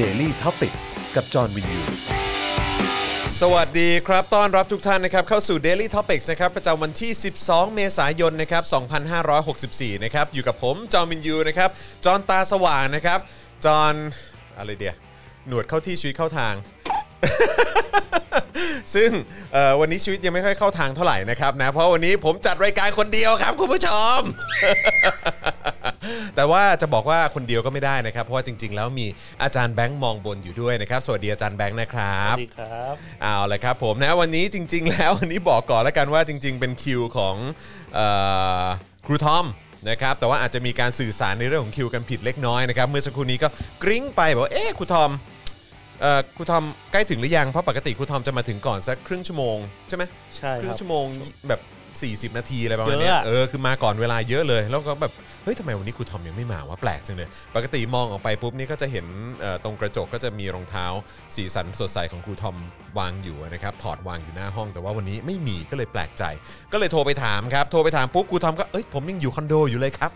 Daily t o p i c กกับจอห์นวินยู สวัสดีครับ ต้อนรับทุกท่านนะครับเข้าสู่ Daily Topics นะครับประจำวันที่ 12 เมษายนนะครับ 2564 นะครับอยู่กับผมจอมินยูนะครับจอห์นตาสว่างนะครับจอห์นอะไรเดียหนวดเข้าที่ชีวิตเข้าทาง ซึ่งเอ่อวันนี้ชีวิตยังไม่ค่อยเข้าทางเท่าไหร่นะครับนะเพราะวันนี้ผมจัดรายการคนเดียวครับคุณผู้ชม แต่ว่าจะบอกว่าคนเดียวก็ไม่ได้นะครับ เพราะว่าจริง ๆ แล้วมีอาจารย์แบงค์มองบนอยู่ด้วยนะครับ สวัสดีอาจารย์แบงค์นะครับสวัสดีครับเอาละครับผมนะวันนี้จริง ๆ แล้ววันนี้บอกก่อนแล้วกันว่าจริง ๆ เป็นคิวของเออครูทอมนะครับแต่ว่าอาจจะมีการสื่อสารในเรื่องของคิวกันผิดเล็กน้อยนะครับเมื่อสักครู่นี้ก็กริ้งไปบอกว่าเอ๊ะครูทอมเอ่อครูทอมใกล้ถึงหรือยังเพราะปกติครูทอมจะมาถึงก่อนสักครึ่งชั่วโมงใช่ไหมใช่คครึ่รังบชั่วโมงแบบ 40 นาทีอะไรประมาณเนี้ยเยอะอะเออคือมาก่อนเวลาเยอะเลย แล้วก็แบบเฮ้ยทำไมวันนี้ครูทอมยังไม่มาวะแปลกจังเลย ปกติมองออกไปปุ๊บนี่ก็จะเห็นตรงกระจกก็จะมีรองเท้าสีสันสดใสของครูทอมวางอยู่นะครับถอดวางอยู่หน้าห้อง แต่ว่าวันนี้ไม่มีก็เลยแปลกใจ ก็เลยโทรไปถามครับ โทรไปถามปุ๊บครูทอมก็เอ้ยผมยังอยู่คอนโดอยู่เลยครับ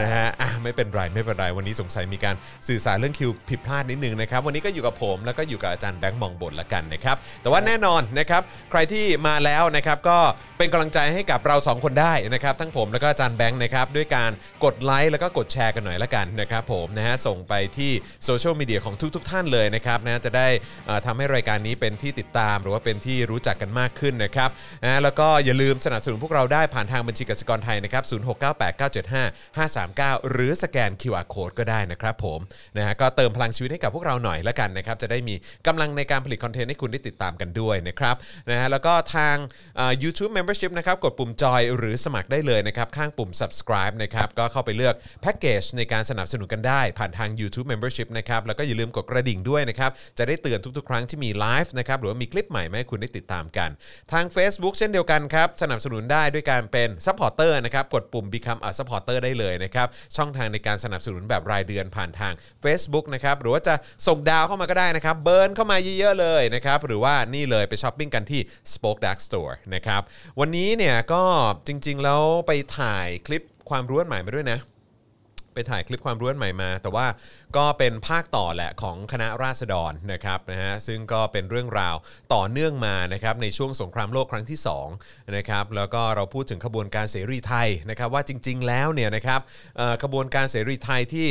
นะฮะอะไม่เป็นไรไม่เป็นไรวันนี้สงสัยมีการสื่อสารเรื่องคิวผิดพลาดนิดนึงนะครับวันนี้ก็อยู่กับผมแล้วก็อยู่กับอาจารย์แบงค์มองบนละกันนะครับแต่ว่าแน่นอนนะครับใครที่มาแล้วนะครับก็เป็นกำลังใจให้กับเรา 2 คนได้นะครับทั้งผมแล้วก็อาจารย์แบงค์นะครับด้วยการกดไลค์แล้วก็กดแชร์กันหน่อยละกันนะครับผมนะฮะส่งไปที่โซเชียลมีเดียของทุก ๆ ท่านเลยนะครับนะจะได้เอ่อทำให้รายการนี้เป็นที่ติดตาม หรือว่าเป็นที่รู้จักกันมากขึ้นนะครับนะแล้วก็อย่าลืมสนับสนุนพวกเราได้ผ่านทางบัญชีกสิกรไทยนะครับ0698975539หรือสแกน QR Code ก็ได้นะครับผมนะฮะก็เติมพลังชีวิตให้กับพวกเราหน่อยละกันนะครับจะได้มีกำลังในการผลิตคอนเทนต์ให้คุณได้ติดตามกันด้วยนะครับนะฮะแล้วก็ทาง YouTube Membership นะครับกดปุ่มจอยหรือสมัครได้เลยนะครับข้างปุ่ม subscribe นะครับก็เข้าไปเลือกแพ็กเกจในการสนับสนุนกันได้ ผ่านทาง YouTube Membership นะครับแล้วก็อย่าลืมกดกระดิ่งด้วยนะครับจะได้เตือนทุกๆ ครั้งที่มีไลฟ์นะครับหรือว่ามีคลิปใหม่มาให้คุณได้ติดตามกัน ทาง Facebook เช่นเดียวกันครับสนับสนุนได้ด้วยการเป็น Supporter นะครับกดปุ่ม Become a Supporter ได้เลยนะครับช่องทางในการสนับสนุนแบบรายเดือนผ่านทาง Facebook นะครับหรือว่าจะส่งดาวเข้ามาก็ได้นะครับเบิร์นเข้ามาเยอะๆเลยนะครับหรือว่านี่เลยไปช้อปปิ้งกันที่ Spoke Dark Store นะครับวันนี้เนี่ยก็จริงๆแล้วไปถ่ายคลิปความรู้อันใหม่มาด้วยนะ ไปถ่ายคลิปความรู้อันใหม่มา แต่ว่าก็เป็นภาคต่อแหละของคณะราษฎรนะครับนะฮะซึ่งก็เป็นเรื่องราวต่อเนื่องมานะครับในช่วงสงครามโลกครั้งที่2นะครับแล้วก็เราพูดถึงขบวนการเสรีไทยนะครับว่าจริง ๆ แล้วเนี่ยนะครับขบวนการเสรีไทยที่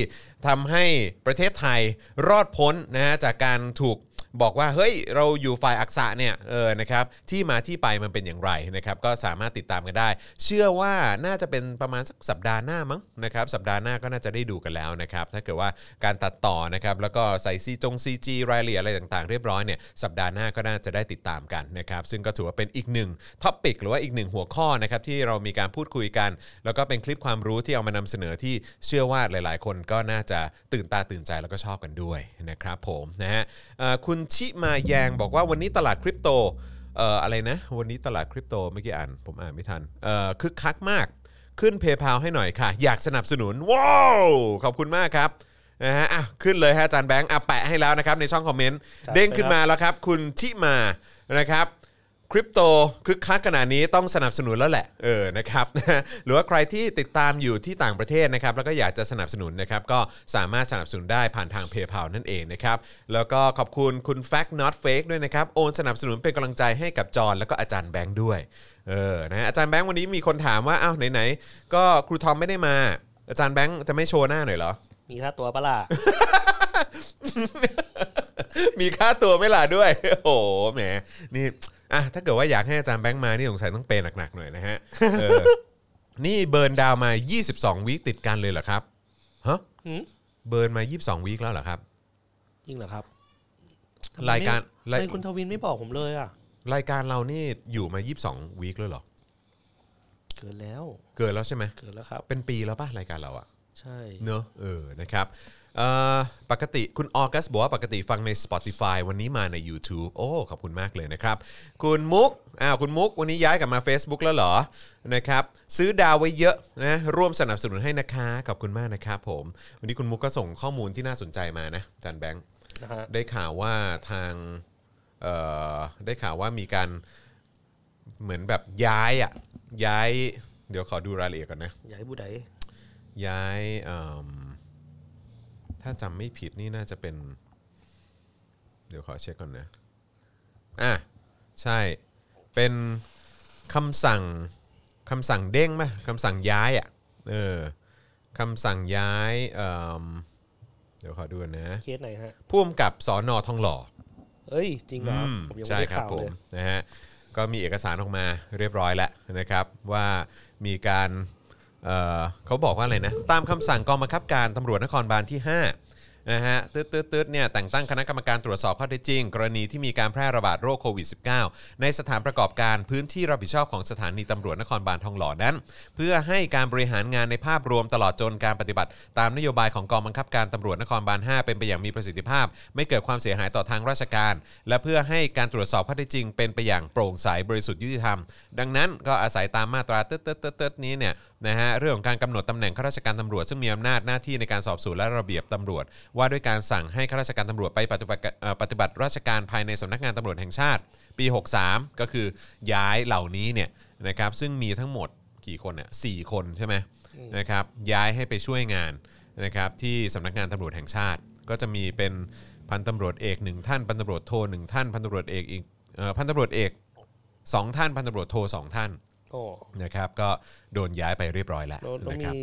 ทำให้ประเทศไทยรอดพ้นนะฮะจากการถูก บอกว่าเฮ้ยเราอยู่ฝ่ายอักษะเนี่ยเออนะครับที่มาที่ไปมันเป็นอย่างไรนะครับก็สามารถติดตามกันได้ เชื่อว่าน่าจะเป็นประมาณสักสัปดาห์หน้ามั้งนะครับสัปดาห์หน้าก็น่าจะได้ดูกันแล้วนะครับถ้าเกิดว่าการตัดต่อนะครับแล้วก็ใส่ซีจงซีจีรายละเอียดอะไรต่างๆ เรียบร้อยเนี่ยสัปดาห์หน้าก็น่าจะได้ติดตามกันนะครับซึ่งก็ถือว่าเป็นอีกหนึ่ง topic หรือว่าอีกหนึ่งหัวข้อนะครับที่เรามีการพูดคุยกัน แล้วก็เป็นคลิปความรู้ที่เอามานำเสนอที่เชื่อว่าหลาย ๆ คนก็น่าจะตื่นตาตื่นใจแล้วก็ชอบกันด้วยนะครับผมนะฮะเอ่อคุณชิมาแยงบอกว่าวันนี้ตลาดคริปโตเอ่ออะไรนะ วันนี้ตลาดคริปโตเมื่อกี้อ่านผมอ่านไม่ทันเอ่อคึกคักมากขึ้นเพย์พาให้หน่อยค่ะ อยากสนับสนุนว้าวขอบคุณมากครับนะฮะอะขึ้นเลยฮะอาจารย์แบงค์อะแปะให้แล้วนะครับในช่องคอมเมนต์จัดไปเด้งขึ้นมาแล้วครับ คุณชิมานะครับ คริปโตคึกคักขนาดนี้ต้องสนับสนุนแล้วแหละเออนะครับ หรือว่าใครที่ติดตามอยู่ที่ต่างประเทศนะครับ แล้วก็อยากจะสนับสนุนนะครับ ก็สามารถสนับสนุนได้ผ่านทาง PayPal นั่นเองนะครับ แล้วก็ขอบคุณคุณ Fact Not Fake ด้วยนะครับ โอนสนับสนุนเป็นกำลังใจให้กับจอห์นแล้วก็อาจารย์แบงค์ด้วยเออนะอาจารย์แบงค์วันนี้มีคนถามว่าอ้าวไหนๆก็ครูทอมไม่ได้มา อาจารย์แบงค์จะไม่โชว์หน้าหน่อยเหรอมีค่าตัวปะล่ะมีค่าตัวไหม่ล่ะด้วย โอ้โหแหมนี่ อะถ้าเกิดว่าอยากให้อาจารย์แบงค์มานี่สงสัยต้องเปย์หนักๆหน่อยนะฮะเออนี่เบิร์นดาวมา 22 วีคติดกันเลยเหรอครับฮะหืมเบิร์นมา 22 วีคแล้วเหรอครับ จริงเหรอครับรายการทำไมรายไม่คุณทวินไม่บอกผมเลยอะ รายการเรานี่อยู่มา 22 วีคเลยเหรอเกินแล้ว เกินแล้วใช่ไหมเกินแล้วครับ เป็นปีแล้วป่ะรายการเราอะ ใช่ เนอะเออนะครับเอ่อ ปกติคุณออกัสบอกว่าปกติฟังใน Spotify วันนี้มาใน YouTube โอ้ ขอบคุณมากเลยนะครับ คุณมุกอ้าวคุณมุก วันนี้ย้ายกลับมา Facebook แล้วเหรอนะครับซื้อดาวไว้เยอะนะร่วมสนับสนุนให้นะคะ ขอบคุณมากนะครับผม วันนี้คุณมุกก็ส่งข้อมูลที่น่าสนใจมานะอาจันแบงค์นะฮะได้ข่าวว่าทางเอ่อได้ข่าวว่ามีการเหมือนแบบย้ายอะย้าย เดี๋ยวขอดูรายละเอียดก่อนนะอย่าให้บูไดย้ายเอิ่ม ถ้าจำไม่ผิดนี่น่าจะเป็น เดี๋ยวขอเช็คก่อนนะอะใช่เป็นคำสั่งคำสั่งเด้งไหมคำสั่งย้ายอะเออคำสั่งย้ายเอิ่มเดี๋ยวขอดูนะเคสไหนฮะพ่วมกับสอนอทองหล่อเอ้ยจริงเหรออืมผมยังใช่ไม่ได้ครับข่าวผเลมยนะฮะก็มีเอกสารออกมาเรียบร้อยแล้วนะครับ ว่ามีการ เเขาบอกว่าอะไรนะตามคำสั่งกองบังคับการตำรวจนครบาลที่ 5 นะฮะตืดตืดตืดเนี่ยแต่งตั้งคณะกรรมการตรวจสอบข้อเท็จจริง กรณีที่มีการแพร่ระบาดโรคโควิด -19 ในสถานประกอบการพื้นที่รับผิดชอบของสถานีตำรวจนครบาลทองหล่อนั้น เพื่อให้การบริหารงานในภาพรวมตลอดจนการปฏิบัติ ตามนโยบายของกองบังคับการตำรวจนครบาล 5 เป็นไปอย่างมีประสิทธิภาพ ไม่เกิดความเสียหายต่อทางราชการ และเพื่อให้การตรวจสอบข้อเท็จจริง เป็นไปอย่างโปร่งใสบริสุทธิ์ยุติธรรม ดังนั้นก็อาศัยตามมาตราเติร์ดๆๆๆนี้เนี่ย นะฮะเรื่องของการกำหนดตำแหน่งข้าราชการตำรวจซึ่งมีอำนาจหน้าที่ในการสอบสวนและระเบียบตำรวจ ว่าด้วยการสั่งให้ข้าราชการตำรวจไปปฏิบัติเอ่อปฏิบัติราชการภายในสำนักงานตำรวจแห่งชาติ ปี 63 ก็คือย้ายเหล่านี้เนี่ยนะครับซึ่งมีทั้งหมดกี่คนเนี่ยสคนใช่ไหมนะครับย้ายให้ไปช่วยงานนะครับที่สำนักงานตำรวจแห่งชาติ ก็จะมีเป็นพันตำรวจเอกหนึ่งท่านพันตำรวจโทหนึ่งท่านพันตำรวจเอกอีกเอ่อพันตำรวจเอกสองท่านพันตำรวจโทสองท่าน โอ้นะครับ ก็โดนย้ายไปเรียบร้อยแล้วเราต้องนะครับมี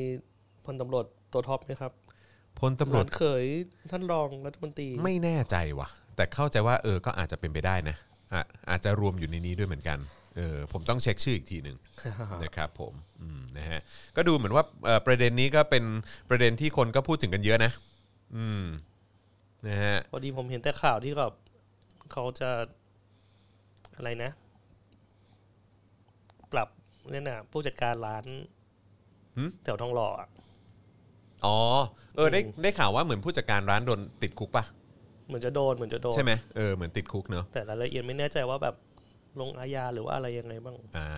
พลตำรวจตัวท็อปไหมครับพลตำรวจหลานเขยท่านรองรัฐมนตรีไม่แน่ใจว่ะ แต่เข้าใจว่าเออก็อาจจะเป็นไปได้นะอะอาจจะรวมอยู่ในนี้ด้วยเหมือนกันเออผมต้องเช็คชื่ออีกทีหนึ่งนะครับผมอืมนะฮะก็ดูเหมือนว่าเอ่อประเด็นนี้ก็เป็นประเด็นที่คนก็พูดถึงกันเยอะนะ อืมนะฮะพอดีผมเห็นแต่ข่าวที่แบบเขาจะอะไรนะปรับ เนี่ยนะผู้จัดการร้านแถวทองหล่ออะอ๋อ เออได้ได้ข่าวว่าเหมือนผู้จัดการร้านโดนติดคุกปะเหมือนจะโดนเหมือนจะโดนใช่ไหมเออเหมือนติดคุกเนอะแต่รายละเอียดไม่แน่ใจว่าแบบ ลงอาญาหรือว่าอะไรยังไงบ้าง อ่า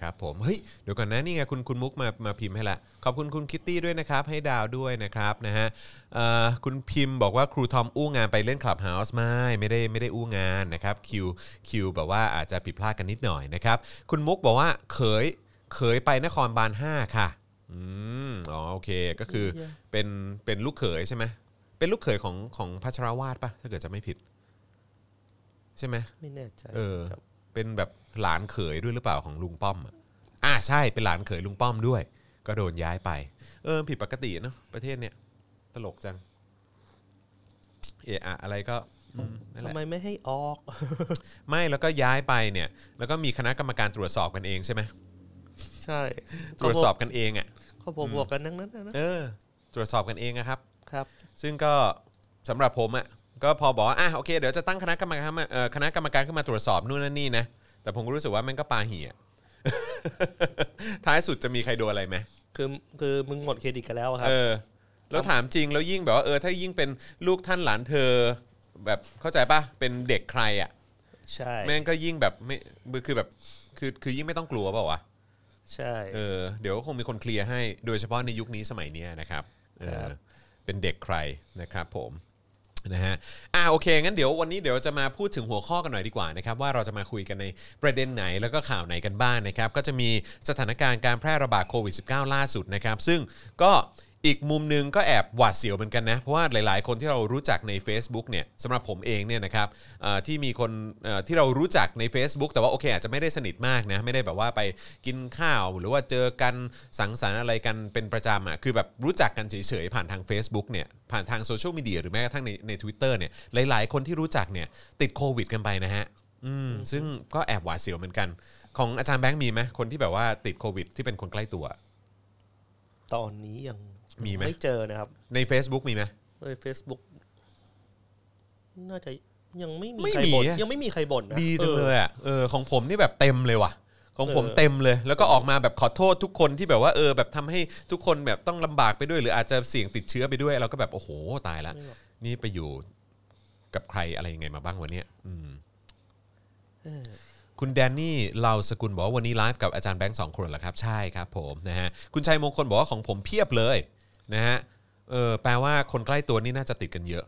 ครับผมเฮ้ยเดี๋ยวก่อนนะนี่ไงคุณคุณมุกมามาพิมพ์ให้ละขอบคุณคุณคิตตี้ด้วยนะครับ ให้ดาวด้วยนะครับนะฮะเอ่อคุณพิมพ์บอกว่าครูทอมอู้งานไปเล่นคลับเฮาส์ไม่ไม่ได้ไม่ได้อู้งานนะครับคิวคิวแบบว่าอาจจะผิดพลาดกันนิดหน่อยนะครับคุณมุกบอกว่าเขยเขยไปนครบาล5ค่ะอืมอ๋อโอเคก็คือเป็นเป็นลูกเขยใช่ไหมเป็นลูกเขยของของพัชรวาดปะถ้าเกิดจะไม่ผิด ใช่ไหมไม่แน่ใจเออครับ เป็นแบบหลานเขยด้วยหรือเปล่าของลุงป้อมอะอ่าใช่เป็นหลานเขยลุงป้อมด้วย ก็โดนย้ายไป เออผิดปกติเนาะประเทศเนี้ยตลกจัง เอะอะอะไรก็อืมนั่นแหทำละ ไมไม่ให้ออก ไม่แล้วก็ย้ายไปเนี่ยแล้วก็มีคณะกรรมการตรวจสอบกันเองใช่ไหมใช่ตรวจสอบกันเองอะเขาบอกบอกกันทั้งนั้นนะนะเออ ตรวจสอบกันเองอะครับ ครับ ซึ่งก็สำหรับผมอะ ก็พอบอกว่าอะโอเคเดี๋ยวจะตั้งคณะกรรมการมาเอ่อคณะกรรมการขึ้นมาตรวจสอบนู่นนั่นนี่นะแต่ผมก็รู้สึกว่ามันก็ปาเหี่ยท้ายสุดจะมีใครโดนอะไรไหมคือคือมึงหมดเครดิตกันแล้วอะครับ เออ แล้วถามจริงแล้วยิ่งแบบว่าเออถ้ายิ่งเป็นลูกท่านหลานเธอ แบบเข้าใจปะเป็นเด็กใครอะใช่แม่งก็ยิ่งแบบไม่คือแบบคือคือยิ่งไม่ต้องกลัวเปล่าวะใช่เออเดี๋ยวก็คงมีคนเคลียร์ให้โดยเฉพาะในยุคนี้สมัยเนี้ยนะครับเอครัอบเป็นเด็กใครนะครับผม นะฮะอ่าโอเคงั้นเดี๋ยววันนี้เดี๋ยวจะมาพูดถึงหัวข้อกันหน่อยดีกว่านะครับว่าเราจะมาคุยกันในประเด็นไหนแล้วก็ข่าวไหนกันบ้างนะครับก็จะมีสถานการณ์การแพร่ระบาดโควิด -19 ล่าสุดนะครับซึ่งก็ อีกมุมหนึงก็แอบหวาดเสียวเหมือนกันนะ เพราะว่าหลาย ๆ คนที่เรารู้จักใน Facebook เนี่ยสำหรับผมเองเนี่ยนะครับเอ่อที่มีคนเอ่อที่เรารู้จักใน Facebook แต่ว่าโอเคอาจจะไม่ได้สนิทมากนะไม่ได้แบบว่าไปกินข้าวหรือว่าเจอกันสังสรรค์อะไรกันเป็นประจำอะคือแบบรู้จักกันเฉย ๆ ผ่านทาง Facebook เนี่ยผ่านทางโซเชียลมีเดียหรือแม้กระทั่งในในทวิตเตอร์เนี่ยหลาย ๆ คนที่รู้จักเนี่ยติดโควิด กันไปนะฮะอืมซึ่งก็แอบหวาดเสียวเหมือนกัน ของอาจารย์แบงค์มีไหมคนที่แบบว่าติดโควิด ที่เป็นคนใกล้ตัว ตอนนี้ยัง มีไหมไม่เจอนะครับ ใน Facebook มีไหมเลย Facebook น่าจะยังไม่มีไม่ใครมีบ่นอะ ยังไม่มีใครบ่นนะดีจังเลยอออะเออของผมนี่แบบเต็มเลยว่ะ ของผมเออเต็มเลย แล้วก็ออกมาแบบขอโทษทุกคนที่แบบว่าเออแบบทำให้ทุกคนแบบต้องลำบากไปด้วย หรืออาจจะเสี่ยงติดเชื้อไปด้วย เราก็แบบโอ้โหตายละ นี่ไปอยู่กับใครอะไรยังไงมาบ้างวันนี้อืมเออคุณแดนนี่เราสกุลบอกว่าวันนี้ไลฟ์กับอาจารย์แบงค์สองคนเหรอครับ ใช่ครับผมนะฮะคุณชัยมงคลบอกว่าของผมเพียบเลย นะฮะเออแปลว่าคนใกล้ตัวนี่น่าจะติดกันเยอะ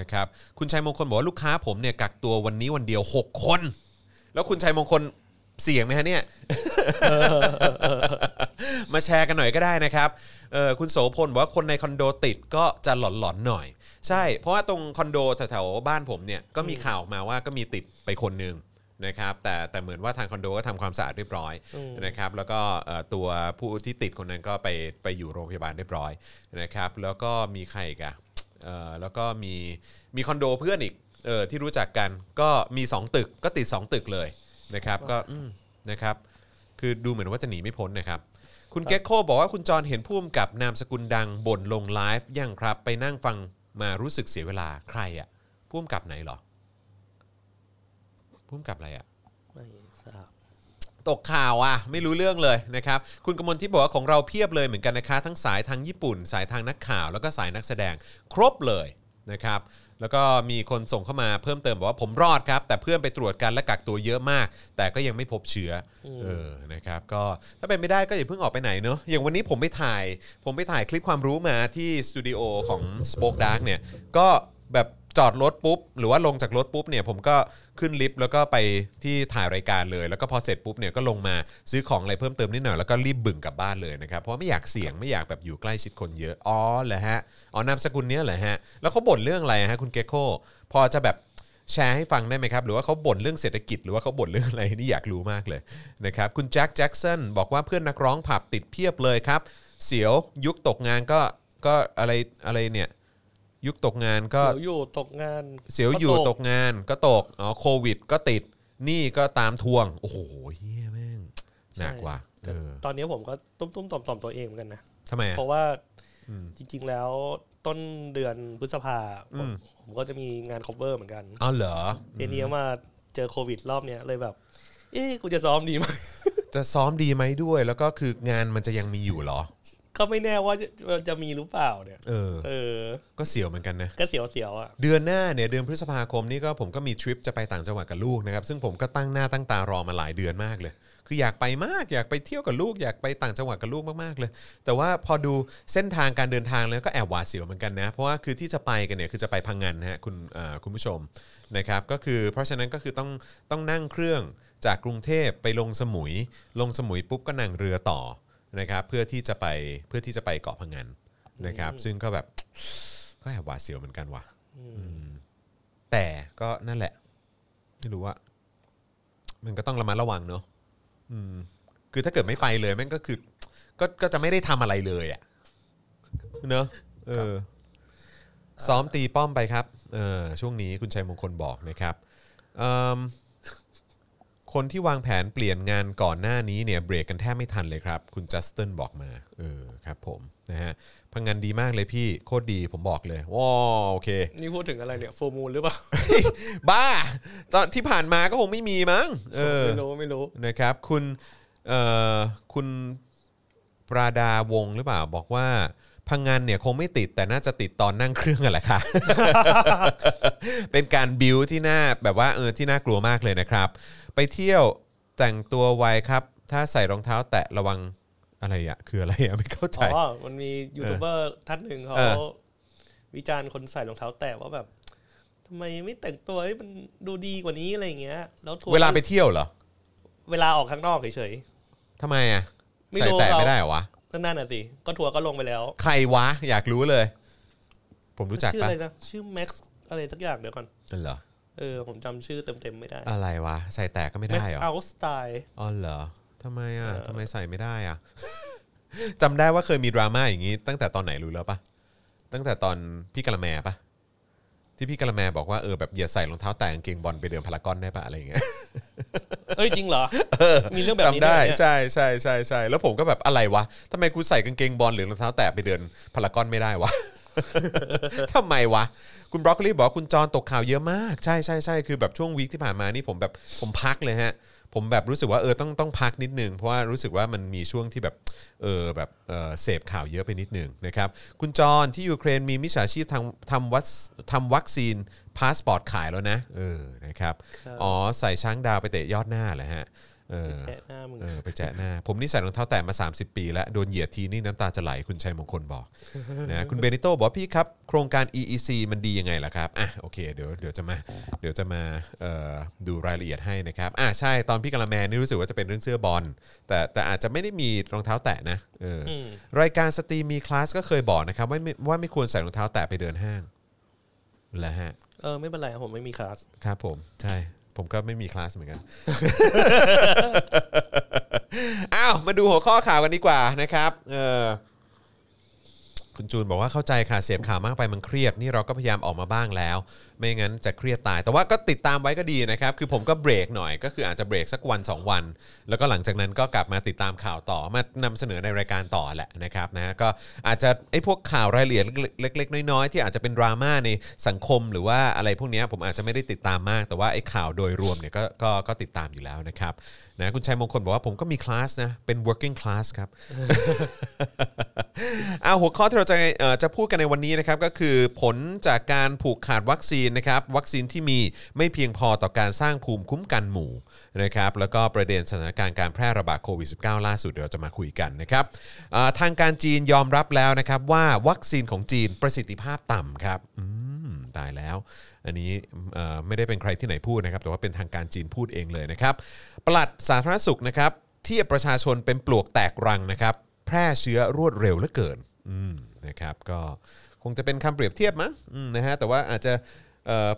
นะครับคุณชัยมงคลบอกว่าลูกค้าผมเนี่ยกักตัววันนี้วันเดียว 6 คน แล้วคุณชัยมงคลเสี่ยงไหมฮะเนี่ย มาแชร์กันหน่อยก็ได้นะครับเออคุณโสพลบอกว่าคนในคอนโดติดก็จะหลอนๆหน่อย ใช่ เพราะว่าตรงคอนโดแถวๆบ้านผมเนี่ยก็มีข่าวออกมาว่าก็มีติดไปคนหนึ่ง นะครับแต่แต่เหมือนว่าทางคอนโดก็ทำความสะอาดเรียบร้อยนะครับแล้วก็เอ่อตัวผู้ที่ติดคนนั้นก็ไปไปอยู่โรงพยาบาลเรียบร้อยนะครับแล้วก็มีใครอีกอะเอ่อแล้วก็มีมีคอนโดเพื่อนอีกเออที่รู้จักกันก็มี 2 ตึกก็ติด 2 ตึกเลยนะครับก็อืมนะครับคือดูเหมือนว่าจะหนีไม่พ้นนะครับ คุณเก็กโคบอกว่าคุณจรเห็นพุ่มกับนามสกุลดังบ่นลงไลฟ์ยังครับ ไปนั่งฟังมารู้สึกเสียเวลาใครอะพุ่มกับไหนเหรอ พุ่มกับอะไรอะไม่ทราบตกข่าวอะไม่รู้เรื่องเลยนะครับ คุณกมลที่บอกว่าของเราเพียบเลยเหมือนกันนะคะ ทั้งสายทางญี่ปุ่น สายทางนักข่าว แล้วก็สายนักแสดงครบเลยนะครับ แล้วก็มีคนส่งเข้ามาเพิ่มเติมบอกว่าผมรอดครับ แต่เพื่อนไปตรวจกันและกักตัวเยอะมาก แต่ก็ยังไม่พบเชื้ออเออนะครับ ก็ถ้าเป็นไม่ได้ก็อย่าเพิ่งออกไปไหนเนอะอย่างวันนี้ผมไปถ่าย ผมไปถ่ายคลิปความรู้มาที่สตูดิโอของ Spoke Dark เนี่ยก็แบบ จอดรถปุ๊บ หรือว่าลงจากรถปุ๊บเนี่ยผมก็ขึ้นลิฟต์แล้วก็ไปที่ถ่ายรายการเลย แล้วก็พอเสร็จปุ๊บเนี่ยก็ลงมาซื้อของอะไรเพิ่มเติมนิดหน่อยแล้วก็รีบบึ่งกลับบ้านเลยนะครับเพราะไม่อยากเสี่ยงไม่อยากแบบอยู่ใกล้ชิดคนเยอะอ๋อเหรอฮะอ๋อนามสกุลเนี้ยเหรอฮะแล้วเขาบ่นเรื่องอะไรฮะคุณเกโคพอจะแบบแชร์ให้ฟังได้ไหมครับ หรือว่าเขาบ่นเรื่องเศรษฐกิจ หรือว่าเขาบ่นเรื่องอะไรนี่อยากรู้มากเลยนะครับคุณแจ็คแจ็คสันบอกว่าเพื่อนนักร้องผับติดเพียบเลยครับเสียวยุคตกงานก็ก็อะไรอะไรเนี่ย ยุคตกงานก็เสียวอยู่ตกงานเสียวอยู่ตกงานก็ตกอ๋อโควิด ก็ติดหนี่ก็ตามทวง โอ้โหเฮียแม่งหนักว่ะเออตอนนี้ผมก็ตุ้มตุ้มๆต่อมต่อมๆตัวเองเหมือนกันนะทำไมอะเพราะว่าอืมจริง ๆ แล้วต้นเดือนพฤษภาผอืมมผมก็จะมีงาน cover เหมือนกันอ๋อเหรอเทีนี้มาเจอโควิดรอบเนี้ยเลยแบบ เอ๊ะกูจะซ้อมดีไหมจะซ้อมดีไหมด้วย แล้วก็คืองานมันจะยังมีอยู่เหรอ ก็ไม่แน่ว่าจะจะมีหรือเปล่าเนี่ย เออ เออ ก็เสียวเหมือนกันนะ ก็เสียวเสียวๆอะ เดือนหน้าเนี่ยเดือนพฤษภาคมนี่ก็ผมก็มีทริปจะไปต่างจังหวัดกับลูกนะครับ ซึ่งผมก็ตั้งหน้าตั้งตารอมาหลายเดือนมากเลย คืออยากไปมากอยากไปเที่ยวกับลูกอยากไปต่างจังหวัดกับลูกมากๆเลย แต่ว่าพอดูเส้นทางการเดินทางแล้วก็แอบหวาดเสียวเหมือนกันนะ เพราะว่าคือที่จะไปกันเนี่ยคือจะไปพังงานนะฮะคุณเอ่อคุณผู้ชมนะครับ ก็คือเพราะฉะนั้นก็คือต้องต้องนั่งเครื่องจากกรุงเทพไปลงสมุย ลงสมุยปุ๊บก็นั่งเรือต่อ นะครับเพื่อที่จะไปเพื่อที่จะไปเกาะพังงานนะครับ ซึ่งก็แบบก็แอบหวาดเสียวเหมือนกันว่ะแต่ก็นั่นแหละ ไม่รู้ว่า มันก็ต้องระมัดระวังเนอะอืม คือถ้าเกิดไม่ไปเลยแม่งก็คือ ก็ก็จะไม่ได้ทำอะไรเลยอะ่ะเนอะเออ ซ้อมตีป้อมไปครับเออช่วงนี้คุณชัยมงคลบอกนะครับเอิ่ม คนที่วางแผนเปลี่ยนงานก่อนหน้านี้เนี่ยเบรกกันแทบไม่ทันเลยครับ คุณจัสตินบอกมาเออครับผมนะฮะพังงานดีมากเลยพี่โคตรดีผมบอกเลยว้าวโอเค นี่พูดถึงอะไรเนี่ยโฟมูลหรือเปล่า บ้า ตอนที่ผ่านมาก็คงไม่มีมั้งเออไม่รู้ไม่รู้นะครับ คุณเอ่อคุณปราดาวงศ์หรือเปล่าบอกว่า พังงานเนี่ยคงไม่ติดแต่น่าจะติดตอนนั่งเครื่องอะแหละค่ะ เป็นการบิวที่น่าแบบว่าเออที่น่ากลัวมากเลยนะครับ ไปเที่ยวแต่งตัวไวครับ ถ้าใส่รองเท้าแตะระวังอะไรอะคืออะไรอะไม่เข้าใจอ๋อมันมียูทูบเบอร์ท่านหนึ่งเขาเออวิจารณ์คนใส่รองเท้าแตะว่าแบบทำไมไม่แต่งตัวให้มันดูดีกว่านี้อะไรอย่างเงี้ย แล้วทัวร์เวลาไปเที่ยวเหรอเวลาออกข้างนอกเฉยทำไมอะไม่ใส่รู้แตะเราไม่ได้เหรอวะๆ ก็นั่นน่ะสิ ก็ทัวร์ก็ลงไปแล้ว ใครวะ อยากรู้เลย ผมรู้จักชื่อปะอะไรนะชื่อแม็กซ์อะไรสักอย่างเดี๋ยวก่อนนั่นเหรอเออผมจำชื่อเต็มๆไม่ได้ อะไรวะ ใส่แตกก็ไม่แม็กได้ซ์เหรอเอาสไตล์อ๋อเหรอทำไมอะเออทำไมใส่ไม่ได้อะ จำได้ว่าเคยมีดราม่าอย่างนี้ ตั้งแต่ตอนไหนรู้แล้วปะตั้งแต่ตอนพี่กะละแมปะ ที่พี่กะละแมบอกว่าเออแบบอย่าใส่รองเท้าแตะกางเกงบอลไปเดินพารากอนได้ปะอะไรอย่างเงี้ยเอ้ยจริงเหรอมีเรื่องแบบนี้จำด้ได้วยเนี่ยใช่ใช่ใช่ใช่แล้วผมก็แบบอะไรวะทำไมกูใส่กางเกงบอลหรือรองเท้าแตะไปเดินพารากอนไม่ได้วะทำไมวะคุณบรอกโคลีบอกว่าคุณจรตกข่าวเยอะมาก ใช่ใช่ใช่คือแบบช่วงวีคที่ผ่านมานี่ผมแบบผมพักเลยฮะ ผมแบบรู้สึกว่าเออต้องต้องพักนิดนึงเพราะว่ารู้สึกว่ามันมีช่วงที่แบบเออแบบเออเสพข่าวเยอะไปนิดนึงนะครับคุณจรที่ยูเครนมีมิจฉาชีพทำทำวัคทำวัคซีนพาสปอร์ตขายแล้วนะเออนะครับครับอ๋อใส่ช้างดาวไปเตะยอดหน้าเหรอฮะเออ แกะหน้ามึงเออไปแจะหน้า ผมนี่ใส่รองเท้าแตะมา 30 ปีแล้วโดนเหยียดทีนี่น้ำตาจะไหลคุณชัยมงคลบอกนะคุณเบนิโต้บอกว่าพี่ครับ โครงการ EEC มันดียังไงล่ะครับอะโอเคเดี๋ยวเดี๋ยวจะมาเดี๋ยวจะมาเอ่อดูรายละเอียดให้นะครับอะใช่ตอนพี่กะละแมนี่รู้สึกว่าจะเป็นเรื่องเสื้อบอลแต่แต่อาจจะไม่ได้มีรองเท้าแตะนะเอออมรายการสตรีมมีคลาสก็เคยบอกนะครับว่าไม่ว่าไม่ควรใส่รองเท้าแตะไปเดินห้างแหละฮะเออไม่เป็นไรผมไม่มีคลาสครับผมใช่ ผมก็ไม่มีคลาสเหมือนกัน อ้าว มาดูหัวข้อข่าวกันดีกว่านะครับ เออคุณจูนบอกว่าเข้าใจค่ะเสพข่าวมากไปมันเครียด นี่เราก็พยายามออกมาบ้างแล้ว ไม่งั้นจะเครียดตาย แต่ว่าก็ติดตามไว้ก็ดีนะครับ คือผมก็เบรกหน่อย ก็คืออาจจะเบรกสักวัน 2 วัน แล้วก็หลังจากนั้นก็กลับมาติดตามข่าวต่อมานำเสนอในรายการต่อแหละนะครับนะก็อาจจะไอ้พวกข่าวรายละเอียดเล็ก ๆ น้อยๆที่อาจจะเป็นดราม่าในสังคมหรือว่าอะไรพวกนี้ผมอาจจะไม่ได้ติดตามมาก แต่ว่าไอ้ข่าวโดยรวมเนี่ยก็ก็ก็ติดตามอยู่แล้วนะครับนะคุณชัยมงคลบอกว่าผมก็มีคลาสนะ เป็น working class ครับเอาหัวข้อที่เราจะเอ่อจะพูดกันในวันนี้นะครับก็คือผลจากการผูกขาดวัคซีนนะครับวัคซีนที่มีไม่เพียงพอต่อการสร้างภูมิคุ้มกันหมู่นะครับแล้วก็ประเด็นสถานการณ์การแพร่ระบาดโควิด -19 ล่าสุดเดี๋ยวเราจะมาคุยกันนะครับทางการจีนยอมรับแล้วนะครับว่าวัคซีนของจีนประสิทธิภาพต่ำครับอืมตายแล้ว อันนี้ไม่ได้เป็นใครที่ไหนพูดนะครับ แต่ว่าเป็นทางการจีนพูดเองเลยนะครับปลัดสาธารณสุขนะครับเทียบประชาชนเป็นปลวกแตกรังนะครับ แพร่เชื้อรวดเร็วเหลือเกินนะครับ ก็คงจะเป็นคำเปรียบเทียบมั้งนะฮะแต่ว่าอาจจะ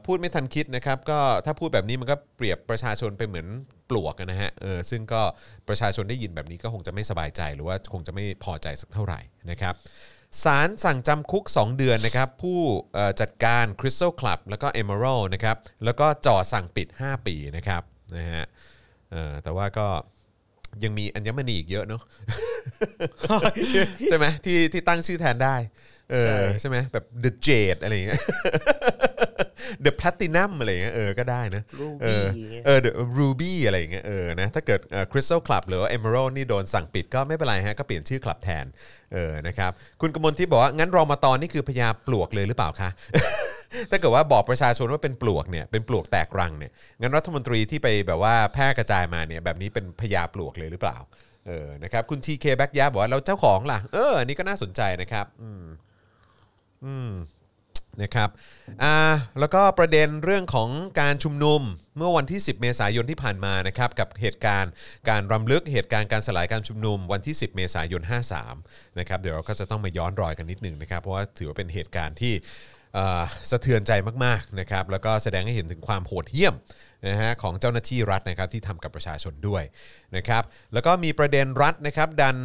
พูดไม่ทันคิดนะครับก็ถ้าพูดแบบนี้มันก็เปรียบประชาชนไปเหมือนปลวกอะนะฮะเออซึ่งก็ประชาชนได้ยินแบบนี้ก็คงจะไม่สบายใจหรือว่าคงจะไม่พอใจสักเท่าไหร่นะครับศาลสั่งจำคุก 2 เดือนนะครับผู้เอ่อจัดการ Crystal Club แล้วก็ Emerald นะครับแล้วก็จ่อสั่งปิด 5 ปีนะครับนะฮะเออแต่ว่าก็ยังมีอัญมณีอีกเยอะเนาะใช่ไหมที่ที่ตั้งชื่อแทนได้เออใช่ไหมแบบ the jade อะไรอย่างเงี้ย the platinum อะไรอย่างเงี้ยเออก็ได้นะรูเอบี้อเออ the ruby อะไรอย่างเงี้ยเออนะถ้าเกิดเอ่อ crystal club หรือว่า emerald นี่โดนสั่งปิดก็ไม่เป็นไรฮะก็เปลี่ยนชื่อคลับแทนเออนะครับคุณกมลที่บอกว่า งั้นรอมาตอนนี่คือพญาปลวกเลยหรือเปล่าคะถ้าเกิดว่าบอกประชาชนว่าเป็นปลวกเนี่ยเป็นปลวกแตกรังเนี่ยงั้นรัฐมนตรีที่ไปแบบว่าแพร่กระจายมาเนี่ยแบบนี้เป็นพญาปลวกเลยหรือเปล่าเออนะครับคุณ TK แบ็กยาบอกว่าเราเจ้าของล่ะ เอออันนี้ก็น่าสนใจนะครับ อืม อืม นะครับอ่าแล้วก็ประเด็นเรื่องของการชุมนุมเมื่อวันที่ 10 เมษายนที่ผ่านมานะครับกับเหตุการณ์การรำลึกเหตุการณ์การสลายการชุมนุมวันที่ 10 เมษายน 53นะครับเดี๋ยวเราก็จะต้องมาย้อนรอยกันนิดหนึ่งนะครับเพราะว่าถือว่าเป็นเหตุการณ์ที่สะเทือนใจมากๆนะครับแล้วก็แสดงให้เห็นถึงความโหดเหี้ยมนะฮะของเจ้าหน้าที่รัฐนะครับที่ทำกับประชาชนด้วยนะครับแล้วก็มีประเด็นรัฐนะครับดัน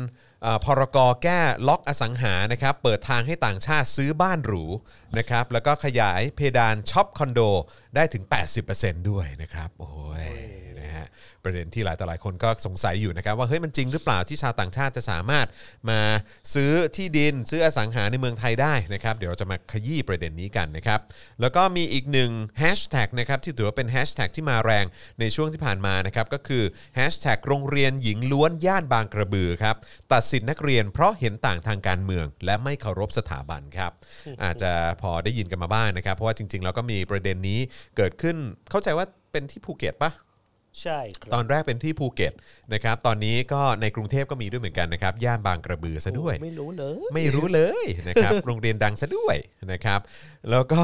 พรกแก้ล็อกอสังหานะครับเปิดทางให้ต่างชาติซื้อบ้านหรูนะครับแล้วก็ขยายเพดานช็อปคอนโดได้ถึง 80%ด้วยนะครับโอ้ย ประเด็นที่หลายต่อหลายคนก็สงสัยอยู่นะครับว่าเฮ้ยมันจริงหรือเปล่าที่ชาวต่างชาติจะสามารถมาซื้อที่ดินซื้ออสังหาในเมืองไทยได้นะครับเดี๋ยวเราจะมาขยี้ประเด็นนี้กันนะครับแล้วก็มีอีกหนึ่งแฮชแท็กนะครับที่ถือว่าเป็นแฮชแท็กที่มาแรงในช่วงที่ผ่านมานะครับก็คือแฮชแท็กโรงเรียนหญิงล้วนย่านบางกระบือครับตัดสินนักเรียนเพราะเห็นต่างทางการเมือง และไม่เคารพสถาบันครับอาจจะพอได้ยินกันมาบ้างนะครับ เพราะว่าจริงๆแล้วก็มีประเด็นนี้เกิดขึ้นเข้าใจว่าเป็นที่ภูเก็ตปะ ใช่คตรัอบนแรกเป็นที่ภูเก็ตนะครับ ตอนนี้ก็ในกรุงเทพก็มีด้วยเหมือนกันนะครับ ย่านบางกระบือซะด้วย ไม่รู้เลย ไม่รู้เลยนะครับ โรงเรียนดังซะด้วยนะครับ แล้วก็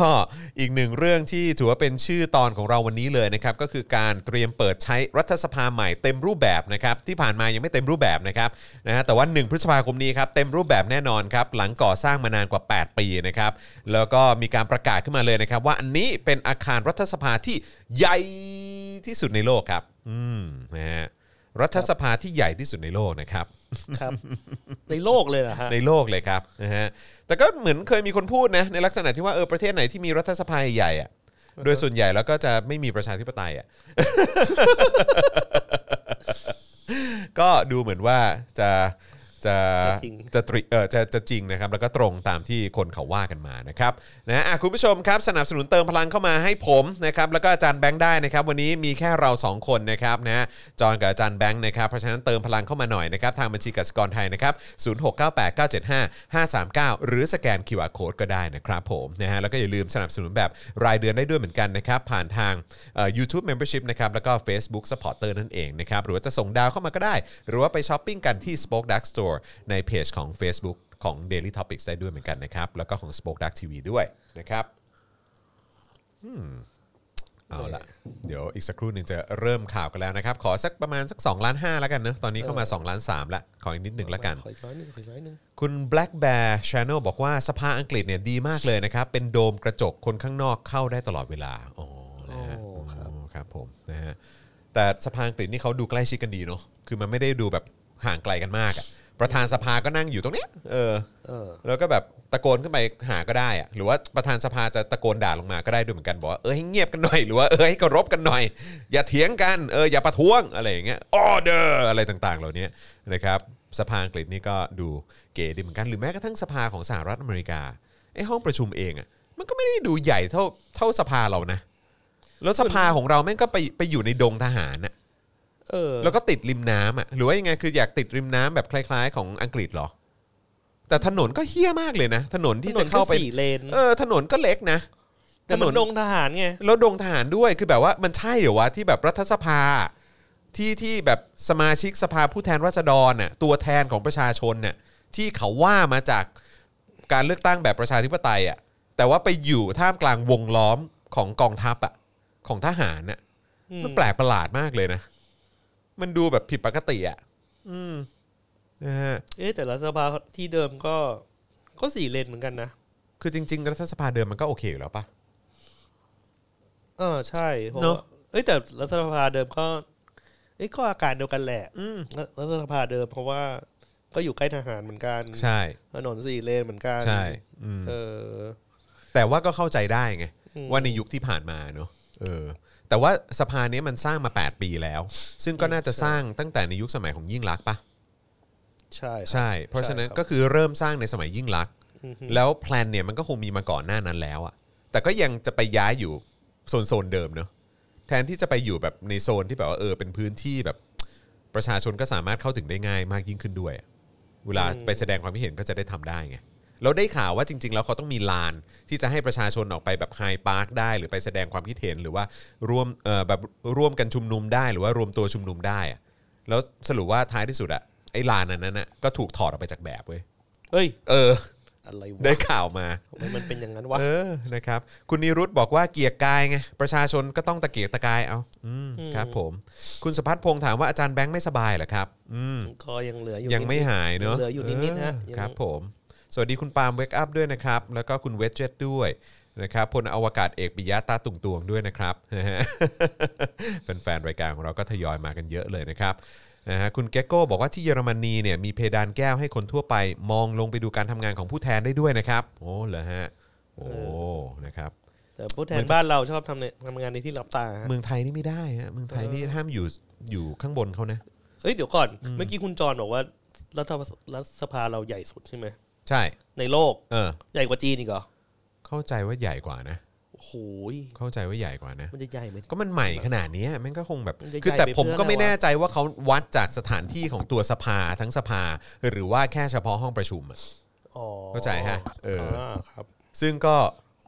อีกหนึ่งเรื่องที่ถือว่าเป็นชื่อตอนของเราวันนี้เลยนะครับ ก็คือการเตรียมเปิดใช้รัฐสภาใหม่เต็มรูปแบบนะครับ ที่ผ่านมายังไม่เต็มรูปแบบนะครับนะฮะแต่ว่า 1 พฤษภาคมนี้ครับเต็มรูปแบบแน่นอนครับ หลังก่อสร้างมานานกว่า 8 ปีนะครับ แล้วก็มีการประกาศขึ้นมาเลยนะครับ ว่าอันนี้เป็นอาคารรัฐสภาที่ใหญ่ ที่สุดในโลกครับ อืมนะฮะรัฐสภาที่ใหญ่ที่สุดในโลกนะครับ ครับ ในโลกเลยเหรอฮะ ในโลกเลยครับนะฮะแต่ก็เหมือนเคยมีคนพูดนะในลักษณะที่ว่าเออประเทศไหนที่มีรัฐสภาใหญ่อะโดยส่วนใหญ่แล้วก็จะไม่มีประชาธิปไตยอะ ก็ดูเหมือนว่าจะ จจะจะจริงจะตริเออจะจะจริงนะครับแล้วก็ตรงตามที่คนเขาว่ากันมานะครับนะอะคุณผู้ชมครับสนับสนุนเติมพลังเข้ามาให้ผมนะครับแล้วก็อาจารย์แบงค์ได้นะครับวันนี้มีแค่เรา 2 คนนะครับนะจอห์นกับอาจารย์แบงค์นะครับเพราะฉะนั้นเติมพลังเข้ามาหน่อยนะครับทางบัญชีกสิกรไทยนะครับ0698975539หรือสแกน QR Code ก็ได้นะครับผมนะฮะแล้วก็อย่าลืมสนับสนุนแบบรายเดือนได้ด้วยเหมือนกันนะครับผ่านทางเอ่อ YouTube Membership นะครับแล้วก็ Facebook Supporter นั่นเองนะครับหรือว่าจะส่งดาวเข้ามาก็ได้ หรือว่าไปช้อปปิ้งกันที่ Spoke Dark Store ในเพจของ Facebook ของ Daily Topics ได้ด้วยเหมือนกันนะครับ แล้วก็ของ Spoke Dark TV ด้วยนะครับอืมเอาละเดี๋ยวอีกสักครู่หนึ่งจะเริ่มข่าวกันแล้วนะครับ ขอสักประมาณสัก2ล้าน5แล้วกันเนอะตอนนี้เข้ามา2ล้าน3แล้วขออีกนิดหนึ่งแล้วกัน ขออีกน้อยหนึงขออีกน้อยหนึงคุณ Black Bear Channel บอกว่าสภาอังกฤษเนี่ยดีมากเลยนะครับ เป็นโดมกระจกคนข้างนอกเข้าได้ตลอดเวลาอ๋อนะฮะโอ้ครับอ๋อครับผมนะฮะแต่สภาอังกฤษนี่เขาดูใกล้ชิดกันดีเนาะคือมันไม่ได้ดูแบบห่างไกลกันมากอะ ประธานสภาก็นั่งอยู่ตรงเนี้ยเออ เออ แล้วก็แบบตะโกนขึ้นไปหาก็ได้อะหรือว่าประธานสภาจะตะโกนด่าลงมาก็ได้ด้วยเหมือนกันบอกว่าเออให้เงียบกันหน่อยหรือว่าเออให้เคารพกันหน่อย อย่าเถียงกันเอออย่าประท้วงอะไรอย่างเงี้ยออเดอร์อะไรต่างๆ เหล่านี้นะครับสภาอังกฤษนี่ก็ดูเก๋ดีเหมือนกันหรือแม้กระทั่งสภาของสหรัฐอเมริกาไอห้องประชุมเองอะมันก็ไม่ได้ดูใหญ่เท่าเท่าสภาเรานะ แล้วสภาของเราแม่งก็ไปไปอยู่ในดงทหารน่ะ เออแล้วก็ติดริมน้ำอะหรือว่ายังไงคืออยากติดริมน้ำแบบคล้าย ๆ ของอังกฤษเหรอ แต่ถนนก็เฮี้ยมากเลยนะ ถนนถที่นจะนเข้าเข้าไป สี่เลนเออถนนก็เล็กนะ แต่มันดงทหารไง แล้วดงทหารด้วยคือแบบว่ามันใช่เหรอวะที่แบบรัฐสภา ที่ที่แบบสมาชิกสภาผู้แทนราษฎรน่ะตัวแทนของประชาชนน่ะที่เขาว่ามาจากการเลือกตั้งแบบประชาธิปไตยอะแต่ว่าไปอยู่ท่ามกลางวงล้อมของกองทัพอะของทหารน่ะอืม มันแปลกประหลาดมากเลยนะ มันดูแบบผิดปกติอะอืมนะฮะเอ๊ะแต่รัฐสภาที่เดิมก็ก็สี่เลนเหมือนกันนะคือจริง ๆ รัฐสภาเดิมมันก็โอเคอยู่แล้วปะเออใช่เพราะเนอะ ว่าเอ้ยแต่รัฐสภาเดิมก็เอ้ยก็อาการเดียวกันแหละอืมรัฐสภาเดิมเพราะว่าก็อยู่ใกล้ทหารเหมือนกันใช่ ถนนสี่เลนเหมือนกันใช่อืมเออ แต่ว่าก็เข้าใจได้ไง อืม ว่าในยุคที่ผ่านมาเนอะเออ แต่ว่าสภาเนี้ยมันสร้างมา 8 ปีแล้ว ซึ่งก็น่าจะสร้างตั้งแต่ในยุคสมัยของยิ่งลักษณ์ปะใช่ครับ ใช่ เพราะฉะนั้นใช่ครับ ก็คือเริ่มสร้างในสมัยยิ่งลักษณ์อือฮึแล้วแพลนเนี่ยมันก็คงมีมาก่อนหน้านั้นแล้วอะแต่ก็ยังจะไปย้ายอยู่โซนโซนๆเดิมเนอะแทนที่จะไปอยู่แบบในโซนที่แบบว่าเออเป็นพื้นที่แบบประชาชนก็สามารถเข้าถึงได้ง่ายมากยิ่งขึ้นด้วยอะเวลาไปแสดงความคิดเห็นก็จะได้ทำได้ไง เราได้ข่าวว่าจริง ๆ แล้วเขาต้องมีลาน ที่จะให้ประชาชนออกไปแบบไฮด์ปาร์คได้ หรือไปแสดงความคิดเห็นหรือว่าร่วมเออแบบร่วมกันชุมนุมได้ หรือว่ารวมตัวชุมนุมได้อะแล้วสรุปว่าท้ายที่สุดอะไอ้ลานนั้นน่ะก็ถูกถอดออกไปจากแบบเว้ยเฮ้ย เออ อะไรวะได้ข่าวมา ทำไมมันเป็นอย่างนั้นวะเออนะครับ คุณนิรุตบอกว่าเกียร์กายไงประชาชนก็ต้องตะเกียกตะกายเอาอืมอืมครับผม คุณสพัฒน์พงษ์ถามว่าอาจารย์แบงค์ไม่สบายเหรอครับ อืมก็ยังเหลืออยู่ยังไม่นิดๆหายเนอะเหลืออยู่นิดๆฮะเออยังครับผม สวัสดีคุณปาล์มเวกอัพด้วยนะครับ แล้วก็คุณเวจเจตด้วยนะครับพลอวกาศเอกปิยะตาตุงตวงด้วยนะครับนะฮะแฟนๆรายการของเราก็ทยอยมากันเยอะเลยนะครับนะฮะคุณแกโก้บอกว่าที่เยอรมนีเนี่ยมีเพดานแก้วให้คนทั่วไป มองลงไปดูการทำงานของผู้แทนได้ด้วยนะครับ โอ้เหรอฮะโอ้นะครับแต่ผู้แทนบ้านเราชอบทำในทำงานในที่รับตาฮะเมืองไทยนี่ไม่ได้ฮะเมืองไทยนี่ห้ามอยู่อยู่ข้างบนเขานะเอ้ยเดี๋ยวก่อน เมื่อกี้คุณจรบอกว่ารัฐรัฐสภาเราใหญ่สุดใช่ไหม ใช่ในโลกเออใหญ่กว่าจีนอีกเหรอเข้าใจว่าใหญ่กว่านะโอ้โหยเข้าใจว่าใหญ่กว่านะ มันจะใหญ่ไหม ก็มันใหม่ขนาดเนี้ยมันก็คงแบบมันจะคือแต่ใหญ่ไปผมเพื่อก็ไม่อะไรวะ แน่ใจว่าเขาวัดจากสถานที่ของตัวสภาทั้งสภา หรือว่าแค่เฉพาะห้องประชุมอะอ๋อเข้าใจฮะเอออ่าครับ ซึ่งก็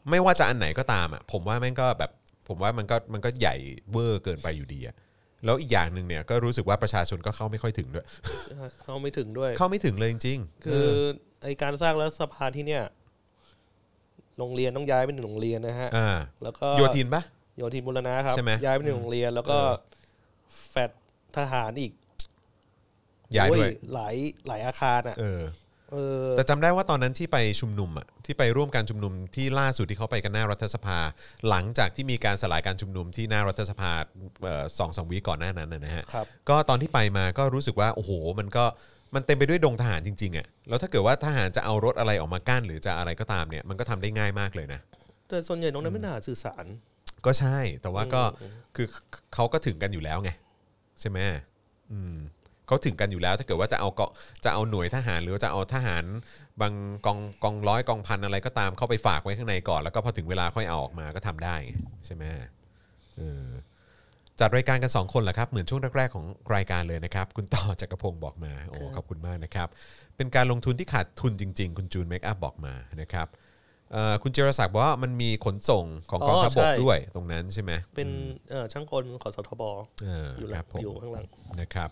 ไม่ว่าจะอันไหนก็ตามอะผมว่าแม่งก็แบบผมว่ามันก็มันก็ใหญ่เวอร์เกินไปอยู่ดีอะ แล้วอีกอย่างหนึ่งเนี่ยก็รู้สึกว่าประชาชนก็เข้าไม่ค่อยถึงด้วย เข้าไม่ถึงด้วย เข้าไม่ถึงเลยจริงๆคือไอการสร้างรัฐสภาที่เนี่ยโรงเรียนต้องย้ายไปหนึ่งโรงเรียนนะฮะอ่าแล้วก็โยทินปะโยธินบุรณะครับ ใช่ไหม ย้ายไปหนึ่งโรงเรียน แล้วก็เออแฟดทหารอีกย้ายโอ้ด้วยหลายหลายอาคารอะเออ เออแต่จำได้ว่าตอนนั้นที่ไปชุมนุมอะที่ไปร่วมการชุมนุมที่ล่าสุดที่เขาไปกันหน้ารัฐสภา หลังจากที่มีการสลายการชุมนุมที่หน้ารัฐสภาเอ่อสองสองวีก่อนหน้านั้นนะนะฮะครับก็ตอนที่ไปมาก็รู้สึกว่าโอ้โห มันก็มันเต็มไปด้วยดงทหารจริงๆอะแล้วถ้าเกิดว่าทหารจะเอารถอะไรออกมากั้น หรือจะอะไรก็ตามเนี่ยมันก็ทำได้ง่ายมากเลยนะแต่ส่วนใหญ่ตรงนั้นเป็นทหารสื่อสาร ก็ใช่แต่ว่าก็อืมคือเขาก็ถึงกันอยู่แล้วไง ใช่ไหมอืม เขาถึงกันอยู่แล้ว ถ้าเกิดว่าจะเอาเกาะจะเอาหน่วยทหารหรือว่าจะเอาทหารบางกองกองร้อยกองพันอะไรก็ตามเข้าไปฝากไว้ข้างในก่อน แล้วก็พอถึงเวลาค่อยเอาออกมาก็ทำได้ไงใช่ไหมเออจัดรายการกัน 2 คนเหรอครับ เหมือนช่วงแรกๆของรายการเลยนะครับ คุณต่อจักรพงศ์บอกมาโอ้ขอบคุณมากนะครับ เป็นการลงทุนที่ขาดทุนจริง ๆ คุณจูนเมคอัพบอกมานะครับเอ่อคุณเจรศักดิ์บอกว่ามันมีขนส่งของกองทัพบกด้วยตรงนั้นใช่ไหมเป็นเอ่อช่างกลของสทบเอออยู่หคลัรังบผมอยู่ข้างหลังนะครับ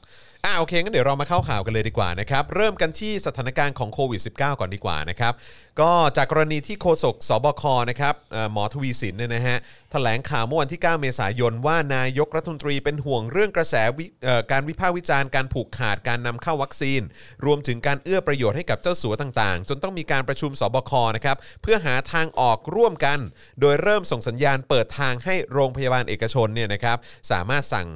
อ่าโอเคงั้นเดี๋ยวเรามาเข้าข่าวกันเลยดีกว่านะครับ เริ่มกันที่สถานการณ์ของโควิด -19 ก่อนดีกว่านะครับ ก็จากกรณีที่โฆษกสบคนะครับหมอทวีสินเนี่ยนะฮะแถลงข่าวเมื่อวันที่ 9 เมษายนว่านายกรัฐมนตรีเป็นห่วงเรื่องกระแสวิการวิพากษ์วิจารณ์การผูกขาดการนำเข้าวัคซีน รวมถึงการเอื้อประโยชน์ให้กับเจ้าสัวต่างๆ จนต้องมีการประชุมสบคนะครับเพื่อหาทางออกร่วมกัน โดยเริ่มส่งสัญญาณเปิดทางให้โรงพยาบาลเอกชนเนี่ยนะครับสามารถสั่ง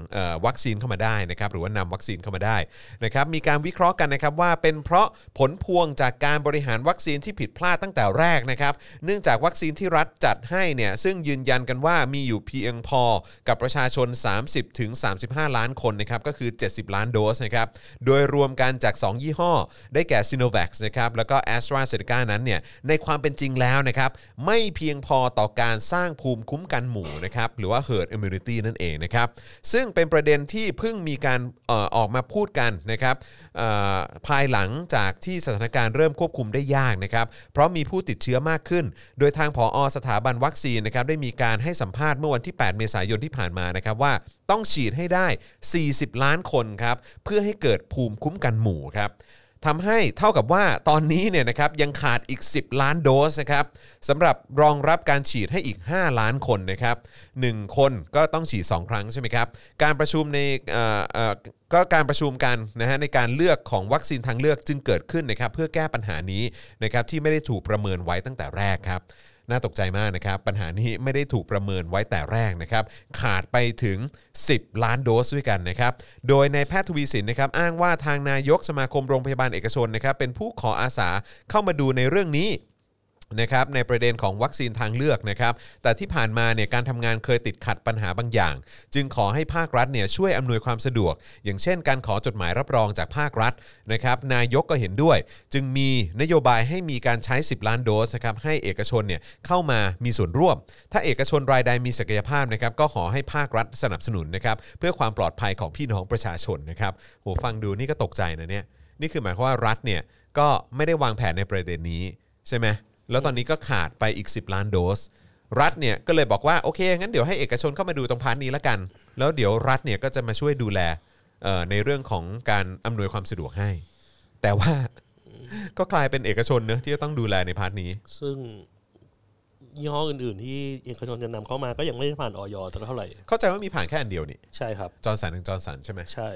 วัคซีนเข้ามาได้นะครับหรือว่านำวัคซีนเข้ามาได้นะครับมีการวิเคราะห์กันนะครับว่าเป็นเพราะผลพวงจากการบริหารวัคซีนที่ผิดพลาดตั้งแต่แรกนะครับเนื่องจากวัคซีนที่รัฐจัดให้เนี่ยซึ่งยืนยันกันว่ามีอยู่เพียงพอกับประชาชน 30ถึง35ล้านคนนะครับก็คือ 70 ล้านโดสนะครับโดยรวมกันจาก 2 ยี่ห้อ ได้แก่ s i n o v a c นะครับแล้วก็ a s t r a z เซ e c a นั้นเนี่ยในความเป็นจริงแล้วนะครับไม่เพียงพอต่อการสร้างภูมิคุ้มกันหมู่นะครับหรือว่า herd immunity นั่นเองนะครับซึ่งเป็นประเด็นที่เพิ่งมีการออออกมาพูดกันนะครับภายหลังจากที่สถานการณ์เริ่มควบคุมได้ยากนะครับ เพราะมีผู้ติดเชื้อมากขึ้น โดยทางผอสถาบันวัคซีนนะครับได้มีการให้สัมภาษณ์เมื่อวันที่ 8 เมษายนที่ผ่านมานะครับว่าต้องฉีดให้ได้ 40 ล้านคนครับเพื่อให้เกิดภูมิคุ้มกันหมู่ครับ ทำให้เท่ากับว่าตอนนี้เนี่ยนะครับยังขาดอีก 10 ล้านโดสนะครับสำหรับรองรับการฉีดให้อีก 5 ล้านคนนะครับ1คนก็ต้องฉีด 2 ครั้งใช่ไหมครับ การประชุมในอ่อเอ่อก็การประชุมกันนะฮะในการเลือกของวัคซีนทางเลือกจึงเกิดขึ้นนะครับเพื่อแก้ปัญหานี้นะครับที่ไม่ได้ถูกประเมินไว้ตั้งแต่แรกครับ น่าตกใจมากนะครับ ปัญหานี้ไม่ได้ถูกประเมินไว้แต่แรกนะครับ ขาดไปถึง 10 ล้านโดสด้วยกันนะครับ โดยในายแพทย์ทวีสินนะครับ อ้างว่าทางนายกสมาคมโรงพยาบาลเอกชนนะครับ เป็นผู้ขออาสาเข้ามาดูในเรื่องนี้ นะครับในประเด็นของวัคซีนทางเลือกนะครับแต่ที่ผ่านมาเนี่ยการทำงานเคยติดขัดปัญหาบางอย่าง จึงขอให้ภาครัฐเนี่ยช่วยอำนวยความสะดวก อย่างเช่น การขอจดหมายรับรองจากภาครัฐนะครับนายกก็เห็นด้วย จึงมีนโยบายให้มีการใช้ 10 ล้านโดสนะครับให้เอกชนเนี่ยเข้ามามีส่วนร่วม ถ้าเอกชนรายใดมีศักยภาพนะครับก็ขอให้ภาครัฐสนับสนุนนะครับเพื่อความปลอดภัยของพี่น้องประชาชนนะครับโหฟังดูนี่ก็ตกใจนะเนี่ยนี่คือหมายความว่ารัฐเนี่ยก็ไม่ได้วางแผนในประเด็นนี้ใช่ไหม แล้วตอนนี้ก็ขาดไปอีก 10 ล้านโดส รัฐเนี่ยก็เลยบอกว่าโอเคงั้นเดี๋ยวให้เอกชนเข้ามาดูตรง part นี้ละกัน แล้วเดี๋ยวรัฐเนี่ยก็จะมาช่วยดูแลเอ่อในเรื่องของการอำนวยความสะดวกให้ แต่ว่าก็กลายเป็นเอกชนเนอะที่จะต้องดูแลในพาร์ทนี้ ซึ่งยี่ห้ออื่นๆ ที่เอกชนจะนำเข้ามาก็ยังไม่ได้ผ่านอย.สักเท่าไหร่ เข้าใจว่ามีผ่านแค่อันเดียวนี่ ใช่ครับ จอร์นสันถึงจอร์นสันใช่ไหมใช่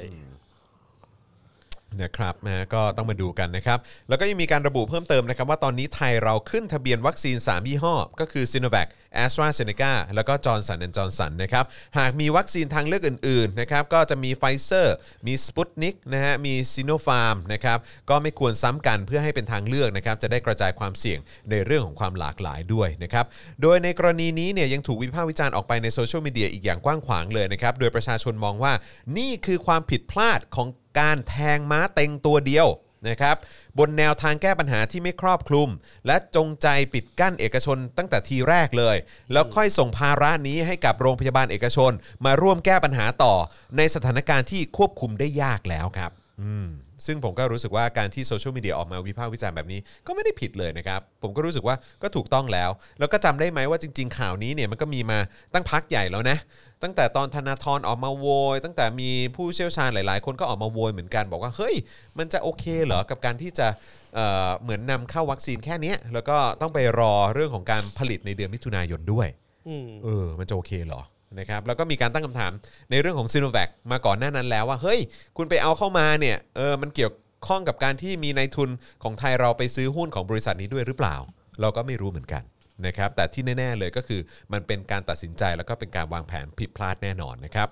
นะครับนะก็ต้องมาดูกันนะครับ แล้วก็ยังมีการระบุเพิ่มเติมนะครับว่าตอนนี้ไทยเราขึ้นทะเบียนวัคซีน 3 ยี่ห้อ ก็คือ s i n o v a c a s t r a z เซ e c a แล้วก็ Johnson Johnson นะครับ หากมีวัคซีนทางเลือกอื่นๆนะครับก็จะมี Pfizer มี Sputnik นะฮะมี Sinopharm นะครับก็ไม่ควรซ้ำกันเพื่อให้เป็นทางเลือกนะครับจะได้กระจายความเสี่ยงในเรื่องของความหลากหลายด้วยนะครับโดยในกรณีนี้เนี่ยยังถูกวิพากษ์วิจารณ์ออกไปในโซเชียลมีเดียอีกอย่างกว้างขวางเลยนะครับโดยประชาชนมองว่านี่คือความผิดพลาดของ การแทงม้าเต็งตัวเดียวนะครับบนแนวทางแก้ปัญหาที่ไม่ครอบคลุม และจงใจปิดกั้นเอกชนตั้งแต่ทีแรกเลย แล้วค่อยส่งภาระนี้ให้กับโรงพยาบาลเอกชน มาร่วมแก้ปัญหาต่อในสถานการณ์ที่ควบคุมได้ยากแล้วครับ อืมซึ่งผมก็รู้สึกว่าการที่โซเชียลมีเดียออกมาวิพากษ์วิจารณ์แบบนี้ก็ไม่ได้ผิดเลยนะครับ ผมก็รู้สึกว่าก็ถูกต้องแล้ว แล้วก็จำได้ไหมว่าจริง ๆ ข่าวนี้เนี่ยมันก็มีมาตั้งพักใหญ่แล้วนะ ตั้งแต่ตอนธนาธรออกมาโวย ตั้งแต่มีผู้เชี่ยวชาญหลาย ๆ คนก็ออกมาโวยเหมือนกันบอกว่าเฮ้ย มันจะโอเคเหรอกับการที่จะเอ่อเหมือนนำเข้าวัคซีนแค่เนี้ยแล้วก็ต้องไปรอเรื่องของการผลิตในเดือนมิถุนายนด้วย อืม เออ มันจะโอเคเหรอ นะครับแล้วก็มีการตั้งคำถามในเรื่องของซีโนแวคมาก่อนหน้านั้นแล้วว่าเฮ้ยคุณไปเอาเข้ามาเนี่ยเออมันเกี่ยวข้องกับการที่มีนายทุนของไทยเราไปซื้อหุ้นของบริษัทนี้ด้วยหรือเปล่า เราก็ไม่รู้เหมือนกันนะครับแต่ที่แน่ ๆ เลยก็คือมันเป็นการตัดสินใจแล้วก็เป็นการวางแผนผิดพลาดแน่นอนนะครับ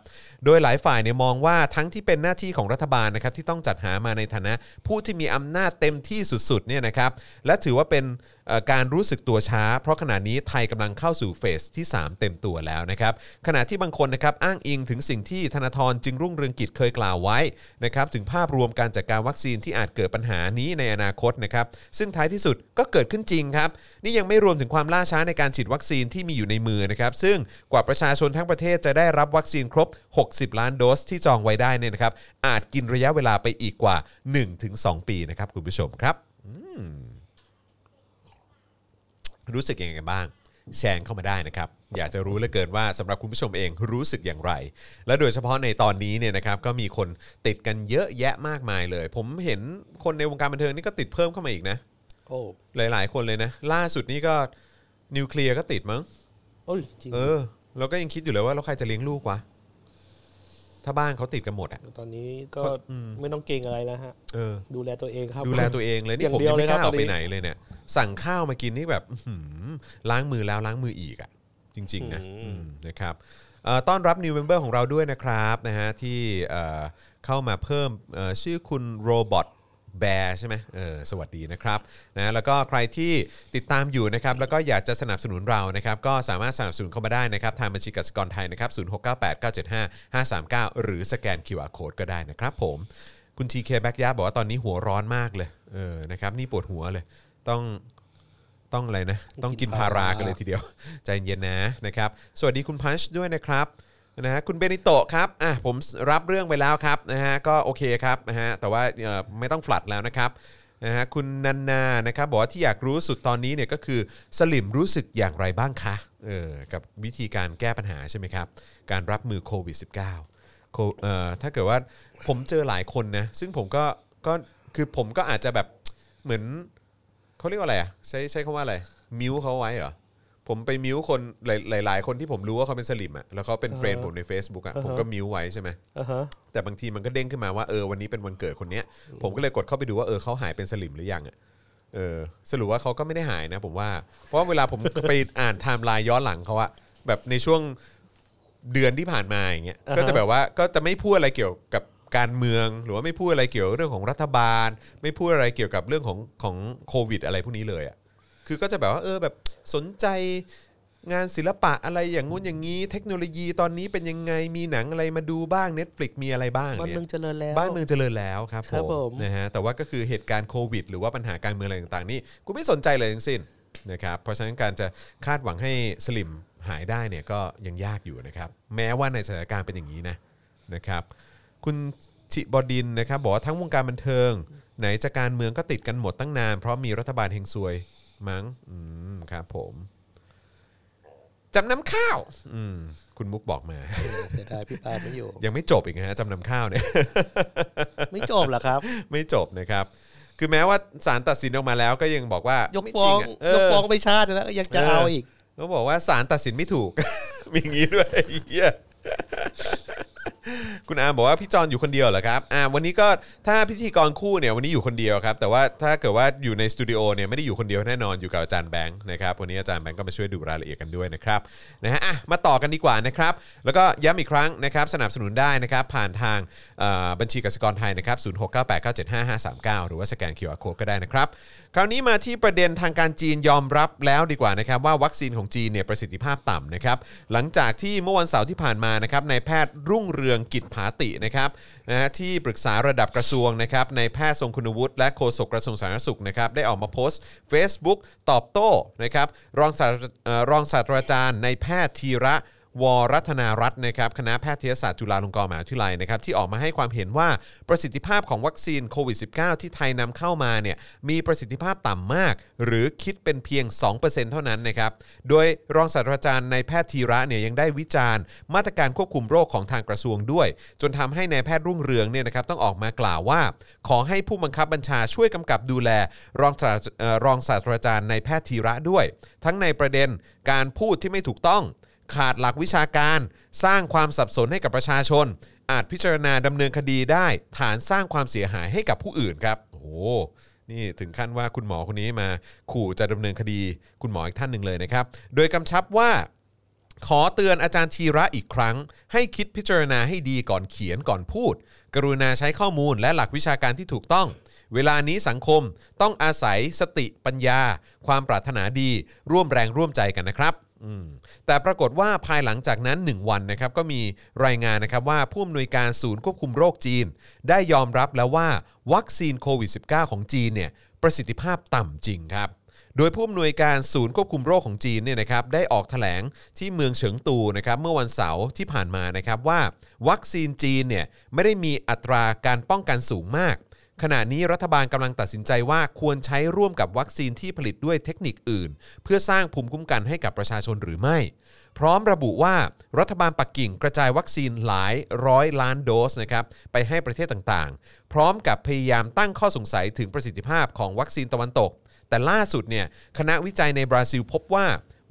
โดยหลายฝ่ายเนี่ยมองว่าทั้งที่เป็นหน้าที่ของรัฐบาลนะครับที่ต้องจัดหามาในฐานะ ผู้ที่มีอำนาจเต็มที่สุดๆเนี่ยนะครับและถือว่าเป็น การรู้สึกตัวช้า เพราะขณะนี้ไทยกำลังเข้าสู่เฟสที่ 3 เต็มตัวแล้วนะครับขณะที่บางคนนะครับอ้างอิงถึงสิ่งที่ธนาธรจึงรุ่งเรืองกิจเคยกล่าวไว้นะครับถึงภาพรวมการจัดการวัคซีนที่อาจเกิดปัญหานี้ในอนาคตนะครับซึ่งท้ายที่สุดก็เกิดขึ้นจริงครับนี่ยังไม่รวมถึงความล่าช้าในการฉีดวัคซีนที่มีอยู่ในมือนะครับซึ่งกว่าประชาชนทั้งประเทศจะได้รับวัคซีนครบ 60 ล้านโดสที่จองไว้ได้เนี่ยนะครับอาจกินระยะเวลาไปอีกกว่า 1-2 ปีนะครับคุณผู้ชมครับ อืม รู้สึกยังไงกันบ้าง แชร์เข้ามาได้นะครับ อยากจะรู้เหลือเกินว่าสำหรับคุณผู้ชมเองรู้สึกอย่างไร และโดยเฉพาะในตอนนี้เนี่ยนะครับก็มีคนติดกันเยอะแยะมากมายเลย ผมเห็นคนในวงการบันเทิงนี่ก็ติดเพิ่มเข้ามาอีกนะโอ้หลาย ๆ คนเลยนะ ล่าสุดนี้ก็นิวเคลียร์ก็ติดมั้งโอ้ยจริงเออเราก็ยังคิดอยู่เลยว่าแล้วใครจะเลี้ยงลูกวะ ถ้าบ้านเขาติดกันหมดอะ ตอนนี้ก็อืม ไม่ต้องเก่งอะไรแล้วฮะ เออ ดูแลตัวเองครับ ดูแลตัวเองเลยอนี่ย่างผมเดียยัวงไม่กล้าเลยครับออกไปตอนนี้ไหนเลยเนี่ย สั่งข้าวมากินนี่แบบอื้อหือล้างมือแล้วล้างมืออีกอะ จริง ๆ นะอืมนะครับเอ่อต้อนรับ New Member ของเราด้วยนะครับนะฮะที่เอ่อเข้ามาเพิ่มเอ่อชื่อคุณโรบอท แบร์ใช่ไหมเออสวัสดีนะครับนะแล้วก็ใครที่ติดตามอยู่นะครับแล้วก็อยากจะสนับสนุนเรานะครับก็สามารถสนับสนุนเข้ามาได้นะครับทางบัญชีกสิกรไทยนะครับ0698 975 539หรือสแกน QR Code ก็ได้นะครับผมคุณทีเคแบ็กยาบอกว่าตอนนี้หัวร้อนมากเลยเออนะครับนี่ปวดหัวเลยต้องต้องอะไรนะต้องกินพารากันเลยเลยทีเดียว ใจเย็นนะนะครับ สวัสดีคุณพันช์ด้วยนะครับ นะฮะคุณเบนิโตะครับอะผมรับเรื่องไปแล้วครับนะฮะก็โอเคครับนะฮะแต่ว่าเอ่อไม่ต้อง flood แล้วนะครับนะฮะคุณนันนานะครับบอกว่าที่อยากรู้สุดตอนนี้เนี่ยก็คือสลิ่มรู้สึกอย่างไรบ้างคะเออกับวิธีการแก้ปัญหาใช่ไหมครับ การรับมือโควิด -19 โคเอ่อถ้าเกิดว่าผมเจอหลายคนนะซึ่งผมก็ก็คือผมก็อาจจะแบบเหมือนเขาเรียกว่าอะไรอะใช้ใช้คำว่าอะไร mute เขาไว้เหรอ ผมไป mute คนหลายหลาย ๆ คนที่ผมรู้ว่าเขาเป็นสลิ่มอะแล้วเขาเป็น friend ผมใน Facebook อะผมก็ mute ไว้ใช่ไหมอ่าฮะแต่บางทีมันก็เด้งขึ้นมาว่าเออวันนี้เป็นวันเกิดคนเนี้ย ผมก็เลยกดเข้าไปดูว่าเออเขาหายเป็นสลิ่มหรือยังอะเออสรุปว่าเขาก็ไม่ได้หายนะ ผมว่า เพราะว่าเวลาผมไปอ่านไทม์ไลน์ย้อนหลังเขาอะแบบในช่วงเดือนที่ผ่านมาอย่างเงี้ยอ่าฮะก็จะแบบว่าก็จะไม่พูดอะไรเกี่ยวกับการเมือง หรือว่าไม่พูดอะไรเกี่ยวกับเรื่องของรัฐบาล ไม่พูดอะไรเกี่ยวกับเรื่องของของโควิด อะไรพวกนี้เลยอะคือก็จะแบบว่าเออแบบ สนใจงานศิลปะอะไรอย่างงู้นอย่างนี้ เทคโนโลยีตอนนี้เป็นยังไงมีหนังอะไรมาดูบ้าง Netflix มีอะไรบ้างบ้านเนี่ยเมืองเจริญแล้ว บ้านเมืองเจริญแล้วครับครับผม นะฮะแต่ว่าก็คือเหตุการณ์โควิด หรือว่าปัญหาการเมืองอะไรต่างๆนี่กูไม่สนใจเลยทั้งสิ้นนะครับเพราะฉะนั้นการจะคาดหวังให้สลิมหายได้เนี่ยก็ยังยากอยู่นะครับ แม้ว่าในสถานการณ์เป็นอย่างนี้นะนะครับคุณชิบดินนะครับบอกว่าทั้งวงการบันเทิง ไหนจะการเมืองก็ติดกันหมดตั้งนาน เพราะมีรัฐบาลเฮงซวย มั้งอืมครับผมจำนำข้าว อืม คุณมุกบอกมา เสียดายพี่ปาไม่อยู่ ยังไม่จบอีกนะฮะจำนำข้าวเนี่ย ไม่จบเหรอครับ ไม่จบนะครับ คือแม้ว่าศาลตัดสินออกมาแล้วก็ยังบอกว่ายกไม่ฟ้จอริงงอะเอยกอฟ้องไปชาติแล้วยังจะเออเอาอีก เขาบอกว่าศาลตัดสินไม่ถูก มีอย่างนี้ด้วยเหี้ย คุณอามบอกว่าพี่จอนอยู่คนเดียวเหรอครับอ่าวันนี้ก็ถ้าพิธีกรคู่เนี่ยวันนี้อยู่คนเดียวครับ แต่ว่าถ้าเกิดว่าอยู่ในสตูดิโอเนี่ยไม่ได้อยู่คนเดียวแน่นอนอยู่กับอาจารย์แบงค์นะครับวันนี้อาจารย์แบงค์ก็มาช่วยดูรายละเอียดกันด้วยนะครับนะฮะอะมาต่อกันดีกว่านะครับแล้วก็ย้ำอีกครั้งนะครับสนับสนุนได้นะครับผ่านทางบัญชีกสิกรไทยนะครับ0698975539หรือว่าสแกน QR Code ก็ได้นะครับคราวนี้มาที่ประเด็นทางการจีนยอมรับแล้วดีกว่านะครับว่าวัคซีนของจีนเนี่ยประสิทธิภาพต่ำนะครับหลังจากที่เมื่อวันเสาร์ที่ผ่านมานะครับนายแพทย์รุ่งเรืองกิจผาตินะครับนะฮะที่ปรึกษาระดับกระทรวงนะครับในแพทย์ทรงคุณวุฒิและโฆษกกระทรวงสาธารณสุขนะครับได้ออกมาโพสต์ Facebook ตอบโต้นะครับรองศาสตรารองศาสตราจารย์ในแพทย์ธีระ วรัตนารัตน์นะครับคณะแพทยศาสตร์จุฬาลงกรณ์มหาวิทยาลัยนะครับที่ออกมาให้ความเห็นว่าประสิทธิภาพของวัคซีนโควิด -19 ที่ไทยนำเข้ามาเนี่ยมีประสิทธิภาพต่ำมาก หรือคิดเป็นเพียง 2%เท่านั้นนะครับโดยรองศาสตราจารย์ในแพทย์ธีระเนี่ยยังได้วิจารณ์ มาตรการควบคุมโรคของทางกระทรวงด้วย จนทำให้นายแพทย์รุ่งเรืองเนี่ยนะครับต้องออกมากล่าวว่า ขอให้ผู้บังคับบัญชาช่วยกำกับดูแล รองศาสตราเอ่อรองศาสตราจารย์ในแพทย์ธีระด้วย ทั้งในประเด็นการพูดที่ไม่ถูกต้อง ขาดหลักวิชาการ สร้างความสับสนให้กับประชาชน อาจพิจารณาดำเนินคดีได้ ฐานสร้างความเสียหายให้กับผู้อื่นครับโอ้โหนี่ถึงขั้นว่าคุณหมอคนนี้มาขู่จะดำเนินคดีคุณหมออีกท่านหนึ่งเลยนะครับ โดยกำชับว่าขอเตือนอาจารย์ธีระอีกครั้ง ให้คิดพิจารณาให้ดีก่อนเขียนก่อนพูด กรุณาใช้ข้อมูลและหลักวิชาการที่ถูกต้อง เวลานี้สังคมต้องอาศัยสติปัญญา ความปรารถนาดี ร่วมแรงร่วมใจกันนะครับ แต่ปรากฏว่าภายหลังจากนั้น 1 วันนะครับก็มีรายงานนะครับว่าผู้อำนวยการศูนย์ควบคุมโรคจีน ได้ยอมรับแล้วว่าวัคซีนโควิด -19 ของจีนเนี่ยประสิทธิภาพต่ำจริงครับโดยผู้อำนวยการศูนย์ควบคุมโรคของจีนเนี่ยนะครับได้ออกแถลงที่เมืองเฉิงตูนะครับเมื่อวันเสาร์ที่ผ่านมานะครับว่า วัคซีนจีนเนี่ยไม่ได้มีอัตราการป้องกันสูงมาก ขณะนี้รัฐบาลกำลังตัดสินใจว่าควรใช้ร่วมกับวัคซีนที่ผลิตด้วยเทคนิคอื่น เพื่อสร้างภูมิคุ้มกันให้กับประชาชนหรือไม่ พร้อมระบุว่ารัฐบาลปักกิ่งกระจายวัคซีนหลายร้อยล้านโดสนะครับไปให้ประเทศต่างๆ พร้อมกับพยายามตั้งข้อสงสัยถึงประสิทธิภาพของวัคซีนตะวันตก แต่ล่าสุดเนี่ยคณะวิจัยในบราซิลพบว่า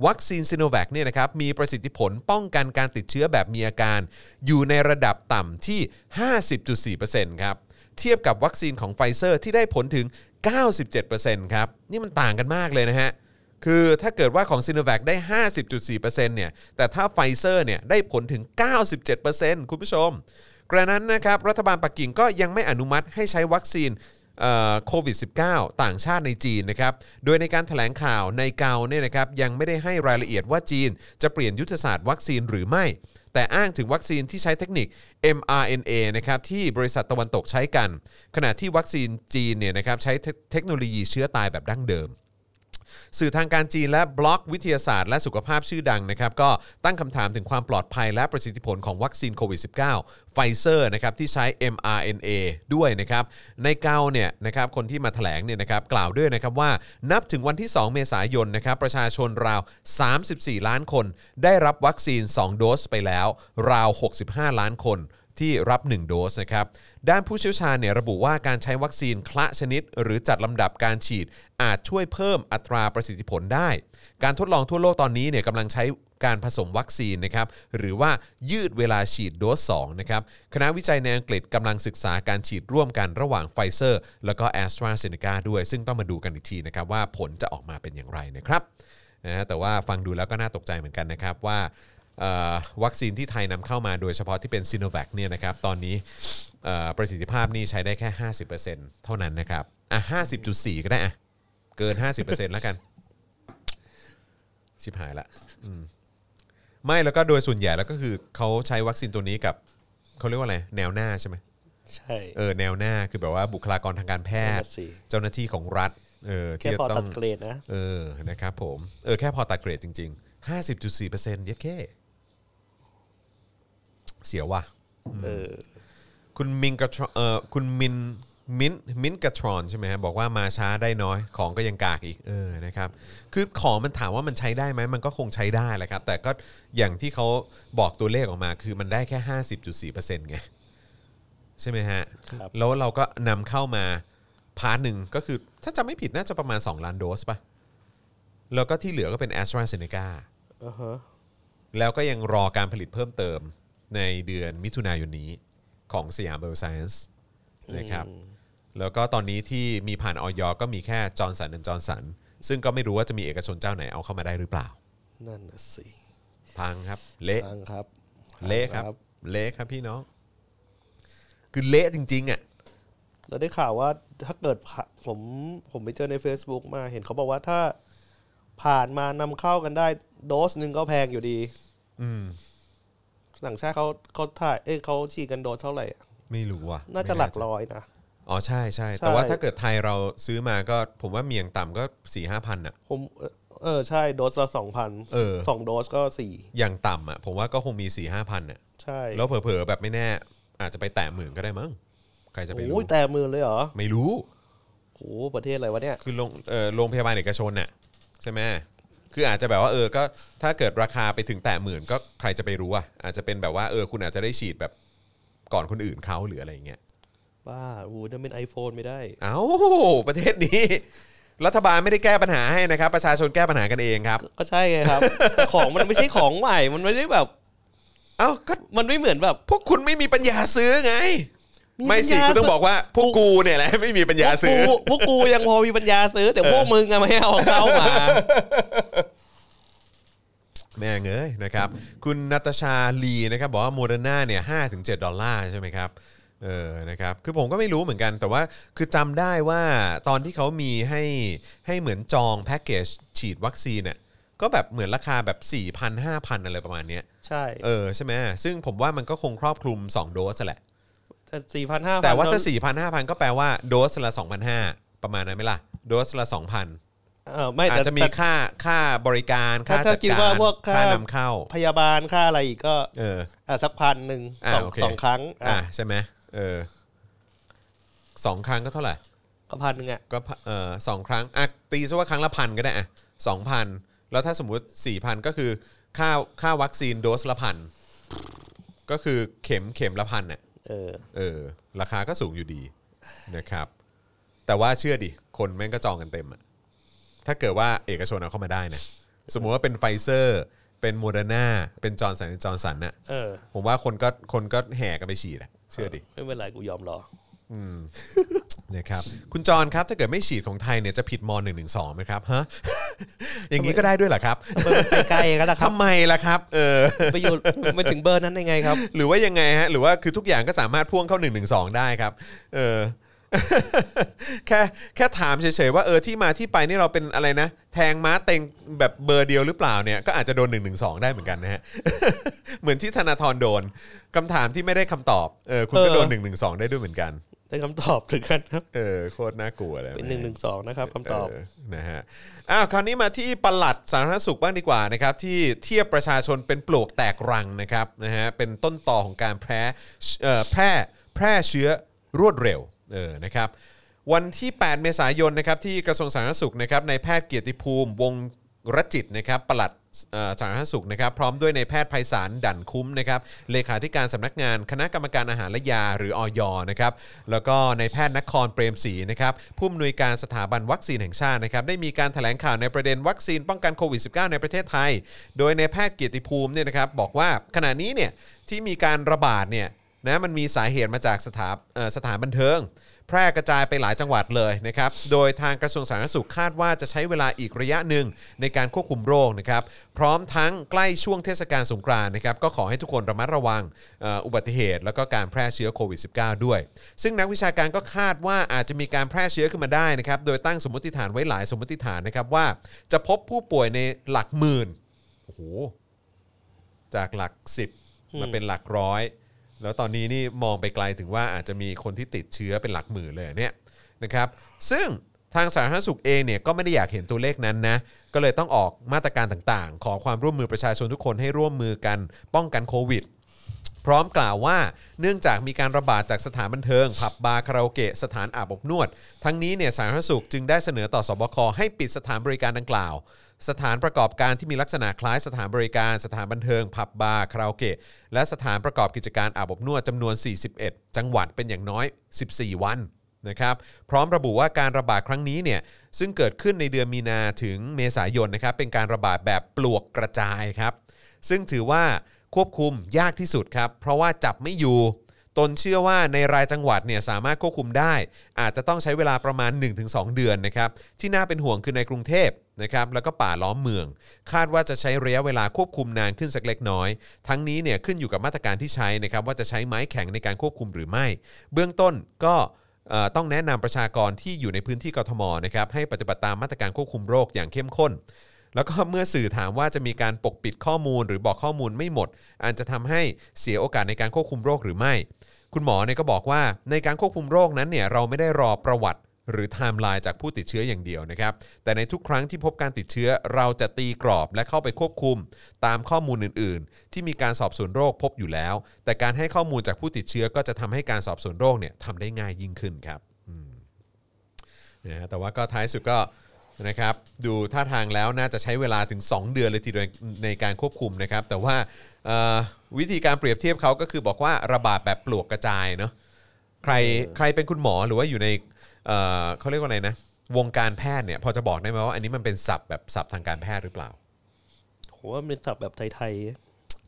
วัคซีนซิโนแวคเนี่ยนะครับมีประสิทธิผลป้องกันการติดเชื้อแบบมีอาการ อยู่ในระดับต่ำที่ 50.4%ครับ เทียบกับวัคซีนของไฟเซอร์ที่ได้ผลถึง 97%ครับ นี่มันต่างกันมากเลยนะฮะ คือถ้าเกิดว่าของซิโนแวคได้ 50.4%เนี่ย แต่ถ้าไฟเซอร์เนี่ยได้ผลถึง 97%คุณผู้ชม กระนั้นนะครับ รัฐบาลปักกิ่งก็ยังไม่อนุมัติให้ใช้วัคซีนโควิด -19 ต่างชาติในจีนนะครับ โดยในการแถลงข่าวในเกาเนี่ยนะครับยังไม่ได้ให้รายละเอียดว่าจีน จะเปลี่ยนยุทธศาสตร์วัคซีนหรือไม่ แต่อ้างถึงวัคซีนที่ใช้เทคนิค mRNA นะครับที่บริษัทตะวันตกใช้กัน ขณะที่วัคซีนจีนเนี่ยนะครับใช้เทคโนโลยีเชื้อตายแบบดั้งเดิม สื่อทางการจีนและบล็อกวิทยาศาสตร์และสุขภาพชื่อดังนะครับก็ตั้งคำถามถึงความปลอดภัยและประสิทธิผลของวัคซีนโควิด -19 ไฟเซอร์นะครับที่ใช้ mRNA ด้วยนะครับในเกาเนี่ยนะครับคนที่มาแถลงเนี่ยนะครับกล่าวด้วยนะครับว่านับถึงวันที่ 2 เมษายนนะครับประชาชนราว 34 ล้านคน ได้รับวัคซีน 2 โดสไปแล้ว ราว 65 ล้านคนที่รับ 1 โดสนะครับ ด้านผู้เชี่ยวชาญเนี่ยระบุว่าการใช้วัคซีนคละชนิด หรือจัดลำดับการฉีดอาจช่วยเพิ่มอัตราประสิทธิผลได้ การทดลองทั่วโลกตอนนี้เนี่ยกำลังใช้การผสมวัคซีนนะครับหรือว่ายืดเวลาฉีดโดส2นะครับคณะวิจัยในอังกฤษกำลังศึกษาการฉีดร่วมกันระหว่างไฟเซอร์แล้วก็แอสตราเซเนกาด้วย ซึ่งต้องมาดูกันอีกทีนะครับว่าผลจะออกมาเป็นอย่างไรนะครับนะฮะแต่ว่าฟังดูแล้วก็น่าตกใจเหมือนกันนะครับว่า วัคซีนที่ไทยนำเข้ามาโดยเฉพาะที่เป็นซิโนแวคเนี่ยนะครับตอนนี้เอ่อประสิทธิภาพนี่ใช้ได้แค่ 50%เท่านั้นนะครับอะ50.4 ก็ได้อะเกิน 50%แล้วกัน ชิบหายละอืมไม่แล้วก็โดยส่วนใหญ่แล้วก็คือเขาใช้วัคซีนตัวนี้กับเขาเรียกว่าอะไร แนวหน้าใช่ไหมใช่เออแนวหน้าคือแบบว่าบุคลากรทางการแพทย์นั่นน่ะสิเจ้าหน้าที่ของรัฐเออแค่ที่จะพอต้ตัอดงเกรดนะเออนะครับผมเออแค่พอตัดเกรดจริง ๆ 50.4%เยอะแค่ เสียวว่ะเออคุณมินกระทรเอ่อคุณมินมินมินกระทรอนใช่ไหมฮะบอกว่ามาช้าได้น้อยของก็ยังกากอีกเออนะครับคือของมันถามว่ามันใช้ได้ไหมมันก็คงใช้ได้แหละครับ แต่ก็อย่างที่เขาบอกตัวเลขออกมา คือมันได้แค่ 50.4%ไงใช่ไหมฮะครับแล้วเราก็นำเข้ามา part หนึ่งก็คือถ้าจำไม่ผิดน่าจะประมาณ 2 ล้านโดสป่ะแล้วก็ที่เหลือก็เป็น AstraZeneca อ่าฮะแล้วก็ยังรอการผลิตเพิ่มเติม ในเดือนมิถุนายนนี้ของสยามไบโอไซเอนซ์นะครับแล้วก็ตอนนี้ที่มีผ่านออยก็มีแค่จอร์นสันจอร์นสัน ซึ่งก็ไม่รู้ว่าจะมีเอกชนเจ้าไหนเอาเข้ามาได้หรือเปล่า นั่นน่ะสิพังครับ เละทางครับ เละครับ เละครับพี่น้อง คือเละจริง ๆอะเราได้ข่าวว่าถ้าเกิดผ่าผมผมไปเจอใน Facebook มาเห็นเขาบอกว่าถ้าผ่านมานำเข้ากันได้ โดสหนึ่งก็แพงอยู่ดี อืม ต่างชาติเขาเขาถ่ายเอ้ยเขาฉีดกันโดสเท่าไหร่อะไม่รู้อะน่าจะไม่หลักร้อยนะ อ๋อใช่ใช่ใช่แต่ว่าถ้าเกิดไทยเราซื้อมาก็ผมว่าเมียงต่ำก็สี่ห้าพันอะ ผมเออเออใช่โดสละสองพันเออ สองโดสก็สี่อย่างต่ำอะผมว่าก็คงมี4ี่ห้าพันอะ ใช่แล้วเผลอๆแบบไม่แน่ อาจจะไปแตะหมื่นก็ได้มั้งใครจะไปรู้ โอ้ยแต่หมื่นเลยเหรอไม่รู้ โอ้ประเทศอะไรวะเนี่ย คือโรงเอ่อโรงพยาบาลเอกชนน่ะใช่ไหม คืออาจจะแบบว่าเออก็ถ้าเกิดราคาไปถึงแตะหมื่นก็ใครจะไปรู้อะอาจจะเป็นแบบว่าเออคุณอาจจะได้ฉีดแบบก่อนคนอื่นเขาหรืออะไรอย่างเงี้ยบ้าโอ้ยนั่นเป็น iPhone ไม่ได้ เอ้าประเทศนี้ รัฐบาลไม่ได้แก้ปัญหาให้นะครับ ประชาชนแก้ปัญหากันเองครับ ก็ใช่ไงครับแต่ของมันไม่ใช่ของใหม่ มันไม่ได้แบบ เอ้าก็มันไม่เหมือนแบบ พวกคุณไม่มีปัญญาซื้อไง ไม่สิปัญญาคุณต้องบอกว่าพวกกูเนี่ยแหละไม่มีปัญญาพวกซื้อกูพวกกูยังพอมีปัญญาซื้อ แต่พวกมึงอะไม่เอาของเข้ามา แม่งเอ้ยนะครับ คุณนัตชาลีนะครับ บอกว่าโมเดอร์นาเนี่ยห้าถึงดอลลาร์ใช่ไหมครับเออนะครับคือผมก็ไม่รู้เหมือนกัน แต่ว่าคือจำได้ว่าตอนที่เขามีให้ให้เหมือนจองแพ็กเกจฉีดวัคซีนเนี่ยก็แบบเหมือนราคาแบบ 4,000 5,000 อะไรประมาณเนี้ยใช่ เออใช่ไหมซึ่งผมว่ามันก็คงครอบคลุม 2 โดสแหละแต่ สี่พันห้าแต่ว่าถ้า4,000 5,000ก็แปลว่าโดสละ2,500ประมาณนั้นไหมล่ะ โดสละ2,000เออไม่อาจแต่จะมีแต่ค่าค่าบริการถ้าค่าถ้าจัดคิดการว่าพวกค่าค่านำเข้า พยาบาลค่าอะไรอีกก็ เอออะสักพันหนึ่งอ่าสองโอเคสองครั้ง อะอะใช่ไหมเออสองครั้งก็เท่าไหร่ก็พันหนึ่งอะก็พะเออสองครั้งอะตีซะว่าครั้งละพันก็ได้อะสองพันแล้วถ้าสมมุติสี่พันก็คือค่าค่าวัคซีนโดสละพันก็คือเข็มเข็มละพันเนี่ย เออเออ ราคาก็สูงอยู่ดีนะครับ แต่ว่าเชื่อดิ คนแม่งก็จองกันเต็มอะถ้าเกิดว่าเอกชนเอาเข้ามาได้นะ สมมุติว่าเป็นไฟเซอร์ เป็นโมเดอร์นาเป็นจอร์นสันจอร์นสันน่ะเออ ผมว่าคนก็คนก็แห่กันไปฉีดอะเชื่อดิ ไม่เป็นไรกูยอมรอ นะครับคุณจรครับถ้าเกิดไม่ฉีดของไทยเนี่ยจะผิดม .112 ไหมครับฮะ อย่างนี้ก็ได้ด้วยเหรอครับไปไกลกันนะครับทำไมล่ะครับ เออไปอยู่ไปถึงเบอร์นั้นได้ไงครับ หรือว่ายังไงฮะหรือว่าคือทุกอย่างก็สามารถพ่วงเข้า1นึได้ครับ เออแค่แค่ถามเฉยๆว่าเออที่มาที่ไปนี่เราเป็นอะไรนะ แทงม้าเต็งแบบเบอร์เดียวหรือเปล่าเนี่ยก็อาจจะโดน1นึได้เหมือนกันนะฮะ เหมือนที่ธนาธรโดนคำถามที่ไม่ได้คำตอบเออคุณก็โดน1นึได้ด้วยเหมือนกัน ได้คำตอบถึงกันครับเออโคตรน่ากลัวเลยเป็นหนึ่งหนึ่งสองนะครับคำตอบเนะฮะอ้าวคราวนี้มาที่ปลัดสาธารณสุขบ้างดีกว่านะครับที่เทียบประชาชนเป็นปลวกแตกรังนะครับนะฮะเป็นต้นต่อของการแพร่เอ่อแพร่แพร่เชื้อรวดเร็วเออนะครับวันที่ 8 เมษายนนะครับที่กระทรวงสาธารณสุขนะครับในแพทย์เกียรติภูมิวงศ์ รจิตนะครับปลัดสาธารณสุขนะครับพร้อมด้วยในแพทย์ไพศาลดั่นคุ้มนะครับเลขาธิการสำนักงานคณะกรรมการอาหารและยาหรืออยนะครับแล้วก็ในแพทย์นครเปรมศรีนะครับผู้อำนวยการสถาบันวัคซีนแห่งชาตินะครับได้มีการแถลงข่าวในประเด็นวัคซีนป้องกันโควิด -19 ในประเทศไทย โดยในแพทย์เกียรติภูมิเนี่ยนะครับบอกว่าขณะนี้เนี่ยที่มีการระบาดเนี่ยนะมันมีสาเหตุมาจากสถาสถานบันเทิง แพร่กระจายไปหลายจังหวัดเลยนะครับ โดยทางกระทรวงสาธารณสุขคาดว่าจะใช้เวลาอีกระยะหนึ่งในการควบคุมโรคนะครับ พร้อมทั้งใกล้ช่วงเทศกาลสงกรานต์นะครับ ก็ขอให้ทุกคนระมัดระวังอุบัติเหตุ แล้วก็การแพร่เชื้อโควิด -19 ด้วย ซึ่งนักวิชาการก็คาดว่าอาจจะมีการแพร่เชื้อขึ้นมาได้นะครับ โดยตั้งสมมติฐานไว้หลายสมมติฐานนะครับว่า จะพบผู้ป่วยในหลักหมื่น โอ้โห จากหลัก 10มาเป็นหลักร้อย แล้วตอนนี้นี่มองไปไกลถึงว่าอาจจะมีคนที่ติดเชื้อเป็นหลักหมื่นเลยเนี่ยนะครับ ซึ่งทางสาธารณสุขเองเนี่ยก็ไม่ได้อยากเห็นตัวเลขนั้นนะ ก็เลยต้องออกมาตรการต่างๆ ขอความร่วมมือประชาชนทุกคนให้ร่วมมือกันป้องกันโควิด พร้อมกล่าวว่าเนื่องจากมีการระบาดจากสถานบันเทิง ผับบาร์คาราโอเกะสถานอาบอบนวด ทั้งนี้เนี่ยสาธารณสุขจึงได้เสนอต่อสบคให้ปิดสถานบริการดังกล่าว สถานประกอบการที่มีลักษณะคล้ายสถานบริการ สถานบันเทิง ผับบาร์คาราโอเกะ และสถานประกอบกิจการอาบอบนวดจำนวน 41 จังหวัดเป็นอย่างน้อย 14 วันนะครับพร้อมระบุว่าการระบาดครั้งนี้เนี่ยซึ่งเกิดขึ้นในเดือนมีนาถึงเมษายนนะครับเป็นการระบาดแบบปลวกกระจายครับซึ่งถือว่าควบคุมยากที่สุดครับเพราะว่าจับไม่อยู่ ตนเชื่อว่าในรายจังหวัดเนี่ยสามารถควบคุมได้ อาจจะต้องใช้เวลาประมาณ 1-2 เดือนนะครับที่น่าเป็นห่วงคือในกรุงเทพนะครับแล้วก็ป่าล้อมเมือง คาดว่าจะใช้ระยะเวลาควบคุมนานขึ้นสักเล็กน้อย ทั้งนี้เนี่ยขึ้นอยู่กับมาตรการที่ใช้นะครับว่าจะใช้ไม้แข็งในการควบคุมหรือไม่ เบื้องต้นก็ต้องแนะนำประชากรที่อยู่ในพื้นที่กทมนะครับให้ปฏิบัติตามมาตรการควบคุมโรคอย่างเข้มข้น แล้วก็เมื่อสื่อถามว่าจะมีการปกปิดข้อมูล หรือบอกข้อมูลไม่หมดอาจจะทำให้เสียโอกาสในการควบคุมโรคหรือไม่ คุณหมอเนี่ยก็บอกว่าในการควบคุมโรคนั้นเนี่ยเราไม่ได้รอประวัติหรือไทม์ไลน์จากผู้ติดเชื้ออย่างเดียวนะครับ แต่ในทุกครั้งที่พบการติดเชื้อ เราจะตีกรอบและเข้าไปควบคุม ตามข้อมูลอื่น ๆ ที่มีการสอบสวนโรคพบอยู่แล้ว แต่การให้ข้อมูลจากผู้ติดเชื้อก็จะทำให้การสอบสวนโรคเนี่ยทำได้ง่ายยิ่งขึ้นครับนะแต่ว่าก็ท้ายสุดก็ นะครับดูท่าทางแล้วน่าจะใช้เวลาถึง 2 เดือนเลยทีเดียวในการควบคุมนะครับแต่ว่าเอ่อวิธีการเปรียบเทียบเขาก็คือบอกว่าระบาดแบบปลวกกระจายเนาะใครใครเป็นคุณหมอหรือว่าอยู่ในเอ่อเขาเรียกว่าอะไรนะวงการแพทย์เนี่ยพอจะบอกได้ไหมว่าอันนี้มันเป็นศัพท์แบบศัพท์ทางการแพทย์หรือเปล่าผมว่ามันเป็นศัพท์แบบไทย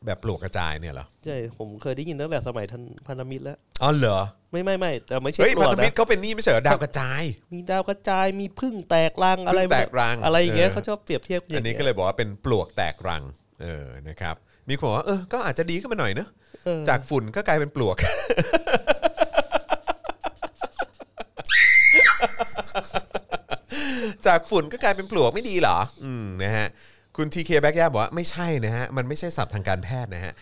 แบบปลวกกระจายเนี่ยเหรอใช่ผมเคยได้ยินตั้งแต่สมัยท่านพันธมิตรแล้วอ๋อเหรอไม่ไม่ไม่แต่ไม่ใช่พันธมิตรเขาเป็นนี่ไม่ใช่เหรอดาวกระจาย มีดาวกระจายมีพึ่งแตกรังอะไรพึ่แตกรังอะไรอย่างเงี้ยเขาชอบเปรียบเทียบอย่างอันนี้ก็เลยบอกว่าเป็นปลวกแตกรังเออนะครับ มีคนบอกว่าเออก็อาจจะดีขึ้นมาหน่อยเนอะจากฝุ่นก็กลายเป็นปลวก จากฝุ่นก็กลายเป็นปลวกไม่ดีเหรอ อืมนะฮะ คุณทีเคแบ็กย่าบอกว่าไม่ใช่นะฮะ มันไม่ใช่ศัพท์ทางการแพทย์นะฮะ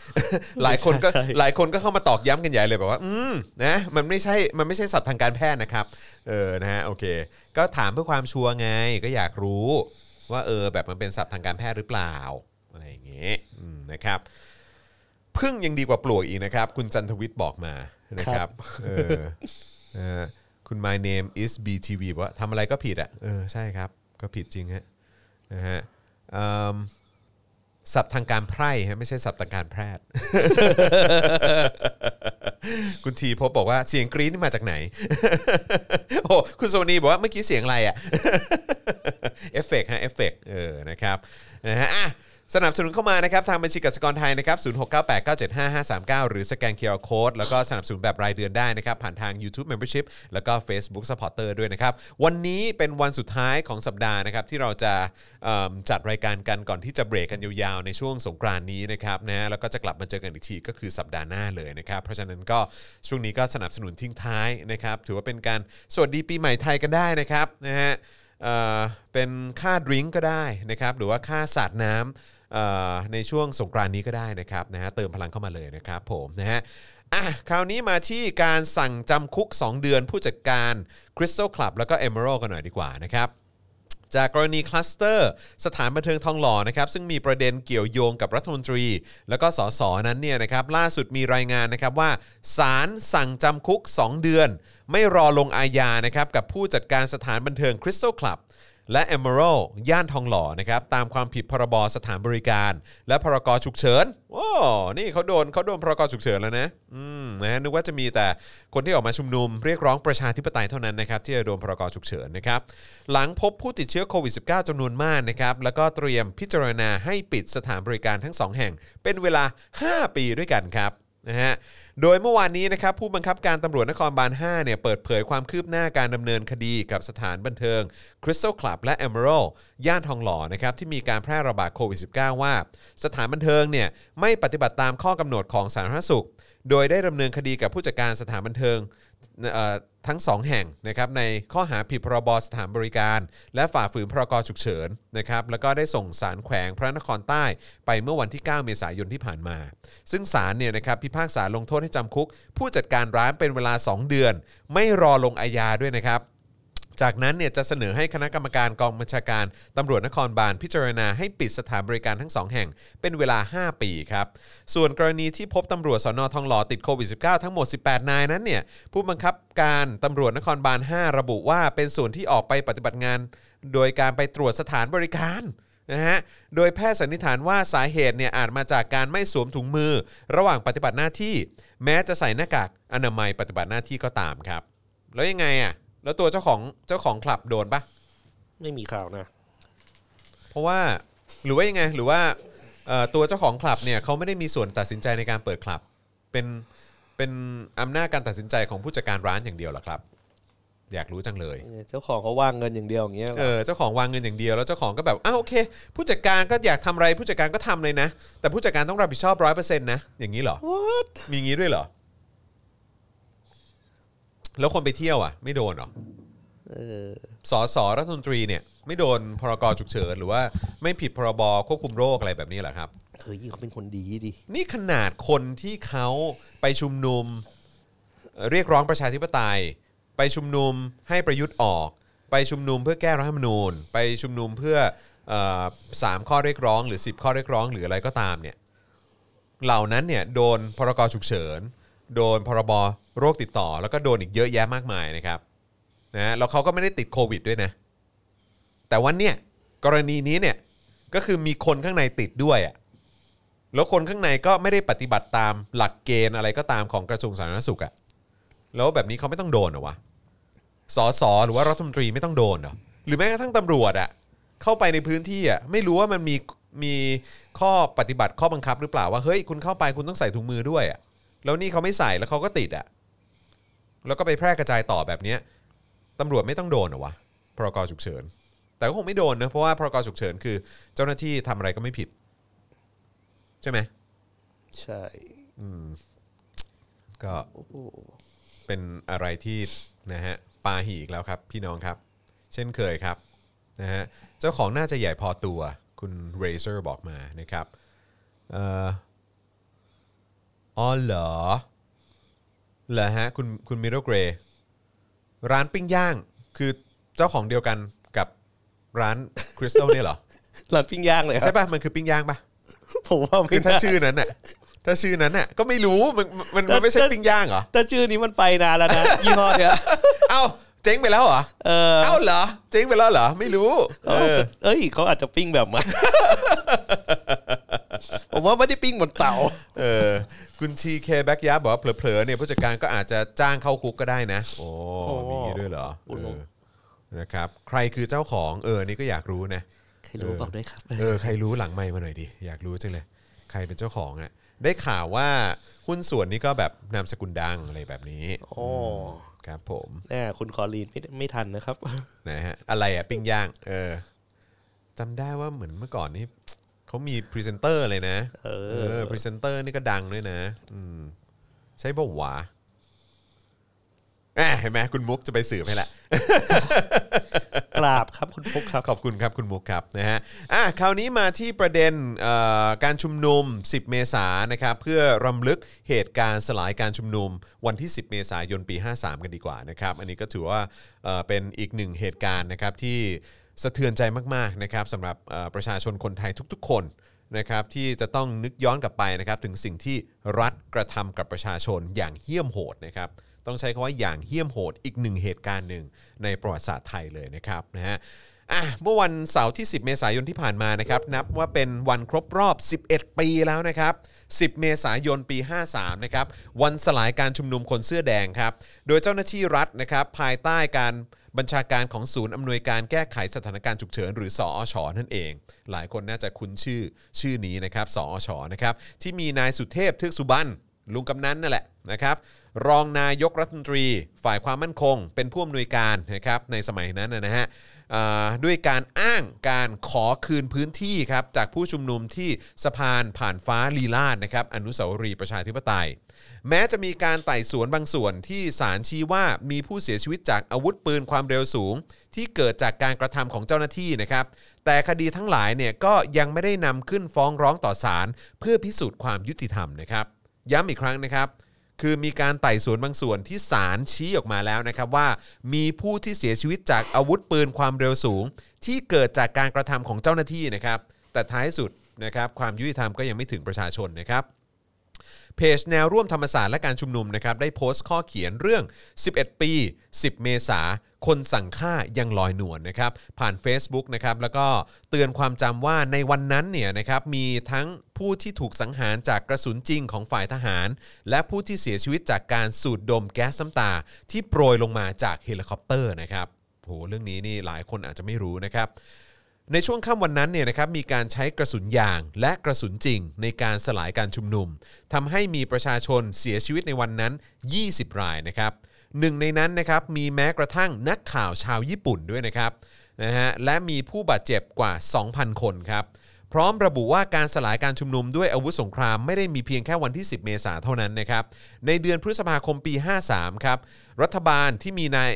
หลายคนก็ใช่ หลายคนก็เข้ามาตอกย้ำกันใหญ่เลยแบบว่า อืมนะมันไม่ใช่มันไม่ใช่ศัพท์ทางการแพทย์นะครับ เออนะฮะโอเค ก็ถามเพื่อความชัวร์ไงก็อยากรู้ว่าเออแบบมันเป็นศัพท์ทางการแพทย์หรือเปล่าอะไรอย่างเงี้ยอืมนะครับ พึ่งยังดีกว่าปลวกอีกนะครับ คุณจันทวิทย์บอกมานะครับเออเออคุณ my name is btv บอกว่าทำอะไรก็ผิดอะเออใช่ครับ ก็ผิดจริงฮะนะฮะอืม ศัพท์ทางการไพร่ฮะไม่ใช่ศัพท์ทางการแพทย์ คุณทีพบบอกว่าเสียงกรี๊ดนี่มาจากไหน โอ้คุณโซนีบอกว่าเมื่อกี้เสียงอะไรอะเอฟเฟกต์ฮะเอฟเฟกต์เออนะครับนะฮะอะ สนับสนุนเข้ามานะครับทางบัญชีกสิกรไทยนะครับ0698975539 หรือสแกน QR code แล้วก็สนับสนุนแบบรายเดือนได้นะครับ ผ่านทาง YouTube Membership แล้วก็ Facebook Supporter ด้วยนะครับ วันนี้เป็นวันสุดท้ายของสัปดาห์นะครับ ที่เราจะเอิ่มจัดรายการกันก่อนที่จะเบรกกันยาวๆ ในช่วงสงกรานต์นี้นะครับนะแล้วก็จะกลับมาเจอกันอีกทีก็คือสัปดาห์หน้าเลยนะครับ เพราะฉะนั้นก็ช่วงนี้ก็สนับสนุนทิ้งท้ายนะครับถือว่าเป็นการสวัสดีปีใหม่ไทยกันได้นะครับนะฮะเอ่อเป็นค่าดริงก์ก็ได้นะครับหรือว่าค่าสาดน้ำ ในช่วงสงกรานนี้ก็ได้นะครับนะฮะเติมพลังเข้ามาเลยนะครับผมนะฮะอะคราวนี้มาที่การสั่งจำคุก 2 เดือนผู้จัดการ Crystal Club แล้วก็ Emerald กันหน่อยดีกว่านะครับจากกรณีคลัสเตอร์ สถานบันเทิงทองหล่อนะครับซึ่งมีประเด็นเกี่ยวโยงกับรัฐมนตรี แล้วก็สสนั้นเนี่ยนะครับล่าสุดมีรายงานนะครับว่าศาลสั่งจำคุก 2 เดือน ไม่รอลงอาญานะครับกับผู้จัดการสถานบันเทิง Crystal Club และ Emerald ย่านทองหล่อนะครับตามความผิดพรบสถานบริการ และพรกฉุกเฉินโอ้นี่เขาโดนเขาโดนพรกฉุกเฉินแล้วนะอืมนะนึกว่าจะมีแต่คนที่ออกมาชุมนุมเรียกร้องประชาธิปไตยเท่านั้นนะครับที่จะโดนพรกฉุกเฉินนะครับหลังพบผู้ติดเชื้อโควิด -19 จำนวนมากนะครับแล้วก็เตรียมพิจารณาให้ปิดสถานบริการทั้ง 2 แห่ง เป็นเวลา 5 ปีด้วยกันครับนะฮะ โดยเมื่อวานนี้นะครับผู้บังคับการตำรวจนครบาล5เนี่ยเปิดเผยความคืบหน้าการดำเนินคดีกับสถานบันเทิง Crystal Club และ Emerald ย่านทองหล่อนะครับที่มีการแพร่ระบาดโควิด -19 ว่า สถานบันเทิงเนี่ยไม่ปฏิบัติตามข้อกำหนดของสาธารณสุข โดยได้ดำเนินคดีกับผู้จัดการสถานบันเทิง ทั้ง 2 แห่งนะครับในข้อหาผิดพรบสถานบริการ และฝ่าฝืนพรกฉุกเฉินนะครับแล้วก็ได้ส่งสารแขวงพระนครใต้ไปเมื่อวันที่ 9 เมษายนที่ผ่านมา ซึ่งสารเนี่ยนะครับพิพากษาลงโทษให้จำคุก ผู้จัดการร้านเป็นเวลา 2 เดือน ไม่รอลงอาญาด้วยนะครับ จากนั้นเนี่ยจะเสนอให้คณะกรรมการกองบัญชาการตำรวจนครบาลพิจารณาให้ปิดสถานบริการทั้ง 2 แห่งเป็นเวลา 5 ปีครับ ส่วนกรณีที่พบตำรวจสนทองหล่อติดโควิด -19 ทั้งหมด 18 นายนั้นเนี่ยผู้บังคับการตำรวจนครบาล 5 ระบุว่าเป็นส่วนที่ออกไปปฏิบัติงาน โดยการไปตรวจสถานบริการนะฮะ โดยแพทย์สันนิษฐานว่าสาเหตุเนี่ยอาจมาจากการไม่สวมถุงมือ ระหว่างปฏิบัติหน้าที่ แม้จะใส่หน้ากากอนามัยปฏิบัติหน้าที่ก็ตามครับ แล้วยังไงอะ แล้วตัวเจ้าของเจ้าของคลับโดนปะไม่มีข่าวนะ เพราะว่าหรือว่ายังไงหรือว่าเอ่อตัวเจ้าของคลับเนี่ยเขาไม่ได้มีส่วนตัดสินใจในการเปิดคลับ เป็นเป็นอำนาจการตัดสินใจของผู้จัดการร้านอย่างเดียวเหรอครับ อยากรู้จังเลย เจ้าของเขาว่างเงินอย่างเดียวอย่างเงี้ยเหรอเออเจ้าของวางเงินอย่างเดียวแล้วเจ้าของก็แบบอ้าวโอเค ผู้จัดการก็อยากทำอะไรผู้จัดการก็ทำเลยนะ แต่ผู้จัดการต้องรับผิดชอบร้อยเปอร์เซ็นต์นะอย่างนี้เหรอ What? มีงี้ด้วยเหรอ แล้วคนไปเที่ยวอะ ไม่โดนเหรอเออสสรัฐมนตรีเนี่ย ไม่โดนพรกฉุกเฉินหรือว่าไม่ผิดพรบควบคุมโรคอะไรแบบนี้เหรอครับ เฮ้ยเขาเป็นคนดีดิ นี่ขนาดคนที่เขาไปชุมนุมเอ่อเรียกร้องประชาธิปไตย ไปชุมนุมให้ประยุทธ์ออก ไปชุมนุมเพื่อแก้รัฐธรรมนูญ ไปชุมนุมเพื่อเออสามข้อเรียกร้องหรือ 10 ข้อเรียกร้องหรืออะไรก็ตามเนี่ยเหล่านั้นเนี่ยโดนพรกฉุกเฉิน โดนพรบโรคติดต่อ แล้วก็โดนอีกเยอะแยะมากมายนะครับนะแล้วเขาก็ไม่ได้ติดโควิดด้วยนะ แต่ว่าเนี่ยกรณีนี้เนี่ยก็คือมีคนข้างในติดด้วยอะแล้วคนข้างในก็ไม่ได้ปฏิบัติตามหลักเกณฑ์อะไรก็ตามของกระทรวงสาธารณสุขอะแล้วแบบนี้เขาไม่ต้องโดนเหรอวะสสหรือว่ารัฐมนตรีไม่ต้องโดนเหรอหรือแม้กระทั่งตำรวจอะเข้าไปในพื้นที่อะไม่รู้ว่ามันมีมีข้อปฏิบัติข้อบังคับหรือเปล่าว่าเฮ้ยคุณเข้าไปคุณต้องใส่ถุงมือด้วยอะ แล้วนี่เขาไม่ใส่แล้วเขาก็ติดอะแล้วก็ไปแพร่กระจายต่อแบบเนี้ยตำรวจไม่ต้องโดนเหรอวะพรกฉุกเฉิน แต่ก็คงไม่โดนนะเพราะว่าพรกฉุกเฉินคือเจ้าหน้าที่ทำอะไรก็ไม่ผิด ใช่ไหมใช่ก็โอ้โหเป็นอะไรที่นะฮะปาหีอีกแล้วครับ พี่น้องครับ เช่นเคยครับนะฮะเจ้าของน่าจะใหญ่พอตัวคุณเรเซอร์บอกมานะครับเอ่อ อ๋อเหรอเหรอฮะคุณคุณมิโรเกรร้านปิ้งย่างคือเจ้าของเดียวกันกับร้านคริสตัลเนี่ยเหรอร้านปิ้งย่างเลยครัใช่บป่ะมันคือปิ้งย่างป่ะผมว่าคือไม่ถ้าน่าชื่อนั้นน่ะถ้าชื่อนั้นน่ะก็ไม่รู้มันมันมันไม่ใช่ปิ้งย่างเหรอแต่ชื่อนี้มันไปนานแล้วนะยี่ห้อเนี้ยเอ้าเจ๊งไปแล้วเหรอเออเอ้าเหรอเจ๊งไปแล้วเหรอไม่รู้ เออเอ้ยเขาอาจจะปิ้งแบบมา ผมว่าไม่ได้ปิ้งบนเตาเออคุณทีเคแบ็กยาบอกว่าเผลอๆเนี่ยผู้จัดการก็อาจจะจ้างเข้าคุกก็ได้นะ โอ้โอ้มีอย่างงี้ด้วยเหรอโอ้โหเออนะครับใครคือเจ้าของเออนี่ก็อยากรู้นะใครรู้บอกด้วยครับเออใครรู้หลังไม่มาหน่อยดิอยากรู้จังเลย ใครเป็นเจ้าของอะได้ข่าวว่าหุ้นส่วนนี้ก็แบบนามสกุลดังอะไรแบบนี้โอ้ครับผมแน่คุณคอลีนไม่ไม่ทันนะครับนะฮะอะไรอะปิ้งย่าง เออจำได้ว่าเหมือนเมื่อก่อนนี้ เขามีพรีเซนเตอร์เลยนะเอเออพรีเซนเตอร์นี่ก็ดังด้วยนะ อืมใช่ป่าววะแหมเห็นไหมคุณมุกจะไปสืบให้ละกราบครับคุณมุกครับ ขอบคุณครับคุณมุกครับนะฮะอะคราวนี้มาที่ประเด็นเอ่อการชุมนุม 10 เมษายนนะครับเพื่อรำลึกเหตุการณ์สลายการชุมนุมวันที่ 10 เมษายนปี 53 กันดีกว่านะครับ อันนี้ก็ถือว่าเอ่อเป็นอีกหนึ่งเหตุการณ์นะครับที่ สะเทือนใจมากๆนะครับสำหรับประชาชนคนไทยทุกๆ คนนะครับที่จะต้องนึกย้อนกลับไปนะครับถึงสิ่งที่รัฐกระทำกับประชาชนอย่างเหี้ยมโหดนะครับต้องใช้คำว่าอย่างเหี้ยมโหดอีกหนึ่งเหตุการณ์หนึ่งในประวัติศาสตร์ไทยเลยนะครับนะฮะอะเมื่อวันเสาร์ที่ 10 เมษายนที่ผ่านมานะครับนับว่าเป็นวันครบรอบ 11 ปีแล้วนะครับ 10 เมษายนปี 53 นะครับวันสลายการชุมนุมคนเสื้อแดงครับโดยเจ้าหน้าที่รัฐนะครับภายใต้การ บัญชาการของศูนย์อำนวยการแก้ไขสถานการณ์ฉุกเฉินหรือสอชนั่นเอง หลายคนน่าจะคุ้นชื่อชื่อนี้นะครับสอชนะครับที่มีนายสุเทพเทือกสุบรรณลุงกำนันนั่นแหละนะครับรองนายกรัฐมนตรี ฝ่ายความมั่นคง เป็นผู้อำนวยการนะครับในสมัยนั้นนะฮะด้วยการอ้างการขอคืนพื้นที่ครับจากผู้ชุมนุมที่สะพานผ่านฟ้าลีลาดนะครับอนุสาวรีย์ประชาธิปไตย แม้จะมีการไต่สวนบางส่วนที่ศาลชี้ว่ามีผู้เสียชีวิตจากอาวุธปืนความเร็วสูง ที่เกิดจากการกระทำของเจ้าหน้าที่นะครับ แต่คดีทั้งหลายเนี่ยก็ยังไม่ได้นำขึ้นฟ้องร้องต่อศาลเพื่อพิสูจน์ความยุติธรรมนะครับ ย้ำอีกครั้งนะครับ คือมีการไต่สวนบางส่วนที่ศาลชี้ออกมาแล้วนะครับว่า มีผู้ที่เสียชีวิตจากอาวุธปืนความเร็วสูง ที่เกิดจากการกระทำของเจ้าหน้าที่นะครับ แต่ท้ายสุดนะครับความยุติธรรมก็ยังไม่ถึงประชาชนนะครับ เพจแนวร่วมธรรมศาสตร์และการชุมนุมนะครับได้โพสต์ข้อเขียนเรื่อง 11 ปี 10 เมษาคนสั่งฆ่ายังลอยนวลนะครับ ผ่าน Facebook นะครับแล้วก็เตือนความจำว่าในวันนั้นเนี่ยนะครับมีทั้งผู้ที่ถูกสังหารจากกระสุนจริงของฝ่ายทหาร และผู้ที่เสียชีวิตจากการสูดดมแก๊สน้ำตา ที่โปรยลงมาจากเฮลิคอปเตอร์นะครับโหเรื่องนี้นี่หลายคนอาจจะไม่รู้นะครับ ในช่วงค่ำวันนั้นเนี่ยนะครับมีการใช้กระสุนยางและกระสุนจริง ในการสลายการชุมนุมทำให้มีประชาชนเสียชีวิตในวันนั้น 20 รายนะครับหนึ่งในนั้นนะครับมีแม้กระทั่งนักข่าวชาวญี่ปุ่นด้วยนะครับนะฮะและมีผู้บาดเจ็บกว่า 2,000 คนครับพร้อมระบุว่าการสลายการชุมนุมด้วยอาวุธสงครามไม่ได้มีเพียงแค่วันที่ 10 เมษาเท่านั้นนะครับในเดือนพฤษภาคมปี 53 ครับรัฐบาลที่มีนาย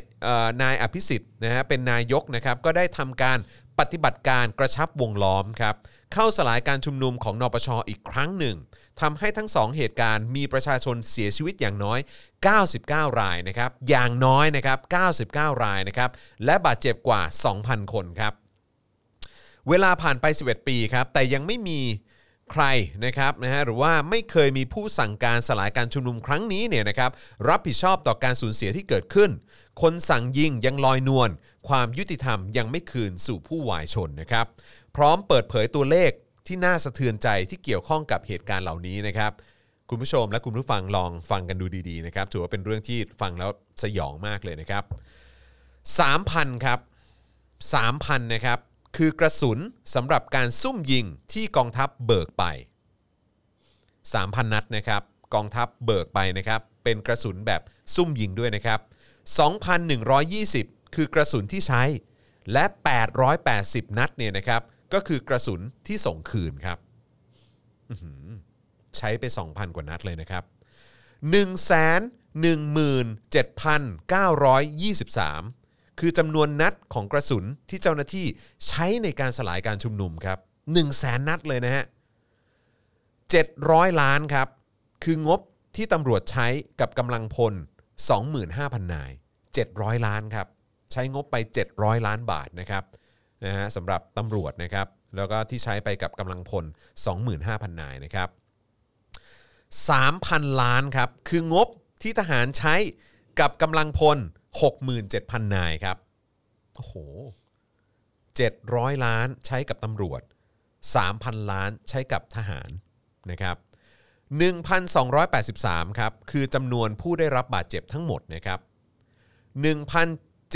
นายอภิสิทธิ์นะฮะเป็นนายกนะครับก็ได้ทำการ ปฏิบัติการกระชับวงล้อมครับเข้าสลายการชุมนุมของนปชอีกครั้งหนึ่งทำให้ทั้งสองเหตุการณ์มีประชาชนเสียชีวิตอย่างน้อย 99 รายนะครับอย่างน้อยนะครับ99 รายนะครับและบาดเจ็บกว่า 2,000 คนครับเวลาผ่านไป 11 ปีครับแต่ยังไม่มีใครนะครับนะฮะหรือว่าไม่เคยมีผู้สั่งการสลายการชุมนุมครั้งนี้เนี่ยนะครับรับผิดชอบต่อการสูญเสียที่เกิดขึ้น คนสั่งยิงยังลอยนวล ความยุติธรรมยังไม่คืนสู่ผู้วายชนนะครับ พร้อมเปิดเผยตัวเลขที่น่าสะเทือนใจที่เกี่ยวข้องกับเหตุการณ์เหล่านี้นะครับ คุณผู้ชมและคุณผู้ฟังลองฟังกันดูดีๆนะครับถือว่าเป็นเรื่องที่ฟังแล้วสยองมากเลยนะครับ 3,000 ครับ 3,000 นะครับ คือกระสุนสำหรับการซุ่มยิงที่กองทัพเบิกไป 3,000 นัดนะครับ กองทัพเบิกไปนะครับ เป็นกระสุนแบบซุ่มยิงด้วยนะครับ 2,120 คือกระสุนที่ใช้และ 880 นัดเนี่ยนะครับก็คือกระสุนที่ส่งคืนครับใช้ไป 2,000 กว่านัดเลยนะครับ 1 1 7 9 2 3 คือจำนวนนัดของกระสุนที่เจ้าหน้าที่ใช้ในการสลายการชุมนุมครับ1 0 0 0 0แสนนัดเลยนะฮะ700 ล้านครับ คืองบที่ตำรวจใช้กับกำลังพล 25,000 นาย 700 ล้านครับ ใช้งบไป 700 ล้านบาทนะครับนะฮะสำหรับตำรวจนะครับแล้วก็ที่ใช้ไปกับกำลังพล 25,000 นายนะครับ 3,000 ล้านครับคืองบที่ทหารใช้กับกำลังพล 67,000 นายครับโอ้โห700 ล้านใช้กับตำรวจ 3,000 ล้านใช้กับทหารนะครับ1,283 ครับ คือจำนวนผู้ได้รับบาดเจ็บทั้งหมดนะครับ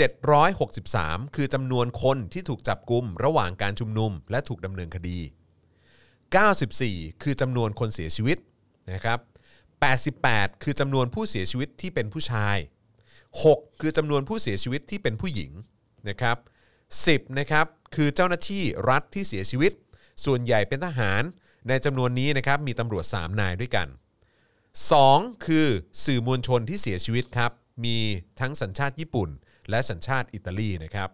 763 คือจำนวนคนที่ถูกจับกุมระหว่างการชุมนุมและถูกดำเนินคดี 94 คือจำนวนคนเสียชีวิตนะครับ88 คือจำนวนผู้เสียชีวิตที่เป็นผู้ชาย 6 คือจำนวนผู้เสียชีวิตที่เป็นผู้หญิงนะครับ10นะครับคือเจ้าหน้าที่รัฐที่เสียชีวิต ส่วนใหญ่เป็นทหารในจำนวนนี้นะครับมีตำรวจ 3 นายด้วยกัน 2 คือสื่อมวลชนที่เสียชีวิตครับมีทั้งสัญชาติญี่ปุ่น และสัญชาติอิตาลีนะครับ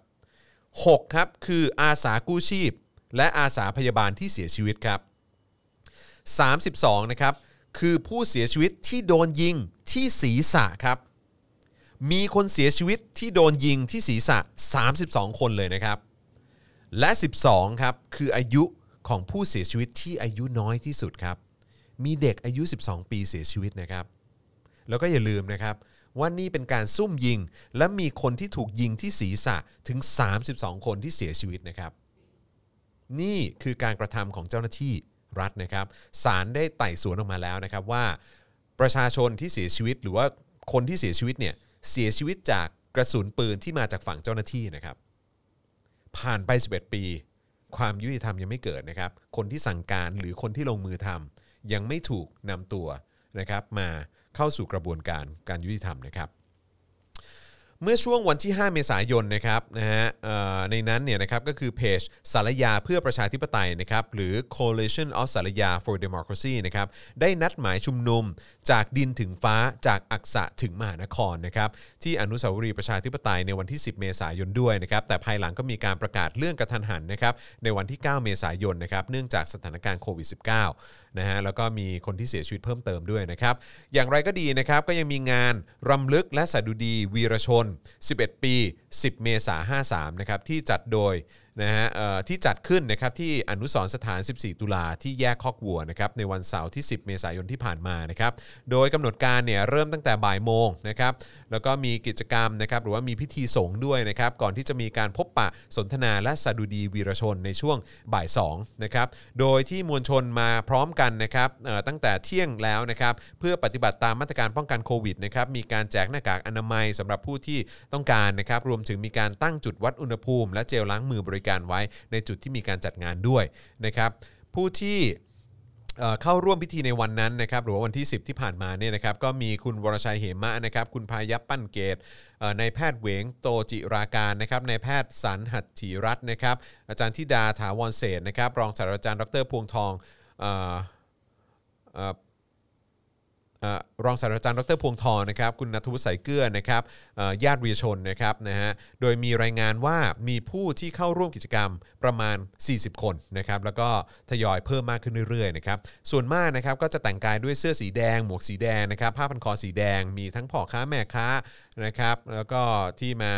6 ครับคืออาสากู้ชีพ และอาสาพยาบาลที่เสียชีวิตครับ 32นะครับคือผู้เสียชีวิตที่โดนยิงที่ศีรษะครับ มีคนเสียชีวิตที่โดนยิงที่ศีรษะ 32 คนเลยนะครับ และ 12ครับคืออายุของผู้เสียชีวิตที่อายุน้อยที่สุดครับ มีเด็กอายุ 12 ปีเสียชีวิตนะครับ แล้วก็อย่าลืมนะครับ ว่านี่เป็นการซุ่มยิง และมีคนที่ถูกยิงที่ศีรษะถึง 32 คนที่เสียชีวิตนะครับ นี่คือการกระทำของเจ้าหน้าที่รัฐนะครับศาลได้ไต่สวนออกมาแล้วนะครับว่า ประชาชนที่เสียชีวิตหรือว่าคนที่เสียชีวิตเนี่ยเสียชีวิตจากกระสุนปืนที่มาจากฝั่งเจ้าหน้าที่นะครับ ผ่านไป 11 ปี ความยุติธรรมยังไม่เกิดนะครับ คนที่สั่งการหรือคนที่ลงมือทำยังไม่ถูกนำตัวนะครับมา เข้าสู่กระบวนการการยุติธรรมนะครับเมื่อช่วงวันที่ 5 เมษายนนะครับนะฮะในนั้นเนี่ยนะครับก็คือเพจสารยาเพื่อประชาธิปไตยนะครับหรือ Coalition of สารยา for Democracy นะครับได้นัดหมายชุมนุมจากดินถึงฟ้าจากอักษะถึงมหานครนะครับที่อนุสาวรีย์ประชาธิปไตยในวันที่ 10 เมษายนด้วยนะครับแต่ภายหลังก็มีการประกาศเลื่อนกระทันหันนะครับในวันที่ 9 เมษายนนะครับเนื่องจากสถานการณ์โควิด -19 นะฮะแล้วก็มีคนที่เสียชีวิตเพิ่มเติมด้วยนะครับ อย่างไรก็ดีนะครับก็ยังมีงานรำลึกและสดุดีวีรชน 11 ปี 10 เมษายน53นะครับที่จัดโดย นะฮะที่จัดขึ้นนะครับที่อนุสรสถาน 14 ตุลาที่แยกคอกวัวนะครับในวันเสาร์ที่ 10 เมษายนที่ผ่านมานะครับโดยกำหนดการเนี่ยเริ่มตั้งแต่บ่ายโมงนะครับแล้วก็มีกิจกรรมนะครับหรือว่ามีพิธีสงฆ์ด้วยนะครับก่อนที่จะมีการพบปะสนทนาและสดุดีวีรชนในช่วงบ่าย2นะครับโดยที่มวลชนมาพร้อมกันนะครับตั้งแต่เที่ยงแล้วนะครับเพื่อปฏิบัติตามมาตรการป้องกันโควิดนะครับมีการแจกหน้ากากอนามัยสำหรับผู้ที่ต้องการนะครับรวมถึงมีการตั้งจุดวัดอุณหภูมิ และเจลล้างมือบริการไว้ในจุดที่มีการจัดงานด้วยนะครับผู้ที่เข้าร่วมพิธีในวันนั้นนะครับหรือว่าวันที่ 10 ที่ผ่านมาเนี่ยนะครับก็มีคุณวรชัยเหมะนะครับคุณพายัพปั้นเกตนายแพทย์เวงโตจิราการนะครับนายแพทย์สันหัตถีรัตน์นะครับอาจารย์ธิดาถาวรเศษนะครับรองศาสตราจารย์ดรพวงทองเอ่อเอ่อ เอ่อ รองศาสตราจารย์ดรพวงทองนะครับคุณนทวุฒิสายเกลือนะครับญาติวีชนนะครับนะฮะโดยมีรายงานว่ามีผู้ที่เข้าร่วมกิจกรรมประมาณ 40 คนนะครับแล้วก็ทยอยเพิ่มมากขึ้นเรื่อยๆนะครับส่วนมากนะครับก็จะแต่งกายด้วยเสื้อสีแดง หมวกสีแดงนะครับผ้าพันคอสีแดงมีทั้งพ่อค้าแม่ค้านะครับแล้วก็ที่มา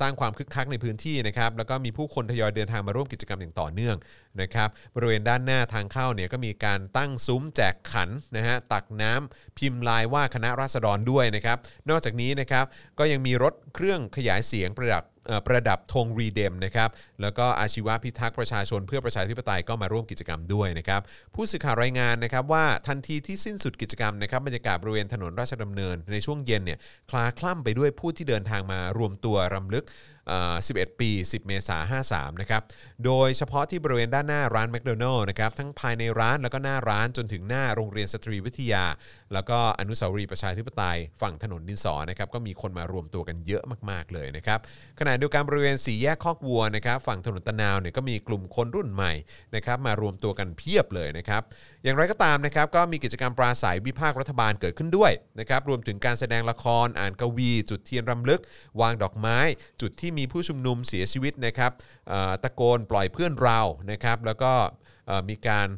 สร้างความคึกคักในพื้นที่นะครับแล้วก็มีผู้คนทยอยเดินทางมาร่วมกิจกรรมอย่างต่อเนื่องนะครับบริเวณด้านหน้าทางเข้าเนี่ยก็มีการตั้งซุ้มแจกขันนะฮะตักน้ำพิมพ์ลายว่าคณะราษฎรด้วยนะครับนอกจากนี้นะครับก็ยังมีรถเครื่องขยายเสียงประดับ ประดับธงรีเดมนะครับแล้วก็อาชีวะพิทักษ์ประชาชนเพื่อประชาธิปไตยก็มาร่วมกิจกรรมด้วยนะครับผู้สื่อข่าวรายงานนะครับว่าทันทีที่สิ้นสุดกิจกรรมนะครับบรรยากาศบริเวณถนนราชดำเนินในช่วงเย็นเนี่ยคลาคล่ำไปด้วยผู้ที่เดินทางมารวมตัวรำลึก 11 ปี 10 เมษายน53 นะครับ โดยเฉพาะที่บริเวณด้านหน้าร้านแมคโดนัลล์นะครับ ทั้งภายในร้านแล้วก็หน้าร้านจนถึงหน้าโรงเรียนสตรีวิทยา แล้วก็อนุสาวรีย์ประชาธิปไตยฝั่งถนนดินสอนะครับ ก็มีคนมารวมตัวกันเยอะมาก ๆ เลยนะครับ ขณะเดียวกันบริเวณสี่แยกคอกวัวนะครับ ฝั่งถนนตะนาวเนี่ยก็มีกลุ่มคนรุ่นใหม่นะครับมารวมตัวกันเพียบเลยนะครับ อย่างไรก็ตามนะครับก็มีกิจกรรมปราศัยวิพากษ์รัฐบาลเกิดขึ้นด้วยนะครับรวมถึงการแสดงละครอ่านกวี จุดเทียนรำลึก วางดอกไม้ จุดที่มีผู้ชุมนุมเสียชีวิตนะครับตะโกนปล่อยเพื่อนเรานะครับแล้วก็มีการ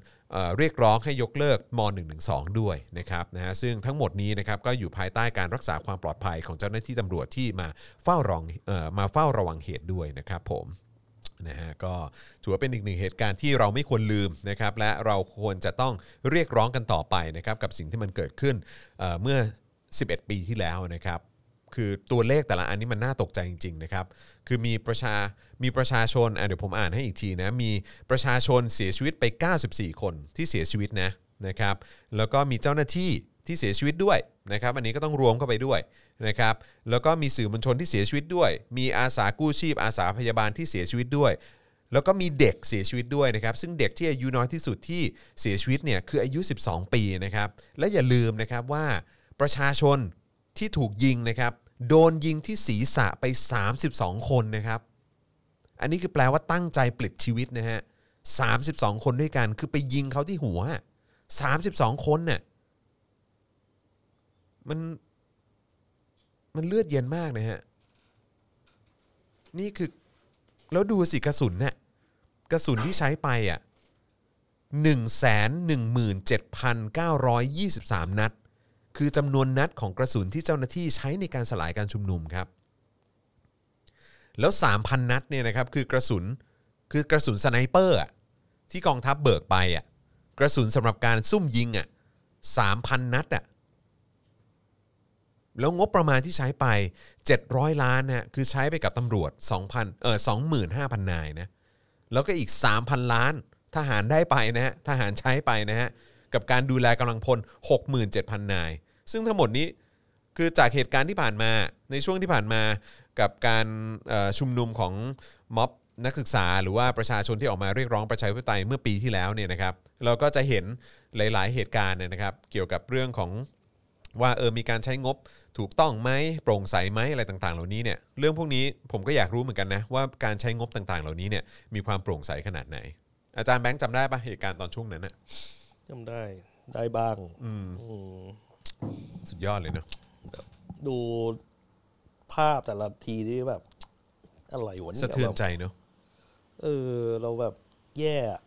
เรียกร้องให้ยกเลิกม .112 ด้วยนะครับนะฮะซึ่งทั้งหมดนี้นะครับก็อยู่ภายใต้การรักษาความปลอดภัยของเจ้าหน้าที่ตำรวจที่มาเฝ้ารองออมาเฝ้าระวังเหตุด้วยนะครับผม นะฮะก็ถือว่าเป็นอีกหนึ่งเหตุการณ์ที่เราไม่ควรลืมนะครับและเราควรจะต้องเรียกร้องกันต่อไปนะครับกับสิ่งที่มันเกิดขึ้นเอ่อเมื่อ 11 ปีที่แล้วนะครับคือตัวเลขแต่ละอันนี้มันน่าตกใจจริงๆนะครับ คือมีประชา มีประชาชนอะเดี๋ยวผมอ่านให้อีกทีนะ มีประชาชนเสียชีวิตไป 94 คนที่เสียชีวิตนะนะครับ แล้วก็มีเจ้าหน้าที่ที่เสียชีวิตด้วย นะครับอันนี้ก็ต้องรวมเข้าไปด้วยนะครับแล้วก็มีสื่อมวลชนที่เสียชีวิตด้วย มีอาสากู้ชีพ อาสาพยาบาลที่เสียชีวิตด้วย แล้วก็มีเด็กเสียชีวิตด้วยนะครับซึ่งเด็กที่อายุน้อยที่สุดที่เสียชีวิตเนี่ยคืออายุ 12 ปีนะครับและอย่าลืมนะครับว่าประชาชนที่ถูกยิงนะครับโดนยิงที่ศีรษะไป 32 คนนะครับอันนี้คือแปลว่าตั้งใจปลิดชีวิตนะฮะ32 คนด้วยกันคือไปยิงเขาที่หัว 32 คนเนี่ย มันมันเลือดเย็นมากนะฮะ นี่คือแล้วดูสิกระสุนเนี่ยกระสุนที่ใช้ไปอะหนึ่งแสนหนึ่งหมื่นเจ็ดพันเก้าร้อยยี่สิบสามนัด คือจำนวนนัดของกระสุนที่เจ้าหน้าที่ใช้ในการสลายการชุมนุมครับ แล้ว 3,000 นัดเนี่ยนะครับคือกระสุนคือกระสุนสไนเปอร์ที่กองทัพเบิกไปอะกระสุนสำหรับการซุ่มยิงอะ3,000 นัดอะ แล้วงบประมาณที่ใช้ไป 700 ล้านนะคือใช้ไปกับตำรวจ 2,000เออ25,000 นายนะแล้วก็อีก 3,000 ล้านทหารได้ไปนะฮะทหารใช้ไปนะฮะกับการดูแลกำลังพล 67,000 นาย ซึ่งทั้งหมดนี้คือจากเหตุการณ์ที่ผ่านมาในช่วงที่ผ่านมากับการชุมนุมของม็อบนักศึกษา หรือว่าประชาชนที่ออกมาเรียกร้องประชาธิปไตยเมื่อปีที่แล้วเนี่ยนะครับ เราก็จะเห็นหลาย ๆ เหตุการณ์เนี่ยนะครับ เกี่ยวกับเรื่องของว่าเออมีการใช้งบ ถูกต้องไหมโปร่งใสไหมอะไรต่างๆ เหล่านี้เนี่ยเรื่องพวกนี้ผมก็อยากรู้เหมือนกันนะว่าการใช้งบต่างๆ เหล่านี้เนี่ยมีความโปร่งใสขนาดไหน อาจารย์แบงค์จำได้ปะเหตุการณ์ตอนช่วงนั้นน่ะจำได้ได้บ้างอืมอืมสุดยอดเลยเนาะดูภาพแต่ละทีที่แบบ อะไรวะเนี่ยสะเทือนใจแบบเนาะเออ เราแบบแย่อะ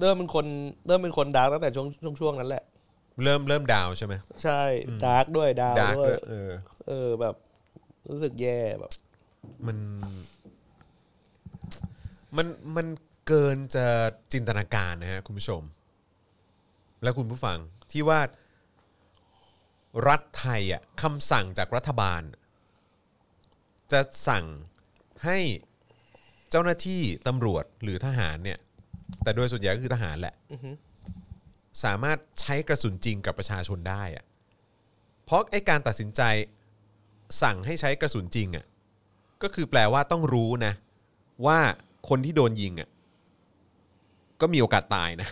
เริ่มเป็นคน เริ่มเป็นคน dark ตั้งแต่ช่วงช่วงช่วงนั้นแหละ เริ่มเริ่ม down ใช่ไหมใช่ dark ด้วย down dark ด้วยด้วย เออ เออแบบ รู้สึกแย่แบบ มัน มันมันเกินจะจินตนาการนะฮะคุณผู้ชม และคุณผู้ฟังที่ว่ารัฐไทยอะคำสั่งจากรัฐบาล จะสั่งให้เจ้าหน้าที่ตำรวจหรือทหารเนี่ย แต่โดยส่วนใหญ่ก็คือทหารแหละอือฮึ สามารถใช้กระสุนจริงกับประชาชนได้อะเพราะไอ้การตัดสินใจสั่งให้ใช้กระสุนจริงอะก็คือแปลว่าต้องรู้นะ ว่าคนที่โดนยิงอะก็มีโอกาสตายนะ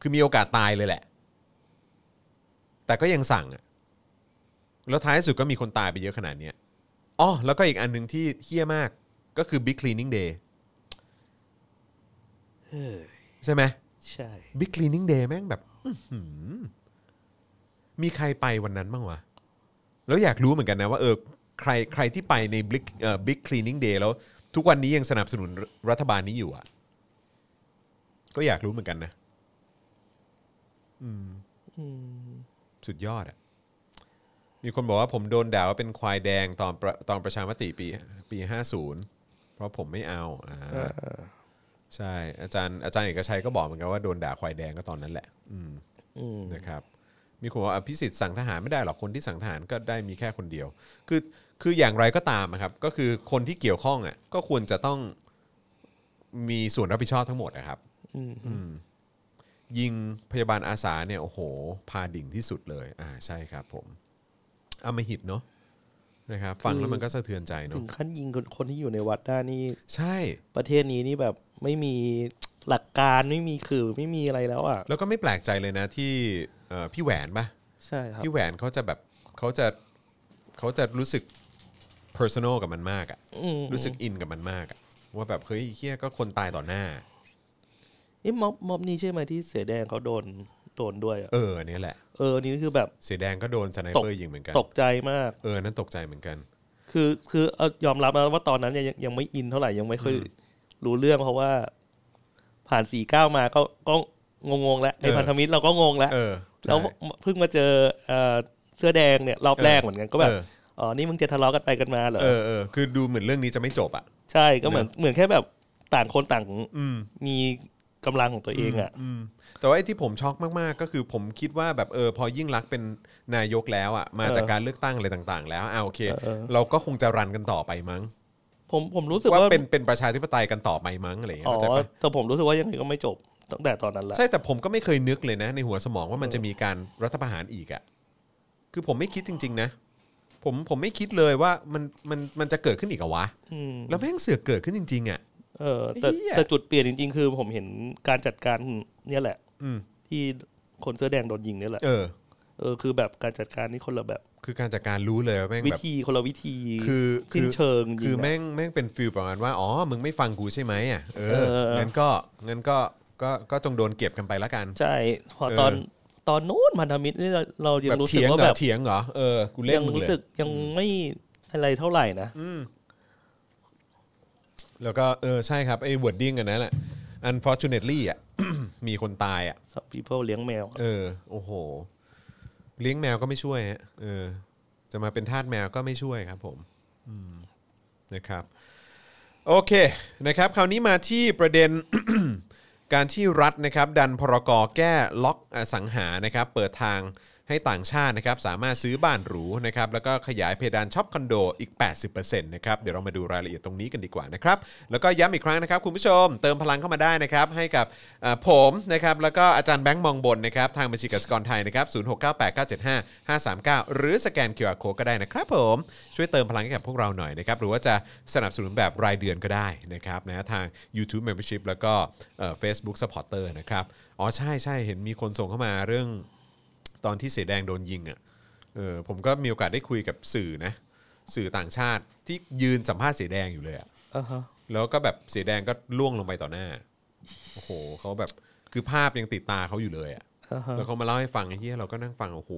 คือมีโอกาสตายเลยแหละ แต่ก็ยังสั่งอะแล้วท้ายสุดก็มีคนตายไปเยอะขนาดเนี้ยอ๋อแล้วก็อีกอันหนึ่งที่เหี้ยมากก็คือ Big Cleaning Day เฮ้ยใช่ไหม ใช่ Big Cleaning Day แม่งแบบอื้อหือมีใครไปวันนั้นบ้างวะ แล้วอยากรู้เหมือนกันนะว่าเออใครใครที่ไปใน Big เอ่อ Big Cleaning Day แล้ว ทุกวันนี้ยังสนับสนุนรัฐบาลนี้อยู่อะ ก็อยากรู้เหมือนกันนะ อืม อืมสุดยอดอะ มีคนบอกว่าผมโดนด่าว่าเป็นควายแดงตอนประตอนประชามติปี ปีห้าศูนย์เพราะผมไม่เอาอ่า ใช่อาจารย์อาจารย์เอกชัยก็บอกเหมือนกันว่าโดนด่าควายแดงก็ตอนนั้นแหละ อืมอืมนะครับมีคนบอกว่าอภิสิทธิ์สั่งทหารไม่ได้หรอกคนที่สั่งทหารก็ได้มีแค่คนเดียว คือคืออย่างไรก็ตามอะครับ ก็คือคนที่เกี่ยวข้องอะก็ควรจะต้องมีส่วนรับผิดชอบทั้งหมดนะครับอืมอืมยิงพยาบาลอาสาเนี่ยโอ้โห พาดิ่งที่สุดเลย อ่าใช่ครับผมอำมหิตเนาะ นะครับฟังแล้วมันก็สะเทือนใจถึเนาะงขั้นยิงคนคนที่อยู่ในวัดได้นี่ใช่ ประเทศนี้นี่แบบไม่มีหลักการไม่มีคือไม่มีอะไรแล้วอะแล้วก็ไม่แปลกใจเลยนะที่เอ่อพี่แหวนปะใช่ครับพี่แหวนเขาจะแบบเขาจะเขาจะรู้สึก personal กับมันมากอะอืมรู้สึกอินกับมันมากอะว่าแบบเฮ้ยเหี้ยก็คนตายต่อหน้าเอ๊ะม็อบม็อบนี้ใช่ไหมที่เสธ.แดงเขาโดน โดนด้วยอะเออเนี่ยแหละ เออนี่คือแบบเสธ.แดงก็โดนสไนเปอร์ยิงเหมือนกัน ตกใจมาก เออนั่นตกใจเหมือนกัน คือคือเอายอมรับนะว่าตอนนั้นยังยังไม่อินเท่าไหร่ยังไม่ค่อยรู้เรื่องเพราะว่า ผ่านสี่เก้ามาก็ก็งงๆแล้วไอ้เออพันธมิตรเราก็งงแล้วเออใช่แล้วเพิ่งมาเจอเอ่อเสื้อแดงเนี่ยรอบแรกเหมือนกันก็แบบเอออ๋อนี่มึงจะทะเลาะกันไปกันมาเหรอเออเออคือดูเหมือนเรื่องนี้จะไม่จบอะใช่ก็เหมือนเหมือนแค่แบบต่างคนต่างอืมมีกำลังของตัวเองอะอืม แต่ว่าไอ้ที่ผมช็อกมาก ๆ ก็คือผมคิดว่าแบบเออพอยิ่งรักษณ์เป็นนายกแล้วอะมาจากเออการเลือกตั้งอะไรต่าง ๆ แล้วอ่าโอเคเออเออ เราก็คงจะรันกันต่อไปมั้ง ผมผมรู้สึกว่าว่าเป็นเป็นประชาธิปไตยกันต่อไปมั้งอะไรอย่างเงี้ยอ๋อเข้าใจปะแต่ผมรู้สึกว่ายังไงก็ไม่จบตั้งแต่ตอนนั้นแหละ ใช่แต่ผมก็ไม่เคยนึกเลยนะ ในหัวสมองว่ามันจะมีการรัฐประหารอีกอะคือผมไม่คิดจริง ๆ นะ ผมผมไม่คิดเลยว่ามันมันมันจะเกิดขึ้นอีกเหรอวะ อืม แล้วแม่งเสือกเกิดขึ้นจริง ๆ อะ เออแต่เหี้ย แต่จุดเปลี่ยนจริงๆ คือผมเห็นการจัดการเนี่ยแหละอืม ที่คนเสื้อแดงโดนยิงเนี่ยแหละเออ เออ คือแบบการจัดการนี่คนละแบบ คือการจัดการรู้เลยว่าแม่งวิแบบธีคนละวิธีคือคืสิ้นอเชิงคือยิะแม่งแม่งเป็นฟิลประมาณว่าอ๋อมึงไม่ฟังกูใช่ไหมอะเอเออองั้นก็งั้นก็ก็ก็จงโดนเก็บกันไปละกัน ใช่พอเออตอนตอนนู้นพันธมิตรนี่เราเรายังแบบรู้สึเถีกยงว่าเหรแบอบเถียงเหรอเออกูเล่นยังมึงรู้เลยสึกยังไม่อะไรเท่าไหร่นะอืมแล้วก็เออใช่ครับไอ้ wording อันนั้นแหละ unfortunately อะ มีคนตายอะ some people เลี้ยงแมวเออ โอ้โห เลี้ยงแมวก็ไม่ช่วยฮะเออ จะมาเป็นทาสแมวก็ไม่ช่วยครับผมอืมนะครับ โอเคนะครับ คราวนี้มาที่ประเด็น การที่รัฐนะครับ ดันพรกแก้ล็อกอสังหานะครับ เปิดทาง ให้ต่างชาตินะครับสามารถซื้อบ้านหรูนะครับแล้วก็ขยายเพดานช็อปคอนโดอีก 80%นะครับเดี๋ยวเรามาดูรายละเอียดตรงนี้กันดีกว่านะครับแล้วก็ย้ำอีกครั้งนะครับคุณผู้ชมเติมพลังเข้ามาได้นะครับให้กับผมนะครับแล้วก็อาจารย์แบงค์มองบนนะครับทางบัญชีกสิกรไทยนะครับ0698975539หรือสแกน QR Code ก็ได้นะครับผมช่วยเติมพลังให้กับพวกเราหน่อยนะครับหรือว่าจะสนับสนุนแบบรายเดือนก็ได้นะครับนะทาง YouTube Membership แล้วก็เอ่อ Facebook Supporter นะครับอ๋อใช่ใช่เห็นมีคนส่งเข้ามาเรื่อง ตอนที่เสอแดงโดนยิงอะเออผมก็มีโอกาสได้คุยกับสื่อนะสื่อต่างชาติที่ยืนสัมภาษณ์เสอแดงอยู่เลยอะอ่าฮะแล้วก็แบบเสอแดงก็ล่วงลงไปต่อหน้าโอ้โหเขาแบบคือภาพยังติดตาเขาอยู่เลยอะอ่าฮะแล้วเขามาเล่าให้ฟังไอ้เหี้ยเราก็นั่งฟังโอ้โห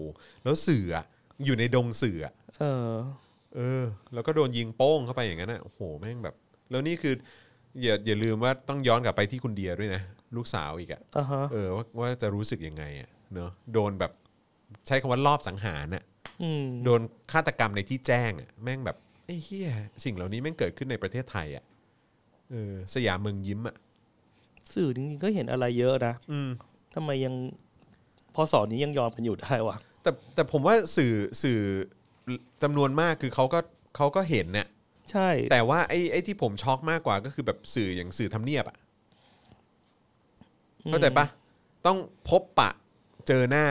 แล้วสื่ออะอยู่ในดงสื่ออะ เออ เออแล้วก็โดนยิงโป้งเข้าไปอย่างนั้นอะโอ้โหแม่งแบบ แล้วนี่คืออย่าอย่าลืมว่าต้องย้อนกลับไปที่คุณเดียด้วยนะ ลูกสาวอีกอะอ่าฮะ เออว่าว่าจะรู้สึกยังไงอะเนอะโดนแบบ ใช้คำว่ารอบสังหารน่ะอืมโดนฆาตกรรมในที่แจ้งอะแม่งแบบไอ้เฮียสิ่งเหล่านี้แม่งเกิดขึ้นในประเทศไทยอะเออสยามเมืองยิ้มอะสื่อจริงๆก็เห็นอะไรเยอะนะอืมทำไมยังพอสอนนี้ยังยอมกันอยู่ได้วะแต่แต่ผมว่าสื่อสื่อจำนวนมากคือเขาก็เขาก็เห็นเนี่ยใช่ แต่ว่าไอ้ไอ้ที่ผมช็อกมากกว่าก็คือแบบสื่ออย่างสื่อทำเนียบอะเข้าใจปะต้องพบปะเจอหน้า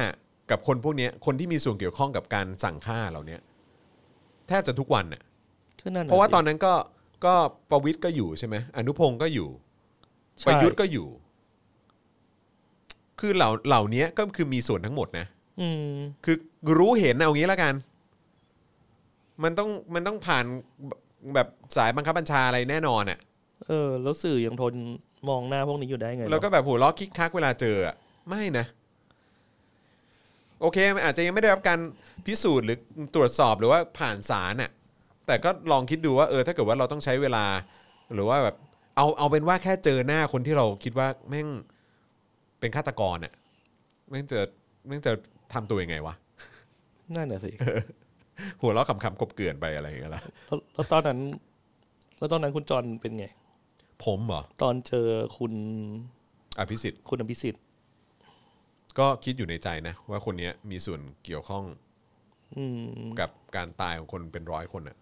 กับคนพวกเนี้ยคนที่มีส่วนเกี่ยวข้องกับการสั่งฆ่าเหล่าเนี้ยแทบจะทุกวันน่ะก็นั่นเพราะว่าสิตอนนั้นก็ก็ประวิทย์ก็อยู่ใช่ไหมอนุพงศ์ก็อยู่ ใช่ ประยุทธ์ก็อยู่ คือเหล่าเหล่านี้ก็คือมีส่วนทั้งหมดนะ อืม คือรู้เห็นเอางี้แล้วกัน มันต้องมันต้องผ่านแบบสายบังคับบัญชาอะไรแน่นอนอะ เออ แล้วสื่อยังทนมองหน้าพวกนี้อยู่ได้ไงแล้วก็เนอะแบบหัวล้อคิกคักเวลาเจออะไม่นะ โอเคมันอาจจะยังไม่ได้รับการพิสูจน์หรือตรวจสอบหรือว่าผ่านศาลน่ะแต่ก็ลองคิดดูว่าเออถ้าเกิดว่าเราต้องใช้เวลา หรือว่าแบบเอาเอาเป็นว่าแค่เจอหน้าคนที่เราคิดว่าแม่งเป็นฆาตกรน่ะแม่งจะแม่งจะทำตัวยังไงวะ นั่นน่ะสิ หัวเราะขำๆกบเกลื่อนไปอะไรอย่างเงี้ยละแล้วแล้วตอนนั้น แล้วตอนนั้นคุณจรเป็นไง ผมเหรอตอนเจอคุณอภิสิทธิ์คุณอภิสิทธิ์ ก็คิดอยู่ในใจนะว่าคนเนี้ยมีส่วนเกี่ยวข้องอืมกับการตายของคนเป็นร้อยคนอะ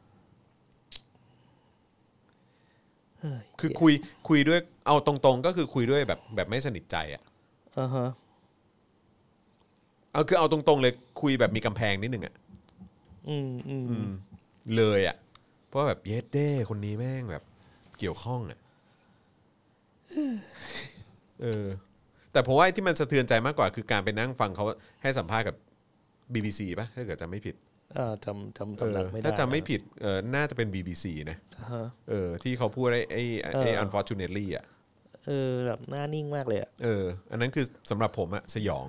เฮ้ยคือคุยคุยด้วยเอาตรงๆ ก็คือคุยด้วยแบบแบบไม่สนิทใจอะอ่าฮะเอาคือเอาตรงๆเลยคุยแบบมีกำแพงนิดนึงอะอืมอืมอืมเลยอะ่ะ เพราะแบบเยสเด้คนนี้แม่งแบบเกี่ยวข้องอะ่ะเออ แต่ผมว่าไอ้ที่มันสะเทือนใจมากกว่าคือการไปนั่งฟังเขาให้สัมภาษณ์กับ BBC ป่ะถ้าเกิดจำไม่ผิดเออจำจำเอสำนัอกไม่ได้ถ้าจำไม่ผิดเออน่าจะเป็น BBC นะอ่าฮะเออที่เขาพูดไอ้ไอ้ไอ้เออ unfortunately อะเออแบบหน้านิ่งมากเลยอะเออ อันนั้นคือสำหรับผมอะสยอง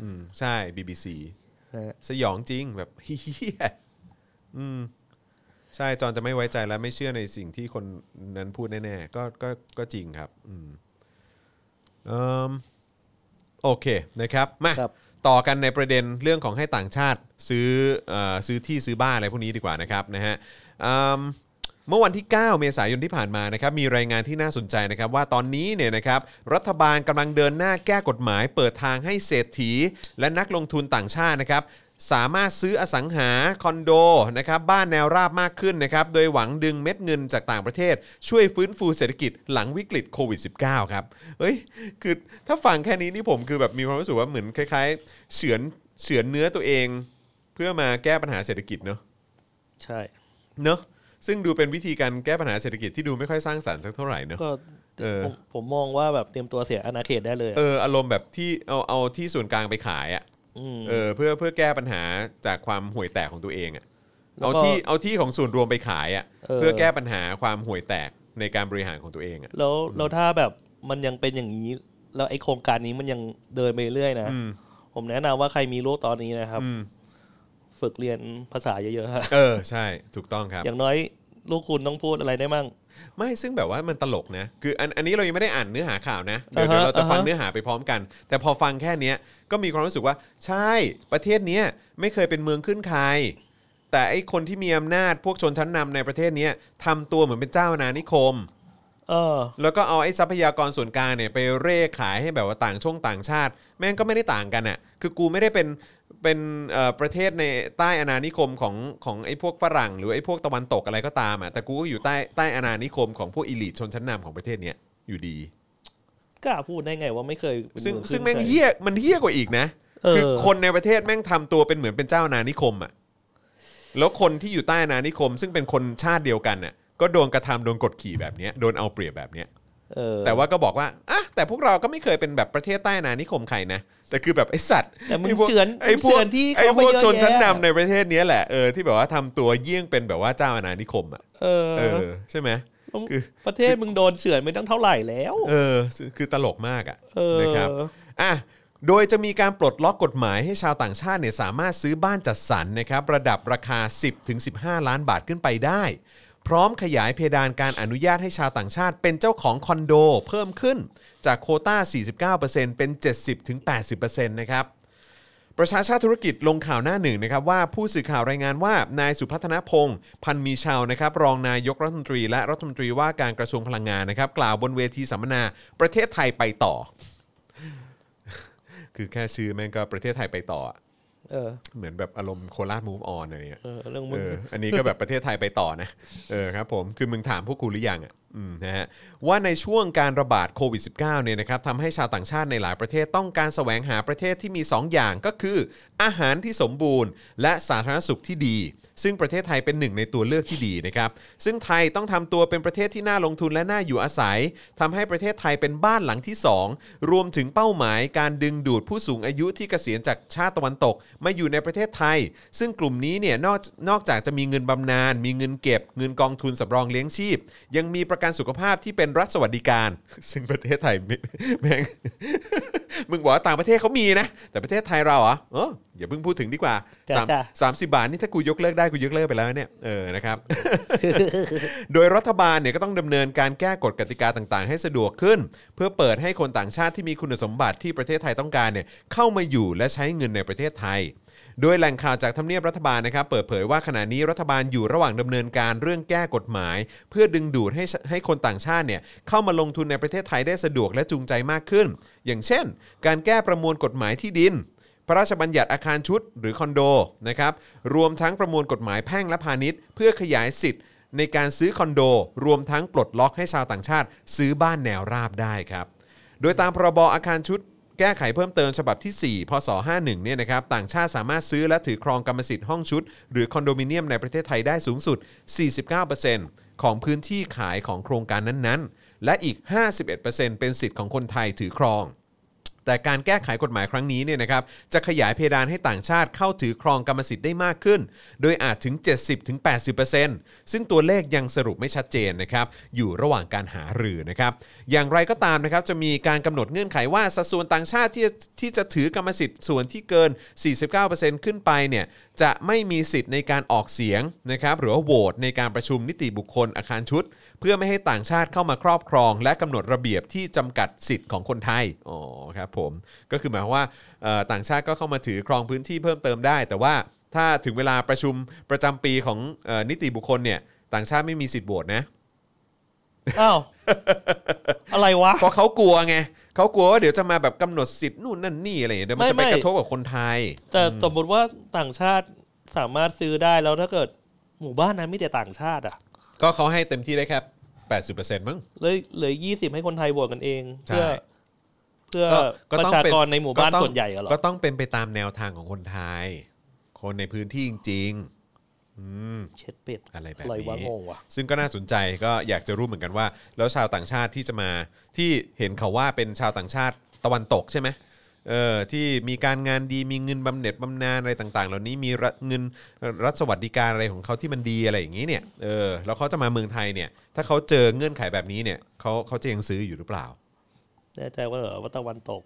อืมใช่ BBC ฮะสยองจริงแบบเฮียอืมใช่จอนจะไม่ไว้ใจและไม่เชื่อในสิ่งที่คนนั้นพูดแน่ๆก็ก็ก็จริงครับ อืม เอมโอเคนะครับมาครับ ต่อกันในประเด็นเรื่องของให้ต่างชาติซื้อเออซื้อที่ซื้อบ้านอะไรพวกนี้ดีกว่านะครับนะฮะอืมเมื่อวันที่ 9 เมษายนที่ผ่านมานะครับมีรายงานที่น่าสนใจนะครับว่าตอนนี้เนี่ยนะครับรัฐบาลกำลังเดินหน้าแก้กฎหมาย เปิดทางให้เศรษฐี และนักลงทุนต่างชาตินะครับ สามารถซื้ออสังหาคอนโดนะครับบ้านแนวราบมากขึ้นนะครับโดยหวังดึงเม็ดเงินจากต่างประเทศ ช่วยฟื้นฟูเศรษฐกิจหลังวิกฤตโควิด -19 ครับเฮ้ยคือถ้าฟังแค่นี้นี่ผมคือแบบมีความรู้สึกว่าเหมือนคล้ายๆ เฉือนเฉือนเนื้อตัวเอง เพื่อมาแก้ปัญหาเศรษฐกิจเนอะใช่เนอะซึ่งดูเป็นวิธีการแก้ปัญหาเศรษฐกิจที่ดูไม่ค่อยสร้างสรรค์สักเท่าไหร่เนอะก็เออผมผมมองว่าแบบเตรียมตัวเสียอาณาเขตได้เลยอะเอออารมณ์แบบที่เอาเอาที่ส่วนกลางไปขายอะม เออเพื่อเพื่อแก้ปัญหาจากความห่วยแตกของตัวเองอะแล้วเอาก็ ที่เอาที่ของส่วนรวมไปขายอะเออเพื่อแก้ปัญหาความห่วยแตกในการบริหารของตัวเองอะแล้วแล้วถ้าแบบมันยังเป็นอย่างนี้ แล้วไอ้โครงการนี้มันยังเดินไปเรื่อยนะ อืมผมแนะนำว่าใครมีลูกตอนนี้นะครับ อืมฝึกเรียนภาษาเยอะๆฮะเออใช่ถูกต้องครับ อย่างน้อยลูกคุณต้องพูดอะไรได้มั่ง ไม่ซึ่งแบบว่ามันตลกนะ คืออันอันนี้เรายังไม่ได้อ่านเนื้อหาข่าวนะ เดี๋ยวอ่าฮะเดี๋ยวเราจะฟังอ่าฮะเนื้อหาไปพร้อมกัน แต่พอฟังแค่เนี้ยก็มีความรู้สึกว่าใช่ประเทศเนี้ยไม่เคยเป็นเมืองขึ้นใคร แต่ไอ้คนที่มีอำนาจพวกชนชั้นนำในประเทศเนี้ยทำตัวเหมือนเป็นเจ้าอาณานิคมเออแล้วก็เอาไอ้ทรัพยากรส่วนกลางเนี่ยไปเร่ขายให้แบบว่าต่างช่วงต่างชาติ แม่งก็ไม่ได้ต่างกันอะคือกูไม่ได้เป็น เป็นเอ่อประเทศในใต้อาณานิคมของของไอ้พวกฝรั่ง หรือไอ้พวกตะวันตกอะไรก็ตามอะแต่กูก็อยู่ใต้ใต้อาณานิคมของพวกอิลิทชนชั้นนำของประเทศเนี้ยอยู่ดีกล้าพูดได้ไงว่าไม่เคยเป็นซึ่งเมือซึ่งขึ้นแม่งใครเฮี้ยมันเฮี้ยกว่าอีกนะเออคือคนในประเทศแม่งทำตัวเป็นเหมือนเป็นเจ้าอาณานิคมอะแล้วคนที่อยู่ใต้อาณานิคม ซึ่งเป็นคนชาติเดียวกันน่ะก็โดนกระทำโดนกดขี่แบบเนี้ยโดนเอาเปรียบแบบเนี้ยเออ แต่ว่าก็บอกว่าอะแต่พวกเราก็ไม่เคยเป็นแบบประเทศใต้อาณานิคมใครนะ แต่คือแบบไอสัตว์แต่มึงไพวกเฉือนไอพวมึงเฉืกอนที่ไอเขาพไปวกเยอะชนชั้นแยะนำในประเทศเนี้ยแหละเออที่แบบว่าทำตัวเยี่ยงเป็นแบบว่าเจ้าอาณานิคมอะเออเออใช่ไหมคือประเทศมึงโดนเฉือนไม่ต้องเท่าไหร่แล้ว เออ คือตลกมากอะเออนะครับอะโดยจะมีการปลดล็อกกฎหมายให้ชาวต่างชาติเนี่ยสามารถซื้อบ้านจัดสรรนะครับระดับราคา 10-15 ล้านบาทขึ้นไปได้ พร้อมขยายเพดานการอนุญาตให้ชาวต่างชาติ เป็นเจ้าของคอนโดเพิ่มขึ้นจากโคต้า 49%เป็น 70-80%นะครับประชาชาติธุรกิจลงข่าวหน้าหนึ่งนะครับว่าผู้สื่อข่าวรายงานว่านายสุพัฒนพงศ์พันมีชาวนะครับรองนายกรัฐมนตรี และรัฐมนตรีว่าการกระทรวงพลังงานนะครับ กล่าวบนเวทีสัมมนาประเทศไทยไปต่อ คือแค่ชื่อแม่งก็ประเทศไทยไปต่อ เออเหมือนแบบอารมณ์โคราชมูฟออนอะไรเงี้ยเออเรื่องมึเองออันนี้ก็แบบประเทศไทยไปต่อนะเออครับผมคือมึงถามพวกกูหรือยังอะอืม นะฮะว่าในช่วงการระบาดโควิด -19 เนี่ยนะครับทำให้ชาวต่างชาติในหลายประเทศต้องการแสวงหาประเทศที่มี 2 อย่างก็คือ อาหารที่สมบูรณ์ และสาธารณสุขที่ดี ซึ่งประเทศไทยเป็นหนึ่งในตัวเลือกที่ดีนะครับซึ่งไทยต้องทำตัวเป็นประเทศที่น่าลงทุนและน่าอยู่อาศัยทำให้ประเทศไทยเป็นบ้านหลังที่ 2 รวมถึงเป้าหมาย การดึงดูดผู้สูงอายุที่เกษียณจากชาติตะวันตกมาอยู่ในประเทศไทย ซึ่งกลุ่มนี้เนี่ยนอกนอกจากจะมีเงินบำนาญมีเงินเก็บ เงินกองทุนสำรองเลี้ยงชีพ ยังมีประกันสุขภาพที่เป็นรัฐสวัสดิการ ซึ่งประเทศไทยไม่แม่งมึงบอกว่าต่างประเทศเขามีนะ แต่ประเทศไทยเราเหรอเอออย่าเพิ่งพูดถึงดีกว่าจ้ะสามจ้ะ สามสิบาทนี่ถ้ากูยกเลิกได้กูยกเลิกไปแล้วเนี่ยเออนะครับ โดยรัฐบาลเนี่ยก็ต้องดำเนินการแก้กฎกติกาต่างๆ ให้สะดวกขึ้น เพื่อเปิดให้คนต่างชาติที่มีคุณสมบัติที่ประเทศไทยต้องการเนี่ยเข้ามาอยู่และใช้เงินในประเทศไทย โดยแหล่งข่าวจากทำเนียบรัฐบาลนะครับเปิดเผยว่าขณะนี้รัฐบาลอยู่ระหว่างดำเนินการเรื่องแก้กฎหมาย เพื่อดึงดูดให้ให้คนต่างชาติเนี่ยเข้ามาลงทุนในประเทศไทยได้สะดวกและจูงใจมากขึ้น อย่างเช่น การแก้ประมวลกฎหมายที่ดิน พระราชบัญญัติอาคารชุดหรือคอนโดนะครับรวมทั้งประมวลกฎหมายแพ่งและพาณิชย์ เพื่อขยายสิทธิ์ในการซื้อคอนโด รวมทั้งปลดล็อกให้ชาวต่างชาติ ซื้อบ้านแนวราบได้ครับโดยตามพรบอาคารชุด ก้ไขเพิ่มเติมฉบับที่ 4 พศ 51 เนี่ยนะครับต่างชาติสามารถซื้อและถือครองกรรมสิทธิ์ห้องชุด หรือคอนโดมิเนียมในประเทศไทยได้สูงสุด 49%ของพื้นที่ขายของโครงการนั้นๆ และอีก 51%เป็นสิทธิ์ของคนไทยถือครอง แต่การแก้ไขกฎหมายครั้งนี้เนี่ยนะครับจะขยายเพดานให้ต่างชาติเข้าถือครองกรรมสิทธิ์ได้มากขึ้น โดยอาจถึง 70-80%ซึ่งตัวเลขยังสรุปไม่ชัดเจนนะครับอยู่ระหว่างการหารือนะครับอย่างไรก็ตามนะครับจะมีการกำหนดเงื่อนไขว่าสัดส่วนต่างชาติที่ที่จะถือกรรมสิทธิ์ส่วนที่เกิน 49%ขึ้นไปเนี่ยจะไม่มีสิทธิ์ในการออกเสียงนะครับหรือว่าโหวตในการประชุมนิติบุคคลอาคารชุด เพื่อไม่ให้ต่างชาติเข้ามาครอบครอง และกำหนดระเบียบที่จำกัดสิทธิ์ของคนไทยอ๋อครับผมก็คือหมายความว่าเอ่อต่างชาติก็เข้ามาถือครองพื้นที่เพิ่มเติมได้ แต่ว่าถ้าถึงเวลาประชุมประจำปีของเอ่อนิติบุคคลเนี่ยต่างชาติไม่มีสิทธิ์โหวตนะอ้าวอะไรวะเพราะเขากลัวไงเขากลัวว่าเดี๋ยวจะมาแบบกำหนดสิทธิ์นู่นนั่นนี่อะไรอย่างเงี้ยเดี๋ยวมันจะไปไม่ไม่กระทบกับคนไทย แต่สมมติว่าต่างชาติสามารถซื้อได้แล้วถ้าเกิดหมู่บ้านนั้นมีแต่ต่างชาติอะ ก็เขาให้เต็มที่ได้แค่80%มั้งเลยเหลือยี่สิบให้คนไทยโหวตกันเองใช่เพื่อ เพื่อก็ก็ปต้องระชาเป็นกรในหมู่บ้านก็ต้องส่วนใหญ่กันหรอก็ต้องเป็นไปตามแนวทางของคนไทย คนในพื้นที่จริงๆอืมเช็ดเป็ดอะไรแบบอะไรวะนี้งงวะซึ่งก็น่าสนใจก็อยากจะรู้เหมือนกันว่า แล้วชาวต่างชาติที่จะมาที่เห็นเขาว่าเป็นชาวต่างชาติตะวันตกใช่ไหมเออที่มีการงานดีมีเงินบำเหน็จบำนาญอะไรต่าง ๆ เหล่านี้มีรัฐเงินรัฐสวัสดิการอะไรของเขาที่มันดีอะไรอย่างนี้เนี่ยเออแล้วเขาจะมาเมืองไทยเนี่ย ถ้าเขาเจอเงื่อนไขแบบนี้เนี่ยเขาเขาจะยังซื้ออยู่หรือเปล่า แน่ใจว่าเหรอว่าตะวันตก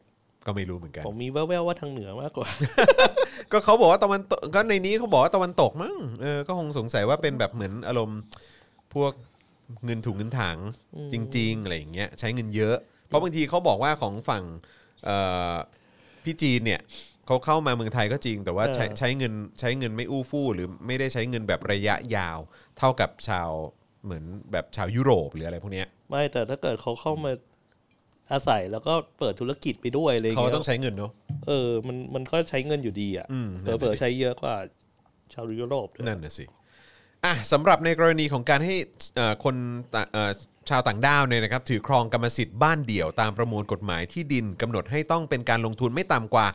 ก็ไม่รู้เหมือนกัน ผมมีแว่วๆว่าทางเหนือมากกว่า ก็เขาบอกว่าตะวันตกก็ในนี้เขาบอกว่าตะวันตกมั้งเออก็คงสงสัยว่าเป็นแบบเหมือนอารมณ์พวกเงินถุงเงินถังจริงๆอะไรอย่างเงี้ยใช้เงินเยอะ เพราะบางทีเขาบอกว่าของฝั่งเอ่อพี่จีนเนี่ยเขาเข้ามาเมืองไทยก็จริง แต่ว่าใช้เออใช้เงินใช้เงินไม่อู้ฟู่หรือไม่ได้ใช้เงินแบบระยะยาว เท่ากับชาวเหมือนแบบชาวยุโรปหรืออะไรพวกเนี้ยไม่แต่ถ้าเกิดเขาเข้ามา อาศัยแล้วก็เปิดธุรกิจไปด้วยอะไรอย่างเขาเงี้ยต้องใช้เงินเนาะเออมันมันก็ใช้เงินอยู่ดีอะอืมเผลอๆใช้เยอะกว่าชาวยุโรปด้วยนั่นน่ะสิอะสำหรับในกรณีของการให้เอ่อคนต่างเอ่อชาวต่างด้าวเนี่ยนะครับถือครองกรรมสิทธิ์บ้านเดี่ยวตามประมวลกฎหมายที่ดินกำหนดให้ต้องเป็นการลงทุนไม่ต่ำกว่า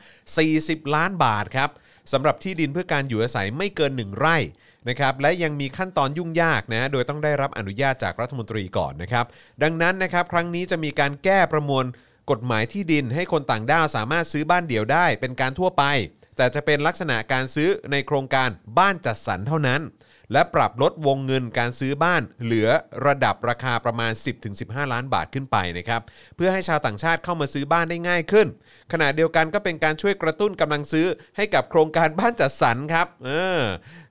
40 ล้านบาทครับสำหรับที่ดินเพื่อการอยู่อาศัยไม่เกิน 1 ไร่ นะครับและยังมีขั้นตอนยุ่งยากนะโดยต้องได้รับอนุญาตจากรัฐมนตรีก่อนนะครับดังนั้นนะครับครั้งนี้จะมีการแก้ประมวลกฎหมายที่ดินให้คนต่างด้าวสามารถซื้อบ้านเดี่ยวได้ เป็นการทั่วไป แต่จะเป็นลักษณะการซื้อในโครงการบ้านจัดสรรเท่านั้น และปรับลดวงเงินการซื้อบ้านเหลือระดับราคาประมาณ 10-15 ล้านบาทขึ้นไปนะครับเพื่อให้ชาวต่างชาติเข้ามาซื้อบ้านได้ง่ายขึ้น ขณะเดียวกันก็เป็นการช่วยกระตุ้นกำลังซื้อให้กับโครงการบ้านจัดสรรครับเออ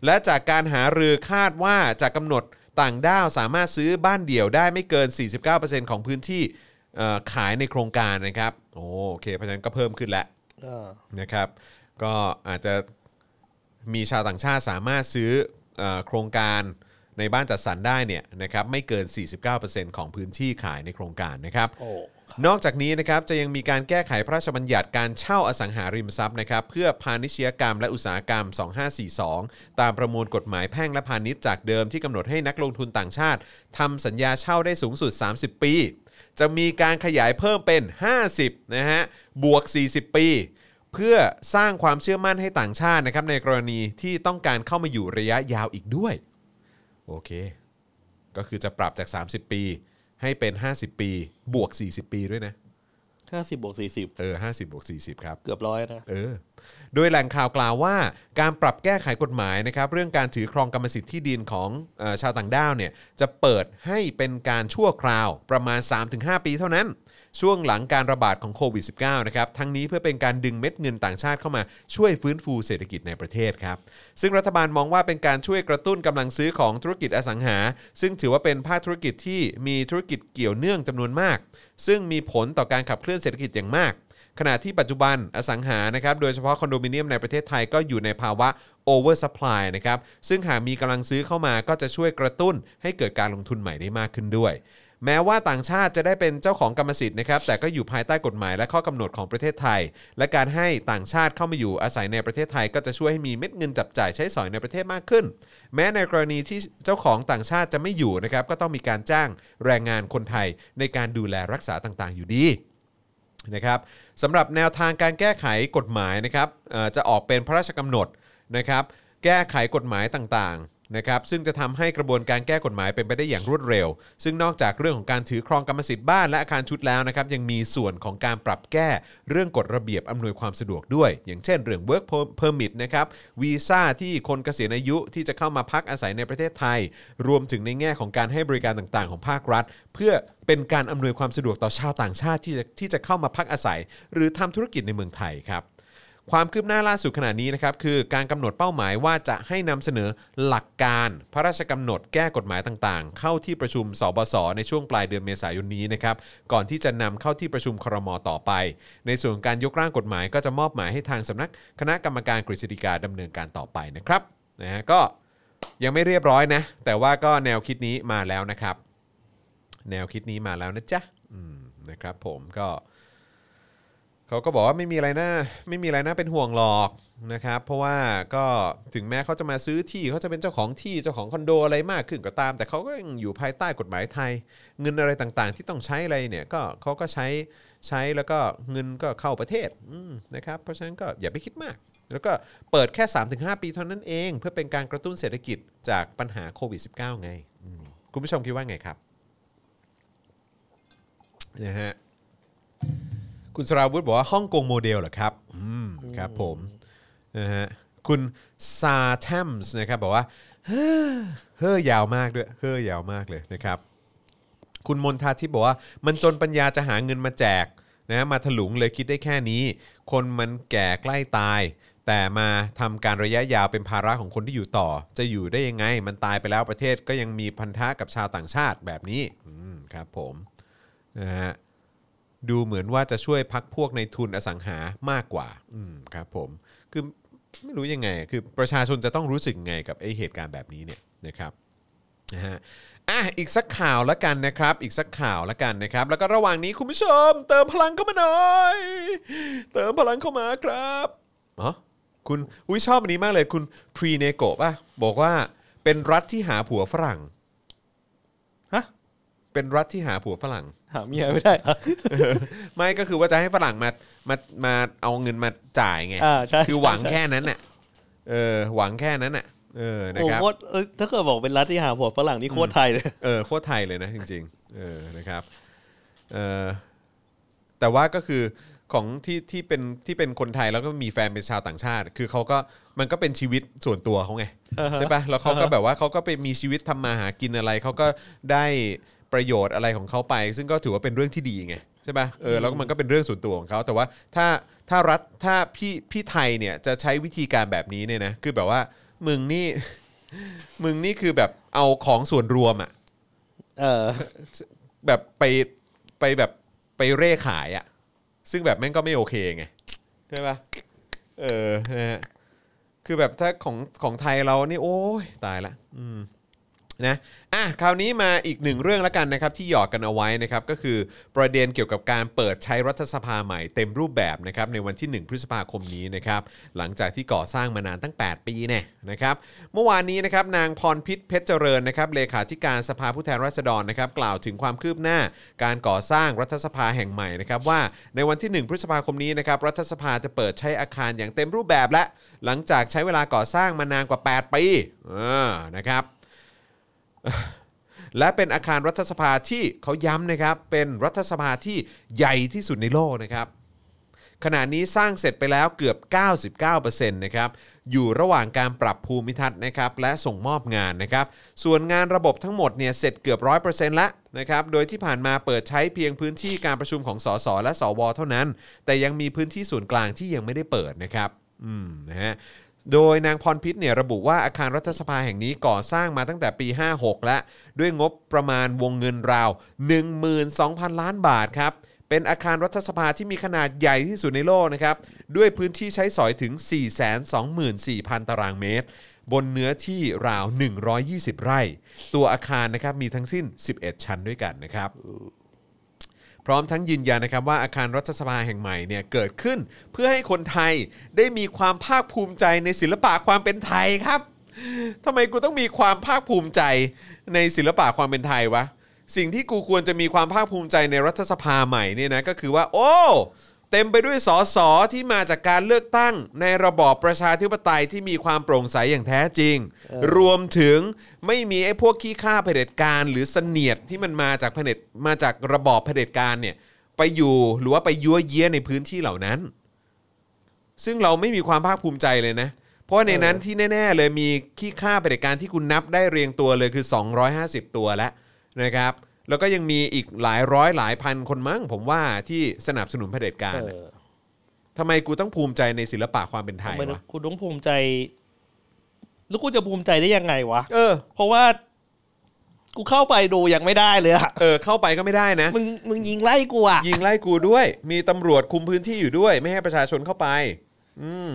และจากการหารือคาดว่าจะกำหนดต่างด้าวสามารถซื้อบ้านเดี่ยวได้ไม่เกิน 49%ของพื้นที่เอ่อขายในโครงการนะครับโอโอเคเพราะฉะนั้นก็เพิ่มขึ้นแล้วอ่านะครับ ก็อาจจะมีชาวต่างชาติสามารถซื้อเออ โครงการในบ้านจัดสรรได้เนี่ยนะครับไม่เกิน 49%ของพื้นที่ขายในโครงการนะครับโอ้นอกจากนี้นะครับจะยังมีการแก้ไขพระราชบัญญัติการเช่าอสังหาริมทรัพย์นะครับเพื่อพาณิชยกรรมและอุตสาหกรรม 2542 ตามประมวลกฎหมายแพ่งและพาณิชย์จากเดิมที่กำหนดให้นักลงทุนต่างชาติทำสัญญาเช่าได้สูงสุด 30 ปี จะมีการขยายเพิ่มเป็น 50นะฮะบวก 40 ปี เพื่อสร้างความเชื่อมั่นให้ต่างชาตินะครับในกรณีที่ต้องการเข้ามาอยู่ระยะยาวอีกด้วย โอเค ก็คือจะปรับจาก 30 ปี ให้เป็น 50 ปีบวก 40 ปีด้วยนะห้าสิบบวกสี่สิบเออ50บวก40 ครับ เกือบร้อยนะ เออ โดยแหล่งข่าวกล่าวว่าการปรับแก้ไขกฎหมายนะครับ เรื่องการถือครองกรรมสิทธิ์ที่ดินของเออชาวต่างด้าวเนี่ยจะเปิดให้เป็นการชั่วคราวประมาณ 3-5 ปีเท่านั้น ช่วงหลังการระบาดของโควิด -19 นะครับทั้งนี้เพื่อเป็นการดึงเม็ดเงินต่างชาติเข้ามาช่วยฟื้นฟูเศรษฐกิจในประเทศครับ ซึ่งรัฐบาลมองว่าเป็นการช่วยกระตุ้นกำลังซื้อของธุรกิจอสังหา ซึ่งถือว่าเป็นภาคธุรกิจที่มีธุรกิจเกี่ยวเนื่องจำนวนมาก ซึ่งมีผลต่อการขับเคลื่อนเศรษฐกิจอย่างมาก ขณะที่ปัจจุบันอสังหานะครับโดยเฉพาะคอนโดมิเนียมในประเทศไทยก็อยู่ในภาวะ over supply นะครับซึ่งหากมีกำลังซื้อเข้ามาก็จะช่วยกระตุ้นให้เกิดการลงทุนใหม่ได้มากขึ้นด้วย แม้ว่าต่างชาติจะได้เป็นเจ้าของกรรมสิทธิ์นะครับแต่ก็อยู่ภายใต้กฎหมายและข้อกำหนดของประเทศไทย และการให้ต่างชาติเข้ามาอยู่อาศัยในประเทศไทย ก็จะช่วยให้มีเม็ดเงินจับจ่ายใช้สอยในประเทศมากขึ้น แม้ในกรณีที่เจ้าของต่างชาติจะไม่อยู่นะครับก็ต้องมีการจ้างแรงงานคนไทยในการดูแลรักษาต่างๆ อยู่ดีนะครับสำหรับแนวทางการแก้ไขกฎหมายนะครับจะออกเป็นพระราชกำหนดนะครับแก้ไขกฎหมายต่างๆ นะครับซึ่งจะทำให้กระบวนการแก้กฎหมายเป็นไปได้อย่างรวดเร็ว ซึ่งนอกจากเรื่องของการถือครองกรรมสิทธิ์บ้านและอาคารชุดแล้วนะครับยังมีส่วนของการปรับแก้เรื่องกฎระเบียบอำนวยความสะดวกด้วย อย่างเช่น เรื่อง work permit นะครับวีซ่าที่คนเกษียณอายุที่จะเข้ามาพักอาศัยในประเทศไทย รวมถึงในแง่ของการให้บริการต่างๆ ของภาครัฐ เพื่อเป็นการอำนวยความสะดวกต่อชาวต่างชาติที่จะที่จะเข้ามาพักอาศัย หรือทำธุรกิจในเมืองไทยครับ ความคืบหน้าล่าสุดขณะนี้นะครับคือการกำหนดเป้าหมายว่าจะให้นำเสนอหลักการ พระราชกำหนดแก้กฎหมายต่างๆ เข้าที่ประชุมสบสในช่วงปลายเดือนเมษายนนี้นะครับก่อนที่จะนำเข้าที่ประชุมครมต่อไป ในส่วนการยกร่างกฎหมายก็จะมอบหมายให้ทางสำนักคณะกรรมการกฤษฎีกาดำเนินการต่อไปนะครับนะฮะก็ยังไม่เรียบร้อยนะ แต่ว่าก็แนวคิดนี้มาแล้วนะครับ แนวคิดนี้มาแล้วนะจ๊ะนะครับผมก็ เขาก็บอกว่าไม่มีอะไรน่าไม่มีอะไรน่าเป็นห่วงหรอกนะครับ เพราะว่าก็ถึงแม้เขาจะมาซื้อที่เขาจะเป็นเจ้าของที่เจ้าของคอนโดอะไรมากขึ้นก็ตาม แต่เขาก็ยังอยู่ภายใต้กฎหมายไทย เงินอะไรต่างๆ ที่ต้องใช้อะไรเนี่ยก็เขาก็ใช้ใช้แล้วก็เงินก็เข้าประเทศนะครับเพราะฉะนั้นก็อย่าไปคิดมาก แล้วก็เปิดแค่ 3-5 ปีเท่านั้นเอง เพื่อเป็นการกระตุ้นเศรษฐกิจจากปัญหาโควิด -19 ไงคุณผู้ชมคิดว่าไงครับนะฮะ คุณสราวุธบอกว่าฮ่องกงโมเดลเหรอครับอืมครับผมนะฮะคุณซาแทมส์นะครับบอกว่าเฮ้อเฮ้อยาวมากด้วยเฮ้อยาวมากเลยนะครับ คุณมนทาทิพย์บอกว่า มันจนปัญญาจะหาเงินมาแจกนะมาถลุงเลยคิดได้แค่นี้ คนมันแก่ใกล้ตาย แต่มาทำการระยะยาวเป็นภาระของคนที่อยู่ต่อ จะอยู่ได้ยังไง มันตายไปแล้วประเทศก็ยังมีพันธะกับชาวต่างชาติแบบนี้ครับผมนะฮะ ดูเหมือนว่าจะช่วยพักพวกในทุนอสังหามากกว่า อืมครับผมคือไม่รู้ยังไง คือประชาชนจะต้องรู้สึกไงกับไอเหตุการณ์แบบนี้เนี่ยนะครับนะฮะอะอีกสักข่าวละกันนะครับ อีกสักข่าวละกันนะครับ แล้วก็ระหว่างนี้คุณผู้ชม เติมพลังเข้ามาหน่อย เติมพลังเข้ามาครับอ๋อคุณอุ้ยชอบอันนี้มากเลยคุณพรีเนโกะป่ะบอกว่าเป็นรัฐที่หาผัวฝรั่งฮะเป็นรัฐที่หาผัวฝรั่ง หาเมียไม่ได้เหรอไม่ก็คือว่าจะให้ฝรั่งมามามาเอาเงินมาจ่ายไงอ่าใช่คือหวังใช่แค่นั้นน่ะเออหวังแค่นั้นน่ะเออนะโอ้ครับโคตรเอ้ยถ้าเกิดบอกเป็นรัฐที่หาผัวฝรั่งนี่โคตรไทยเลย เออโคตรไทยเลยนะจริง ๆ เออนะครับเออแต่ว่าก็คือของที่ที่เป็นที่เป็นคนไทยแล้วก็มีแฟนเป็นชาวต่างชาติ คือเขาก็มันก็เป็นชีวิตส่วนตัวเขาไงอ่าฮะใช่ปะแล้วเขาก็แบบว่าเขาก็ไปมีชีวิตทำมาหากินอะไร เขาก็ได้ ประโยชน์อะไรของเขาไป ซึ่งก็ถือว่าเป็นเรื่องที่ดีไงใช่ปะเออแล้วก็มันก็เป็นเรื่องส่วนตัวของเขาแต่ว่าถ้าถ้ารัฐถ้าพี่พี่ไทยเนี่ยจะใช้วิธีการแบบนี้เนี่ยนะคือแบบว่ามึงนี่ มึงนี่คือแบบเอาของส่วนรวมอะเออ แบบไปไปแบบไปเร่ขายอะซึ่งแบบแม่งก็ไม่โอเคไงใช่ปะเออนะฮะคือแบบถ้าของของไทยเรานี่โอ้ยตายละ อืม นะอะคราวนี้มาอีกหนึ่งเรื่องแล้วกันนะครับที่หยอกกันเอาไว้นะครับก็คือประเด็นเกี่ยวกับการเปิดใช้รัฐสภาใหม่เต็มรูปแบบนะครับในวันที่ 1 พฤษภาคมนี้นะครับหลังจากที่ก่อสร้างมานานตั้ง 8 ปีเนี่ยนะครับเมื่อวานนี้นะครับนางพรพิษเพชรเจริญนะครับเลขาธิการสภาผู้แทนราษฎรนะครับกล่าวถึงความคืบหน้าการก่อสร้างรัฐสภาแห่งใหม่นะครับว่าในวันที่ 1 พฤษภาคมนี้นะครับรัฐสภาจะเปิดใช้อาคารอย่างเต็มรูปแบบและหลังจากใช้เวลาก่อสร้างมานานกว่า 8 ปีอ่านะครับ และเป็นอาคารรัฐสภาที่เขาย้ำนะครับ เป็นรัฐสภาที่ใหญ่ที่สุดในโลกนะครับ ขณะนี้สร้างเสร็จไปแล้วเกือบ 99%นะครับอยู่ระหว่างการปรับภูมิทัศน์นะครับและส่งมอบงานนะครับ ส่วนงานระบบทั้งหมดเนี่ยเสร็จเกือบ 100%แล้วนะครับโดยที่ผ่านมาเปิดใช้เพียงพื้นที่การประชุมของสสและสวเท่านั้น แต่ยังมีพื้นที่ส่วนกลางที่ยังไม่ได้เปิดนะครับอืมนะฮะ โดยนางพรพิษเนี่ยระบุว่าอาคารรัฐสภาแห่งนี้ก่อสร้างมาตั้งแต่ปี 56 และด้วยงบประมาณวงเงินราว 12,000 ล้านบาทครับ เป็นอาคารรัฐสภาที่มีขนาดใหญ่ที่สุดในโลกนะครับ ด้วยพื้นที่ใช้สอยถึง 424,000 ตารางเมตร บนเนื้อที่ราว 120 ไร่ ตัวอาคารนะครับมีทั้งสิ้น 11 ชั้นด้วยกันนะครับ ร้อมทั้งยืนยันนะครับว่าอาคารรัฐสภาแห่งใหม่เนี่ยเกิดขึ้น เพื่อให้คนไทยได้มีความภาคภูมิใจในศิลปะความเป็นไทยครับทำไมกูต้องมีความภาคภูมิใจในศิลปะความเป็นไทยวะสิ่งที่กูควรจะมีความภาคภูมิใจในรัฐสภาใหม่เนี่ยนะก็คือว่า โอ้ เต็มไปด้วยสสที่มาจากการเลือกตั้งในระบอบประชาธิปไตยที่มีความโปร่งใสอย่างแท้จริง รวมถึงไม่มีไอ้พวกขี้ข้าเผด็จการหรือเสนียดที่มันมาจากเผด็จมาจากระบอบเผด็จการเนี่ยไปอยู่หรือว่าไปยั่วเยี้ยในพื้นที่เหล่านั้น ซึ่งเราไม่มีความภาคภูมิใจเลยนะ เพราะว่าในนั้นที่แน่ ๆ เลยมีขี้ข้าเผด็จการที่คุณนับได้เรียงตัวเลยคือ 250 ตัวแล้วนะครับ แล้วก็ยังมีอีกหลายร้อยหลายพันคนมั้งผมว่าที่สนับสนุนเผด็จการเอน่ะอทำไมกูต้องภูมิใจในศิลปะความเป็นไทยทำไมวะคุณต้องภูมิใจ แล้วกูจะภูมิใจได้ยังไงวะ เออ เพราะว่า กูเข้าไปดูยังไม่ได้เลยอะเออ เข้าไปก็ไม่ได้นะ มึงมึงยิงไล่กูอะยิงไล่กูด้วย มีตำรวจคุมพื้นที่อยู่ด้วย ไม่ให้ประชาชนเข้าไป อืม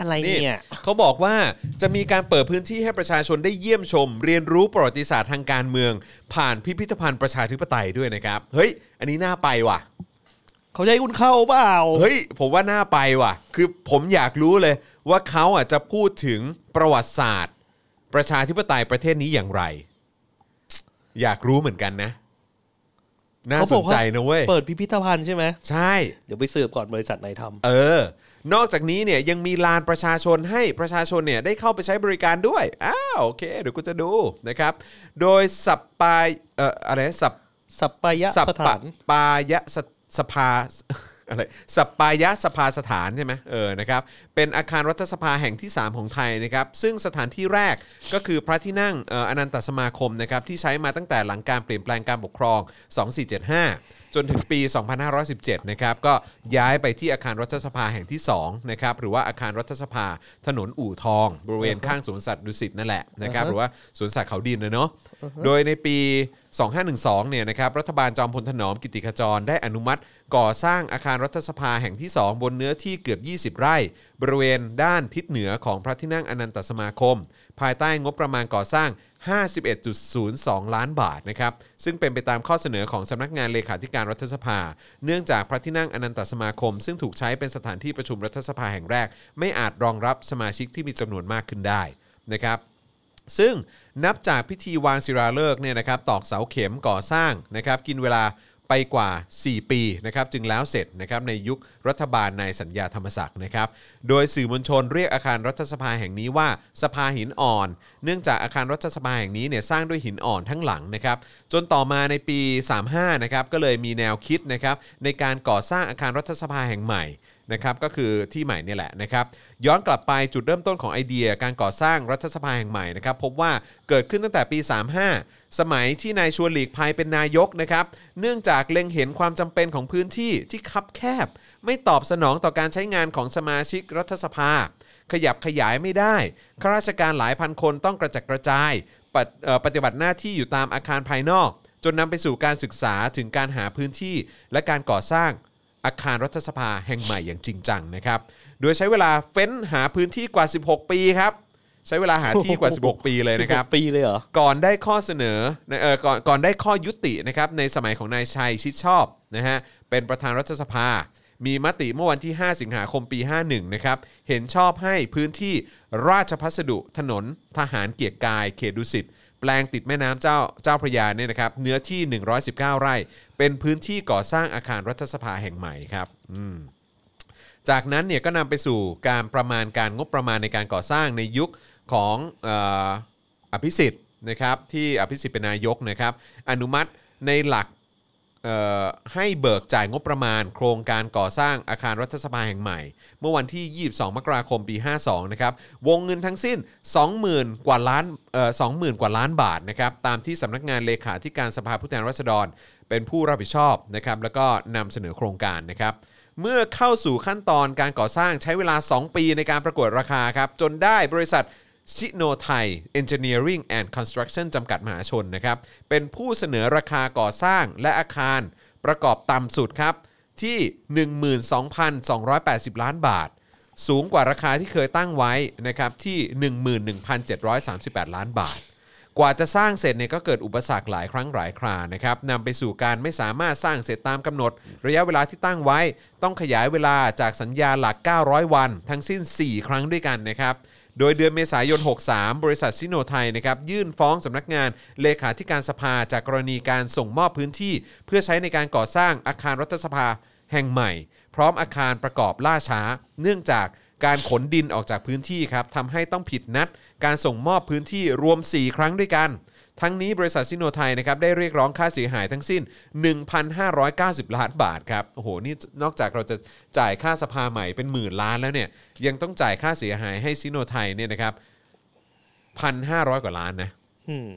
อะไรนี่เนี่ยเขาบอกว่าจะมีการเปิดพื้นที่ให้ประชาชนได้เยี่ยมชม เรียนรู้ประวัติศาสตร์ทางการเมือง ผ่านพิพิธภัณฑ์ประชาธิปไตยด้วยนะครับ เฮ้ย อันนี้น่าไปว่ะ เขาจะให้คุณเข้าเปล่า เฮ้ย ผมว่าน่าไปว่ะ คือผมอยากรู้เลยว่าเขาอะจะพูดถึงประวัติศาสตร์ ประชาธิปไตยประเทศนี้อย่างไร อยากรู้เหมือนกันนะน่าเขาสบอนกว่าใจนะเว้ย เปิดพิพิธภัณฑ์ใช่ไหมใช่ เดี๋ยวไปสืบก่อนบริษัทไหนทำเออ นอกจากนี้เนี่ยยังมีลานประชาชนให้ประชาชนเนี่ยได้เข้าไปใช้บริการด้วยอ้าวโอเคเดี๋ยวกูจะดูนะครับ โดยสัปปายเอ่ออะไรนะสัปสัปปายะสัปสปะถาน ปายะสสภา อะไรสัปปายะสภาสถานใช่ไหมเออนะครับเป็นอาคารรัฐสภาแห่งที่ 3 ของไทยนะครับซึ่งสถานที่แรกก็คือพระที่นั่งเอ่ออนันตสมาคมนะครับที่ใช้มาตั้งแต่หลังการเปลี่ยนแปลงการปกครอง 2475 จนถึงปี 2517 นะครับ ก็ย้ายไปที่อาคารรัฐสภาแห่งที่2นะครับ หรือว่าอาคารรัฐสภาถนนอู่ทอง บริเวณข้างสวนสัตว์ดุสิตนั่นแหละนะครับ หรือว่าสวนสัตว์เขาดินนะเนาะ โดยในปี 2512 เนี่ยนะครับ รัฐบาลจอมพลถนอมกิติขจรได้อนุมัติ ก่อสร้างอาคารรัฐสภาแห่งที่ 2 บนเนื้อที่เกือบ 20 ไร่ บริเวณด้านทิศเหนือของพระที่นั่งอนันตสมาคม ภายใต้งบประมาณก่อสร้าง 51.02 ล้านบาทนะครับ ซึ่งเป็นไปตามข้อเสนอของสำนักงานเลขาธิการรัฐสภา เนื่องจากพระที่นั่งอนันตสมาคม ซึ่งถูกใช้เป็นสถานที่ประชุมรัฐสภาแห่งแรก ไม่อาจรองรับสมาชิกที่มีจำนวนมากขึ้นได้นะครับ ซึ่งนับจากพิธีวางศิลาฤกษ์เนี่ยนะครับตอกเสาเข็มก่อสร้างนะครับกินเวลา ไปกว่า 4 ปีนะครับจึงแล้วเสร็จนะครับในยุครัฐบาลในสัญญาธรรมศักดิ์นะครับโดยสื่อมวลชนเรียกอาคารรัฐสภาแห่งนี้ว่าสภาหินอ่อน เนื่องจากอาคารรัฐสภาแห่งนี้เนี่ยสร้างด้วยหินอ่อนทั้งหลังนะครับจนต่อมาในปี 35นะครับก็เลยมีแนวคิดนะครับในการก่อสร้างอาคารรัฐสภาแห่งใหม่ นะครับก็คือที่ใหม่เนี่ยแหละนะครับย้อนกลับไปจุดเริ่มต้นของไอเดีย การก่อสร้างรัฐสภาแห่งใหม่นะครับพบว่าเกิดขึ้นตั้งแต่ปี 35 สมัยที่นายชวนหลีกภัยเป็นนายกนะครับเนื่องจากเล็งเห็นความจำเป็นของพื้นที่ที่คับแคบ ไม่ตอบสนองต่อการใช้งานของสมาชิกรัฐสภา ขยับขยายไม่ได้ข้าราชการหลายพันคนต้องกระจัดกระจายปปฏิบัติหน้าที่อยู่ตามอาคารภายนอก จนนำไปสู่การศึกษาถึงการหาพื้นที่และการก่อสร้าง อาคารรัฐสภาแห่งใหม่อย่างจริงจังนะครับ โดยใช้เวลาเฟ้นหาพื้นที่กว่า 16 ปีครับ ใช้เวลาหาที่กว่า 16 ปีเลยนะครับ16ปีเลยเหรอ ก่อนได้ข้อเสนอเอ่อก่อนก่อนได้ข้อยุตินะครับในสมัยของนายชัยชิดชอบนะฮะเป็นประธานรัฐสภา มีมติเมื่อวันที่ 5 สิงหาคมปี 51 นะครับ เห็นชอบให้พื้นที่ราชพัสดุถนนทหารเกียรติกายเขตดุสิต แปลงติดแม่น้ำเจ้าเจ้าพระยาเนี่ยนะครับเนื้อที่ 119 ไร่ เป็นพื้นที่ก่อสร้างอาคารรัฐสภาแห่งใหม่ครับอืมจากนั้นเนี่ยก็นำไปสู่การประมาณการงบประมาณในการก่อสร้างในยุคของเอ่ออภิสิทธิ์นะครับที่อภิสิทธิ์เป็นนายกนะครับอนุมัติในหลัก ให้เบิกจ่ายงบประมาณ โครงการก่อสร้างอาคารรัฐสภาแห่งใหม่ เมื่อวันที่ 22 มกราคมปี 52 นะครับ วงเงินทั้งสิ้น 20,000 กว่าล้านเอ่อ20,000 กว่าล้านบาทนะครับ ตามที่สำนักงานเลขาธิการสภาผู้แทนราษฎร เป็นผู้รับผิดชอบนะครับ แล้วก็นำเสนอโครงการนะครับ เมื่อเข้าสู่ขั้นตอนการก่อสร้างใช้เวลา 2 ปีในการประกวดราคาครับ จนได้บริษัท ชิโนไทย Engineering and Construction จำกัดมหาชนนะครับ เป็นผู้เสนอราคาก่อสร้างและอาคารประกอบต่ำสุดครับ ที่ 12,280 ล้านบาท สูงกว่าราคาที่เคยตั้งไว้นะครับที่ 11,738 ล้านบาท กว่าจะสร้างเสร็จเนี่ยก็เกิดอุปสรรคหลายครั้งหลายครานะครับนำไปสู่การไม่สามารถสร้างเสร็จตามกำหนด ระยะเวลาที่ตั้งไว้ ต้องขยายเวลาจากสัญญาหลัก 900 วัน ทั้งสิ้น 4 ครั้งด้วยกันนะครับ โดยเดือนเมษายน 63 บริษัทซิโนไทยนะครับยื่นฟ้องสำนักงานเลขาธิการสภาจากกรณีการส่งมอบพื้นที่ เพื่อใช้ในการก่อสร้างอาคารรัฐสภาแห่งใหม่ พร้อมอาคารประกอบล่าช้า เนื่องจากการขนดินออกจากพื้นที่ครับทำให้ต้องผิดนัด การส่งมอบพื้นที่รวม 4 ครั้งด้วยกัน ทั้งนี้บริษัทซิโนไทยนะครับได้เรียกร้องค่าเสียหายทั้งสิ้น 1,590 ล้านบาทครับโอ้โหนี่นอกจากเราจะจ่ายค่าสภาใหม่เป็นหมื่นล้านแล้วเนี่ยยังต้องจ่ายค่าเสียหายให้ซิโนไทยเนี่ยนะครับ1,500กว่าล้านนะอืม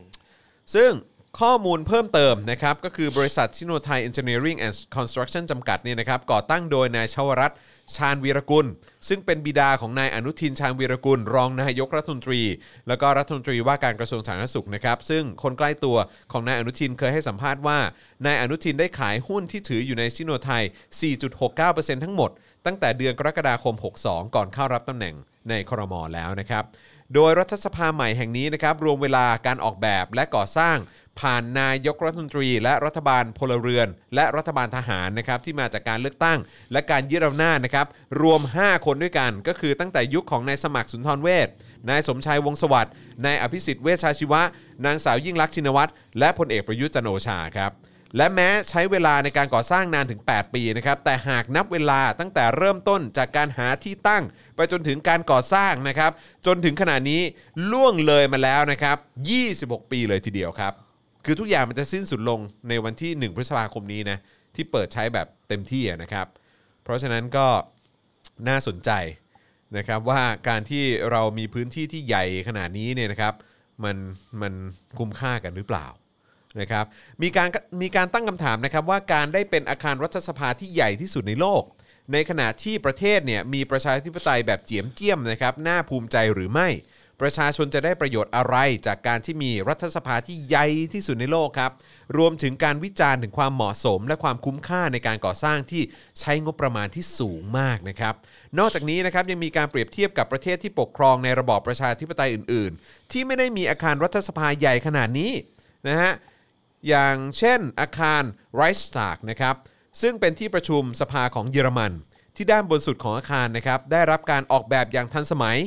ซึ่งข้อมูลเพิ่มเติมนะครับก็คือบริษัทซิโนไทย Engineering and Construction จำกัดเนี่ยนะครับก่อตั้งโดยนายชวรัตน์ ชาญวีรกุล ซึ่งเป็นบิดาของนายอนุทินชาญวีรกุล รองนายกรัฐมนตรี แล้วก็รัฐมนตรีว่าการกระทรวงสาธารณสุขนะครับ ซึ่งคนใกล้ตัวของนายอนุทินเคยให้สัมภาษณ์ว่านายอนุทินได้ขายหุ้นที่ถืออยู่ในซิโนไทย 4.69%ทั้งหมด ตั้งแต่เดือนกรกฎาคม 62 ก่อนเข้ารับตำแหน่งในครมแล้วนะครับโดยรัฐสภาใหม่แห่งนี้นะครับรวมเวลาการออกแบบและก่อสร้าง ผ่านนายกรัฐมนตรี และรัฐบาลพลเรือน และรัฐบาลทหารนะครับที่มาจากการเลือกตั้ง และการยึดอำนาจนะครับรวม 5 คนด้วยกันก็คือตั้งแต่ยุคของนายสมัครสุนทรเวชนายสมชายวงสวัสดิ์นายอภิสิทธิ์เวชชาชีวะ นางสาวยิ่งลักษณ์ชินวัตรและพลเอกประยุทธ์จันโอชาครับและแม้ใช้เวลาในการก่อสร้างนานถึง 8 ปีนะครับแต่หากนับเวลาตั้งแต่เริ่มต้นจากการหาที่ตั้ง ไปจนถึงการก่อสร้างนะครับจนถึงขณะนี้ล่วงเลยมาแล้วนะครับ 26 ปีเลยทีเดียวครับ คือทุกอย่างมันจะสิ้นสุดลงในวันที่ 1 พฤษภาคมนี้นะที่เปิดใช้แบบเต็มที่นะครับ เพราะฉะนั้นก็น่าสนใจนะครับว่าการที่เรามีพื้นที่ที่ใหญ่ขนาดนี้เนี่ยนะครับมันมันคุ้มค่ากันหรือเปล่านะครับมีการมีการตั้งคำถามนะครับว่าการได้เป็นอาคารรัฐสภาที่ใหญ่ที่สุดในโลก ในขณะที่ประเทศเนี่ยมีประชาธิปไตยแบบเจียมเจียมนะครับน่าภูมิใจหรือไม่ ประชาชนจะได้ประโยชน์อะไรจากการที่มีรัฐสภาที่ใหญ่ที่สุดในโลกครับ รวมถึงการวิจารณ์ถึงความเหมาะสม และความคุ้มค่าในการก่อสร้างที่ใช้งบประมาณที่สูงมากนะครับ นอกจากนี้นะครับยังมีการเปรียบเทียบกับประเทศที่ปกครองในระบอบประชาธิปไตยอื่น ๆ ที่ไม่ได้มีอาคารรัฐสภาใหญ่ขนาดนี้นะฮะอย่างเช่นอาคาร Reichstag นะครับซึ่งเป็นที่ประชุมสภาของเยอรมัน ที่ด้านบนสุดของอาคารนะครับได้รับการออกแบบอย่างทันสมัย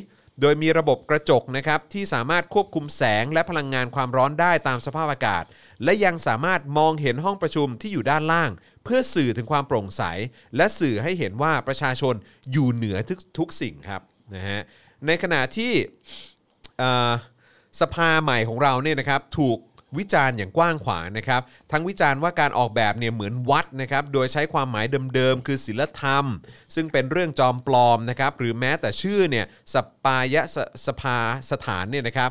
โดยมีระบบกระจกนะครับที่สามารถควบคุมแสงและพลังงานความร้อนได้ตามสภาพอากาศ และยังสามารถมองเห็นห้องประชุมที่อยู่ด้านล่าง เพื่อสื่อถึงความโปร่งใส และสื่อให้เห็นว่าประชาชนอยู่เหนือทุกทุกสิ่งครับนะฮะในขณะที่สภาใหม่ของเราเนี่ยนะครับถูก วิจารณ์อย่างกว้างขวางนะครับ ทั้งวิจารณ์ว่าการออกแบบเนี่ยเหมือนวัดนะครับ โดยใช้ความหมายเดิมๆ คือศิลธรรม ซึ่งเป็นเรื่องจอมปลอมนะครับ หรือแม้แต่ชื่อเนี่ยสปายะสสภาสถานเนี่ยนะครับ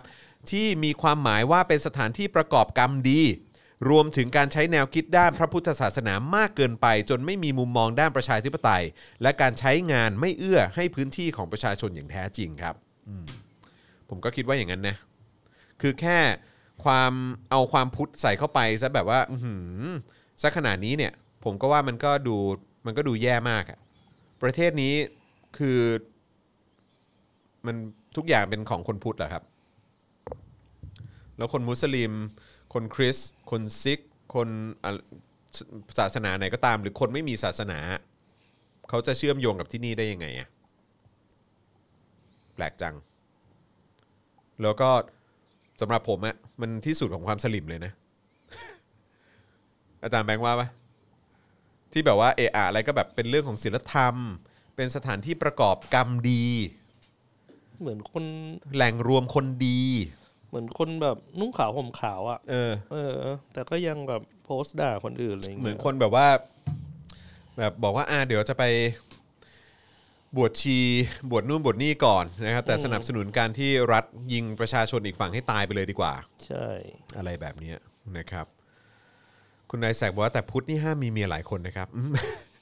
ที่มีความหมายว่าเป็นสถานที่ประกอบกรรมดี รวมถึงการใช้แนวคิดด้านพระพุทธศาสนามากเกินไป จนไม่มีมุมมองด้านประชาธิปไตย และการใช้งานไม่เอื้อให้พื้นที่ของประชาชนอย่างแท้จริงครับ ผมก็คิดว่าอย่างนั้นนะ คือแค่ ความเอาความพุทธใส่เข้าไปซะแบบว่าอือหือซะขนาดนี้เนี่ย ผมก็ว่ามันก็ดูมันก็ดูแย่มากอะประเทศนี้คือ มันทุกอย่างเป็นของคนพุทธเหรอครับ แล้วคนมุสลิม คนคริสต์คนซิก คนอะศาสนาไหนก็ตาม หรือคนไม่มีศาสนา เขาจะเชื่อมโยงกับที่นี่ได้ยังไงอะแปลกจัง แล้วก็ สำหรับผมอะมันที่สุดของความสลิมเลยนะ อาจารย์แบงค์ว่าปะที่แบบว่าเอะอะอะไรก็แบบเป็นเรื่องของศิลธรรม เป็นสถานที่ประกอบกรรมดี เหมือนคนแหล่งรวมคนดี เหมือนคนแบบนุ่งขาวห่มขาวอะ เออ เออ แต่ก็ยังแบบโพสต์ด่าคนอื่นอะไรอย่างเหมืเงี้อนยคนแบบว่า แบบบอกว่าอ่าเดี๋ยวจะไป บวชชีบวชนู่นบวชนี่ก่อนนะครับ แต่สนับสนุนการที่รัฐยิงประชาชนอีกฝั่งให้ตายไปเลยดีกว่า ใช่ อะไรแบบเนี้ยนะครับ คุณนายแสกบอกว่าแต่พุทธนี่ห้ามมีเมียหลายคนนะครับอืม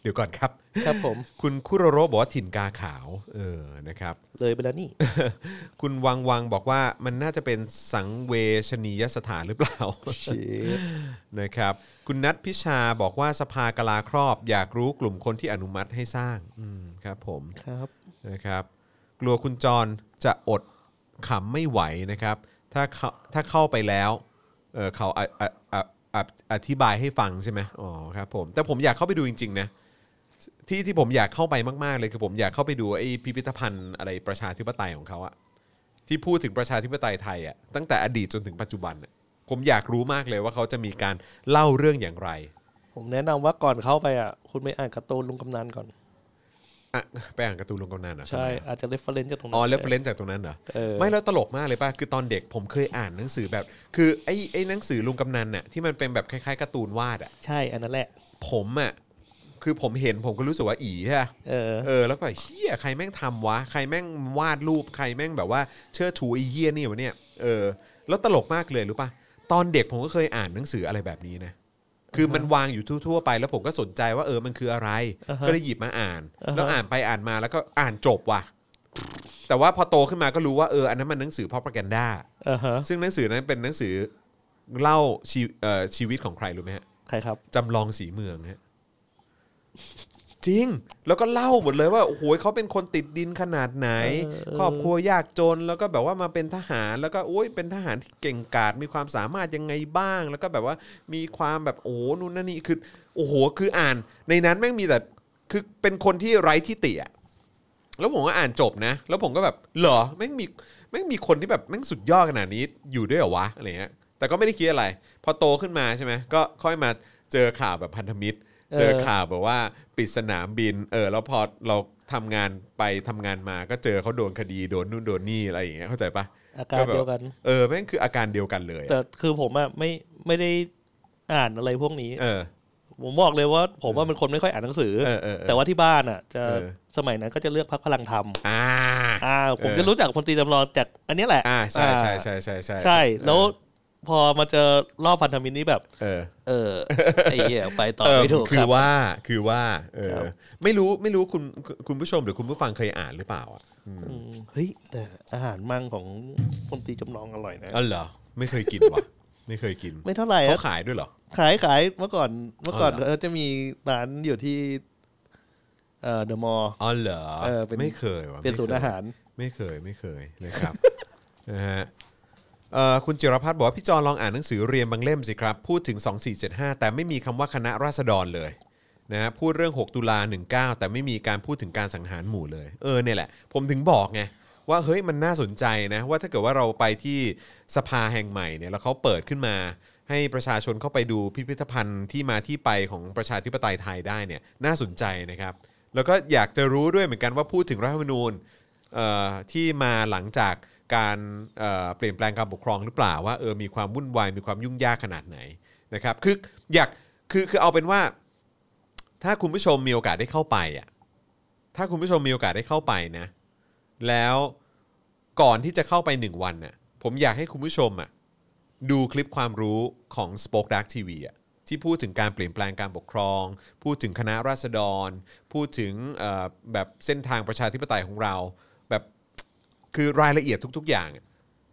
เดี๋ยวก่อนครับ ครับผม คุณคุโรโรบอกว่าถิ่นกาขาวเออนะครับ เลยไปแล้วนี่ คุณวังวังบอกว่ามันน่าจะเป็นสังเวชนียสถานหรือเปล่าเชฟนะครับ คุณนัทพิชาบอกว่าสภากลาครอบ อยากรู้กลุ่มคนที่อนุมัติให้สร้างอืมครับผม ครับ นะครับกลัวคุณจรจะอดขำไม่ไหวนะครับ ถ้าเขาถ้าเข้าไปแล้วเออเขาอะอะอะอะอธิบายให้ฟังใช่ไหมอ๋อครับผม แต่ผมอยากเข้าไปดูจริง ๆ นะ ที่ที่ผมอยากเข้าไปมาก ๆ เลยคือผมอยากเข้าไปดูไอ้พิพิธภัณฑ์อะไรประชาธิปไตยของเขาอะที่พูดถึงประชาธิปไตยไทยอะตั้งแต่อดีตจนถึงปัจจุบันอะผมอยากรู้มากเลยว่าเขาจะมีการเล่าเรื่องอย่างไร ผมแนะนำว่าก่อนเข้าไปอะ คุณไปอ่านการ์ตูนลุงกำนันก่อน อะไปอ่านการ์ตูนลุงกำนันเหรอใช่อาจจะ reference จากตรงนั้อ๋นอ reference จากตรงนั้นเหรอเออไม่แล้วตลกมากเลยป่ะคือตอนเด็กผมเคยอ่านหนังสือแบบ คือไอ้ไอ้หนังสือลุงกำนันน่ะที่มันเป็นแบบคล้ายๆการ์ตูนวาดอะใช่อันนั้นแหละ ผมอะ คือผมเห็นผมก็รู้สึกว่าอีใช่ปะเออ เออแล้วก็แบบเหี้ยใครแม่งทำวะ ใครแม่งวาดรูปใครแม่งแบบว่าเชิดชูไอ้เหี้ยนี่วะเนี่ยเออแล้วตลกมากเลยรู้ป่ะตอนเด็กผมก็เคยอ่านหนังสืออะไรแบบนี้นะคือมันวางอยู่ทั่วๆไปแล้วผมก็สนใจว่าเออมันคืออะไร อ่าฮะก็เลยหยิบมาอ่าน อ่าฮะ แล้วอ่านไปอ่านมาแล้วก็อ่านจบว่ะ แต่ว่าพอโตขึ้นมาก็รู้ว่าเอออันนั้นมันหนังสือ propaganda อ่าฮะซึ่งหนังสือนั้นเป็นหนังสือเล่าชีเอ่อชีวิตของใครรู้ไหมฮะใครครับจำลองสีเมืองฮะ จริง แล้วก็เล่าหมดเลยว่าโอ้โหเขาเป็นคนติดดินขนาดไหนเออครอบครัวยากจนแล้วก็แบบว่ามาเป็นทหารแล้วก็โอ้ยเป็นทหารที่เก่งกาจมีความสามารถยังไงบ้าง แล้วก็แบบว่ามีความแบบโอ้นู่นนั่นนี่คือโอ้โหคืออ่าน ในนั้นแม่งมีแต่คือเป็นคนที่ไร้ที่ติอะแล้วผมก็อ่านจบนะ แล้วผมก็แบบเหรอแม่งมีแม่งมีคนที่แบบแม่งสุดยอดขนาดนี้อยู่ด้วยเหรอวะอะไรเงี้ยแต่ก็ไม่ได้คิดอะไร พอโตขึ้นมาใช่ไหมก็ค่อยมาเจอข่าวแบบพันธมิตร เจอข่าวแบบว่าปิดสนามบิน เออแล้วพอเราทำงานไปทำงานมาก็เจอเขาโดนคดีโดนนู่นโดนนี่อะไรอย่างเงี้ยเข้าใจปะอาการเดียวกัน เออแม่งคืออาการเดียวกันเลยแต่อะคือผมอะไม่ไม่ได้อ่านอะไรพวกนี้ เออ ผมบอกเลยว่า ผมว่าเป็นคนไม่ค่อยอ่านหนังสือ เออเออเออ แต่ว่าที่บ้านอะจะเออ สมัยนั้นก็จะเลือกพักพลังธรรมอ่า อ่า ผมเออ จะรู้จักพลตรีจำลองจากอันเนี้ยแหละอ่าใช่ใช่อ่าใช่ใช่ใช่ใช่ แล้ว พอมาเจอรอบพันธมิตรนี่แบบ เออ เออไอ้เหี้ยไปต่อเออไม่ถูกคืครัอบ ว่าคือว่าเออครับ ไม่รู้ไม่รู้คุณคุณผู้ชมหรือคุณผู้ฟังเคยอ่านหรือเปล่าอะอืมเฮ้ยแต่อาหารมั่งของพลตรีจำลองอร่อยนะ อ๋อเหรอไม่เคยกินวะไม่เคยกินไม่เท่าไหร่เขาอะขายด้วยเหรอ ขายขายเมื่อก่อนเมื่อก่อนอ๋อเหรอเออจะมีร้านอยู่ที่เอ่อเดอะมอลล์ อ๋อเหรอเออเป็น ไม่เคยวะเป็นศูนย์ไม่คอาหารไม่เคยไม่เคยนะครับ นะฮะเอ่อ คุณจิรพัฒน์บอกว่าพี่จอนลองอ่านหนังสือเรียนบางเล่มสิครับ พูดถึง 2475 แต่ไม่มีคำว่าคณะราษฎรเลยนะฮะพูดเรื่อง 6 ตุลา 19 แต่ไม่มีการพูดถึงการสังหารหมู่เลยเออเนี่ยแหละ ผมถึงบอกไงว่าเฮ้ยมันน่าสนใจนะว่าถ้าเกิดว่าเราไปที่สภาแห่งใหม่เนี่ยแล้วเขาเปิดขึ้นมา ให้ประชาชนเข้าไปดูพิพิธภัณฑ์ที่มาที่ไปของประชาธิปไตยไทยได้เนี่ยน่าสนใจนะครับ แล้วก็อยากจะรู้ด้วยเหมือนกันว่าพูดถึงรัฐธรรมนูญเอ่อที่มาหลังจาก การเเปลี่ยนแปลงการปกครองหรือเปล่าว่าเออมีความวุ่นวายมีความยุ่งยากขนาดไหนนะครับคืออยากคือคือเอาเป็นว่า ถ้าคุณผู้ชมมีโอกาสได้เข้าไปอะถ้าคุณผู้ชมมีโอกาสได้เข้าไปนะ แล้วก่อนที่จะเข้าไปหนึ่งวันน่ะผมอยากให้คุณผู้ชมอะดูคลิปความรู้ของ Spoke Dark TV อะที่พูดถึงการเปลี่ยนแปลงการปกครอง พูดถึงคณะราษฎร พูดถึงแบบเส้นทางประชาธิปไตยของเรา คือรายละเอียดทุก ๆ อย่าง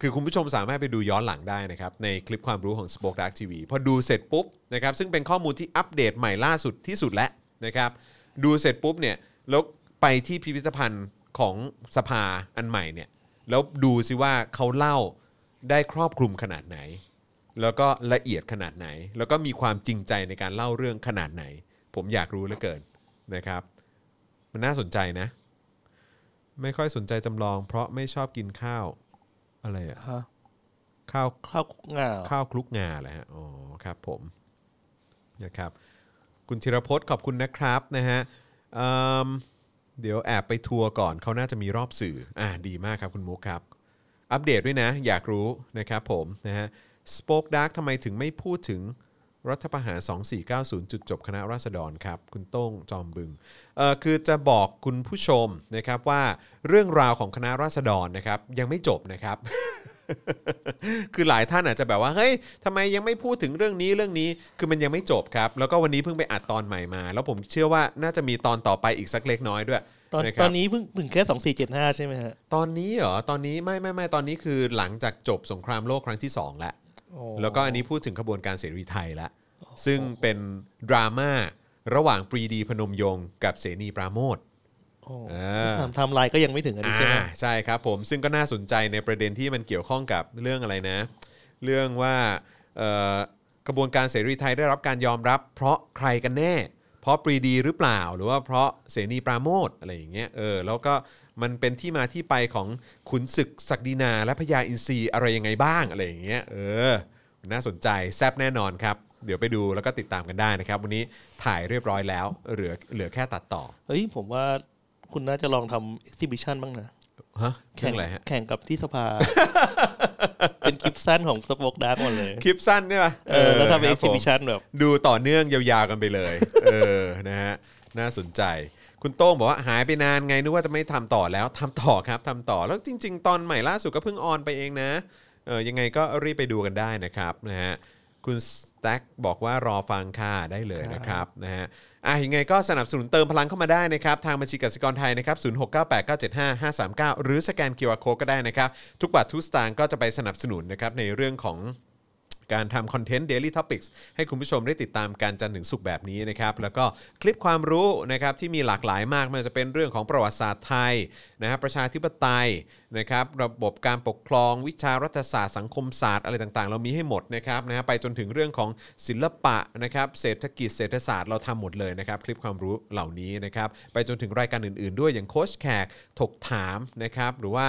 คือคุณผู้ชมสามารถไปดูย้อนหลังได้นะครับ ในคลิปความรู้ของ Spoke Dark TV พอดูเสร็จปุ๊บนะครับซึ่งเป็นข้อมูลที่อัปเดตใหม่ล่าสุดที่สุดแล้วนะครับ ดูเสร็จปุ๊บเนี่ยแล้วไปที่พิพิธภัณฑ์ของสภาอันใหม่เนี่ยแล้วดูซิว่าเขาเล่าได้ครอบคลุมขนาดไหน แล้วก็ละเอียดขนาดไหน แล้วก็มีความจริงใจในการเล่าเรื่องขนาดไหน ผมอยากรู้เหลือเกินนะครับ มันน่าสนใจนะ ไม่ค่อยสนใจจำลอง เพราะไม่ชอบกินข้าวอะไรอะฮะข้าวข้าวงาข้าวคลุกงาแหละฮะอ๋อครับผมนะครับ คุณธีรพจน์ขอบคุณนะครับนะฮะเอิ่มเดี๋ยวแอบไปทัวร์ก่อนเขาน่าจะมีรอบสื่ออ่าดีมากครับคุณมุกครับ อัปเดตด้วยนะ อยากรู้นะครับผมนะฮะ Spoke Dark ทำไมถึงไม่พูดถึง รัฐประหาร 2490 จุดจบคณะราษฎรครับ คุณโต้งจอมบึงเอ่อคือจะบอกคุณผู้ชมนะครับว่าเรื่องราวของคณะราษฎรนะครับยังไม่จบนะครับ คือหลายท่านอาจจะแบบว่าเฮ้ยทำไมยังไม่พูดถึงเรื่องนี้เรื่องนี้คือมันยังไม่จบครับ แล้วก็วันนี้เพิ่งไปอัดตอนใหม่มา แล้วผมเชื่อว่าน่าจะมีตอนต่อไปอีกสักเล็กน้อยด้วย ตอนนะครับ ตอนนี้เพิ่งถึงแค่สองสี่เจ็ดห้าใช่ไหมฮะ ตอนนี้เหรอตอนนี้ไม่ไม่ไม่ตอนนี้คือหลังจากจบสงครามโลกครั้งที่2แล้วโอ้ แล้วก็อันนี้พูดถึงขบวนการเสรีไทยแล้วซึ่งเป็นดราม่าระหว่างปรีดีพนมยงค์กับเสนีปราโมทโอ้เออ ทำทำลายก็ยังไม่ถึงอันนี้ใช่ไหมอ่าใช่ครับผมซึ่งก็น่าสนใจในประเด็นที่มันเกี่ยวข้องกับเรื่องอะไรนะ เรื่องว่าเอ่อกระบวนการเสรีไทยได้รับการยอมรับ เพราะใครกันแน่ เพราะปรีดีหรือเปล่า หรือว่าเพราะเสนีปราโมทอะไรอย่างเงี้ยเออแล้วก็ มันเป็นที่มาที่ไปของขุนศึกศักดินาและพญาอินทรีอะไรยังไงบ้างอะไรอย่างเงี้ยเออ น่าสนใจแซบแน่นอนครับ เดี๋ยวไปดูแล้วก็ติดตามกันได้นะครับ วันนี้ถ่ายเรียบร้อยแล้ว เหลือเหลือแค่ตัดต่อเฮ้ยผมว่าคุณน่าจะลองทำ exhibition บ้างนะฮะเรื่องอะไรฮะแข่งกับที่สภา เป็นคลิปสั้นของสปอคดาร์กหมดเลย คลิปสั้นใช่ปะเออแล้วทำเป็นครับผม exhibition แบบ ดูต่อเนื่องยาวๆกันไปเลย เออนะฮะน่าสนใจ คุณโต้งบอกว่าหายไปนานไงนึกว่าจะไม่ทำต่อแล้วทำต่อครับทำต่อแล้วจริง ๆ ตอนใหม่ล่าสุดก็เพิ่งออนไปเองนะเออยังไงก็รีบไปดูกันได้นะครับนะฮะคุณสแต็กบอกว่ารอฟังค่ะได้เลยนะครับนะฮะอะยังไงก็สนับสนุนเติมพลังเข้ามาได้นะครับ ทางบัญชีกสิกรไทยนะครับ0698975539หรือสแกน QR Code ก็ได้นะครับ ทุกบาททุกสตางค์ก็จะไปสนับสนุนนะครับในเรื่องของ การทำคอนเทนต์ Daily Topics ให้คุณผู้ชมได้ติดตามการจันทร์ถึงสุขแบบนี้นะครับ แล้วก็คลิปความรู้นะครับที่มีหลากหลายมากไม่ว่าจะเป็นเรื่องของประวัติศาสตร์ไทยนะครับประชาธิปไตยนะครับระบบการปกครองวิชารัฐศาสตร์สังคมศาสตร์อะไรต่างๆ เรามีให้หมดนะครับนะฮะไปจนถึงเรื่องของศิลปะนะครับเศรษฐกิจเศรษฐศาสตร์เราทำหมดเลยนะครับคลิปความรู้เหล่านี้นะครับไปจนถึงรายการอื่น ๆ ด้วยอย่างโค้ชแขกถกถามนะครับหรือว่า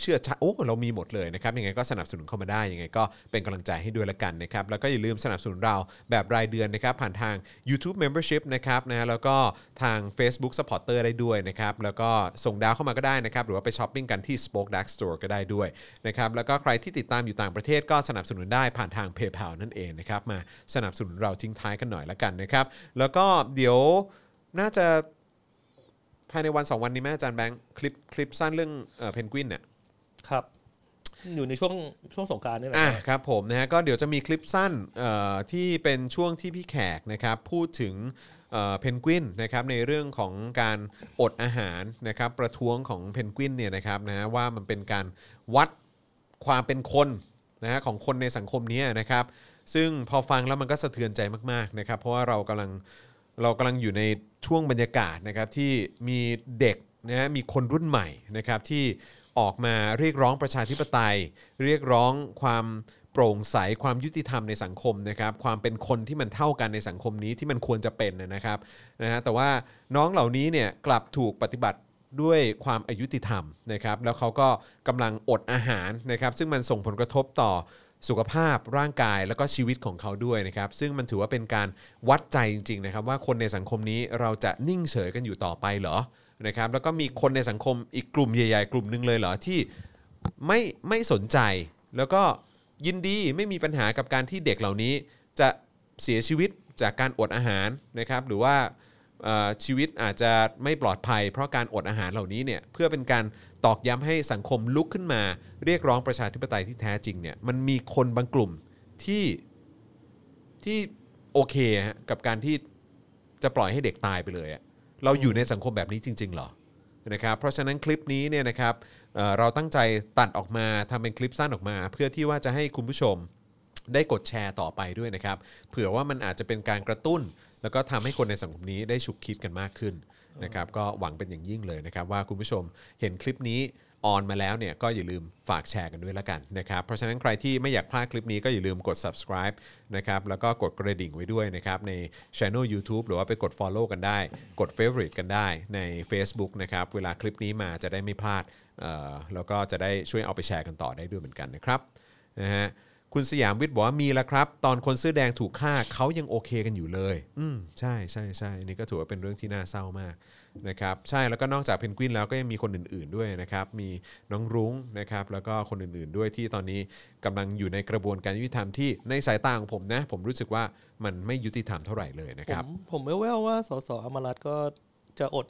เชื่อชโอ้เรามีหมดเลยนะครับยังไงก็สนับสนุนเข้ามาได้ยังไงก็เป็นกำลังใจให้ด้วยละกันนะครับแล้วก็อย่าลืมสนับสนุนเราแบบรายเดือนนะครับผ่านทาง YouTube Membership นะครับนะแล้วก็ทาง Facebook Supporter ได้ด้วยนะครับแล้วก็ส่งดาวเข้ามาก็ได้นะครับหรือว่าไปช้อปปิ้งกันที่ Spoke Dark Store ก็ได้ด้วยนะครับแล้วก็ใครที่ติดตามอยู่ต่างประเทศก็สนับสนุนได้ผ่านทาง PayPal นั่นเองนะครับมาสนับสนุนเราทิ้งท้ายกันหน่อยละกันนะครับแล้วก็เดี๋ยวน่าจะ ภายในวัน2วันนี้แม่อาจารย์แบงค์คลิปคลิปสั้นเรื่องเพนกวินเนี่ยครับ อยู่ในช่วงช่วงสงกรารนี่แหละอะครับผมนะฮะก็เดี๋ยวจะมีคลิปสั้นเอ่อที่เป็นช่วงที่พี่แขกนะครับพูดถึงเพนกวินนะครับในเรื่องของการอดอาหารนะครับประท้วงของเพนกวินเนี่ยนะครับนะฮะว่ามันเป็นการวัดความเป็นคนนะฮะของคนในสังคมนี้นะครับ ซึ่งพอฟังแล้วมันก็สะเทือนใจมากๆนะครับ เพราะว่าเรากำลัง เรากำลังอยู่ในช่วงบรรยากาศนะครับที่มีเด็กนะมีคนรุ่นใหม่นะครับที่ออกมาเรียกร้องประชาธิปไตย เรียกร้องความโปร่งใสความยุติธรรมในสังคมนะครับ ความเป็นคนที่มันเท่ากันในสังคมนี้ที่มันควรจะเป็นนะครับนะฮะแต่ว่าน้องเหล่านี้เนี่ยกลับถูกปฏิบัติด้วยความอายุติธรรมนะครับ แล้วเขาก็กำลังอดอาหารนะครับ ซึ่งมันส่งผลกระทบต่อ สุขภาพร่างกายแล้วก็ชีวิตของเขาด้วยนะครับซึ่งมันถือว่าเป็นการวัดใจจริงๆนะครับว่าคนในสังคมนี้เราจะนิ่งเฉยกันอยู่ต่อไปเหรอนะครับแล้วก็มีคนในสังคมอีกกลุ่มใหญ่ ๆ กลุ่มหนึ่งเลยเหรอที่ไม่ไม่สนใจ แล้วก็ยินดีไม่มีปัญหากับการที่เด็กเหล่านี้ จะเสียชีวิตจากการอดอาหารนะครับหรือว่าชีวิตอาจจะไม่ปลอดภัย เพราะการอดอาหารเหล่านี้เนี่ยเพื่อเป็นการ ตอกย้ำให้สังคมลุกขึ้นมา เรียกร้องประชาธิปไตยที่แท้จริงเนี่ยมันมีคนบางกลุ่มที่ที่โอเคฮะกับการที่จะปล่อยให้เด็กตายไปเลยอะเราอยู่ในสังคมแบบนี้จริง ๆ เหรอนะครับเพราะฉะนั้นคลิปนี้เนี่ยนะครับเเราตั้งใจตัดออกมาทำเป็นคลิปสั้นออกมา เพื่อที่ว่าจะให้คุณผู้ชมได้กดแชร์ต่อไปด้วยนะครับเผื่อว่ามันอาจจะเป็นการกระตุ้น แล้วก็ทำให้คนในสังคมนี้ได้ฉุกคิดกันมากขึ้น นะครับก็หวังเป็นอย่างยิ่งเลยนะครับว่าคุณผู้ชมเห็นคลิปนี้ออนมาแล้วเนี่ยก็อย่าลืมฝากแชร์กันด้วยละกันนะครับเพราะฉะนั้นใครที่ไม่อยากพลาดคลิปนี้ก็อย่าลืมกด subscribe นะครับแล้วก็กดกระดิ่งไว้ด้วยนะครับใน channel YouTube หรือว่าไปกด follow กันได้ กด favorite กันได้ใน Facebook นะครับเวลาคลิปนี้มาจะได้ไม่พลาดแล้วก็จะได้ช่วยเอาไปแชร์กันต่อได้ด้วยเหมือนกันนะครับนะฮะ คุณสยามวิทย์บอกว่ามีแล้วครับ ตอนคนเสื้อแดงถูกฆ่าเขายังโอเคกันอยู่เลย อืมใช่ใช่ใช่อันนี่ก็ถือว่าเป็นเรื่องที่น่าเศร้ามากนะครับใช่แล้วก็นอกจากเพนกวินแล้วก็ยังมีคนอื่น ๆด้วยนะครับ มีน้องรุ้งนะครับแล้วก็คนอื่นๆด้วยที่ตอนนี้กำลังอยู่ในกระบวนการยุติธรรมที่ในสายตาของผมนะ ผมรู้สึกว่ามันไม่ยุติธรรมเท่าไหร่เลยนะผครับมผมไม่แววว่าสสอมรัตน์ก็จะอด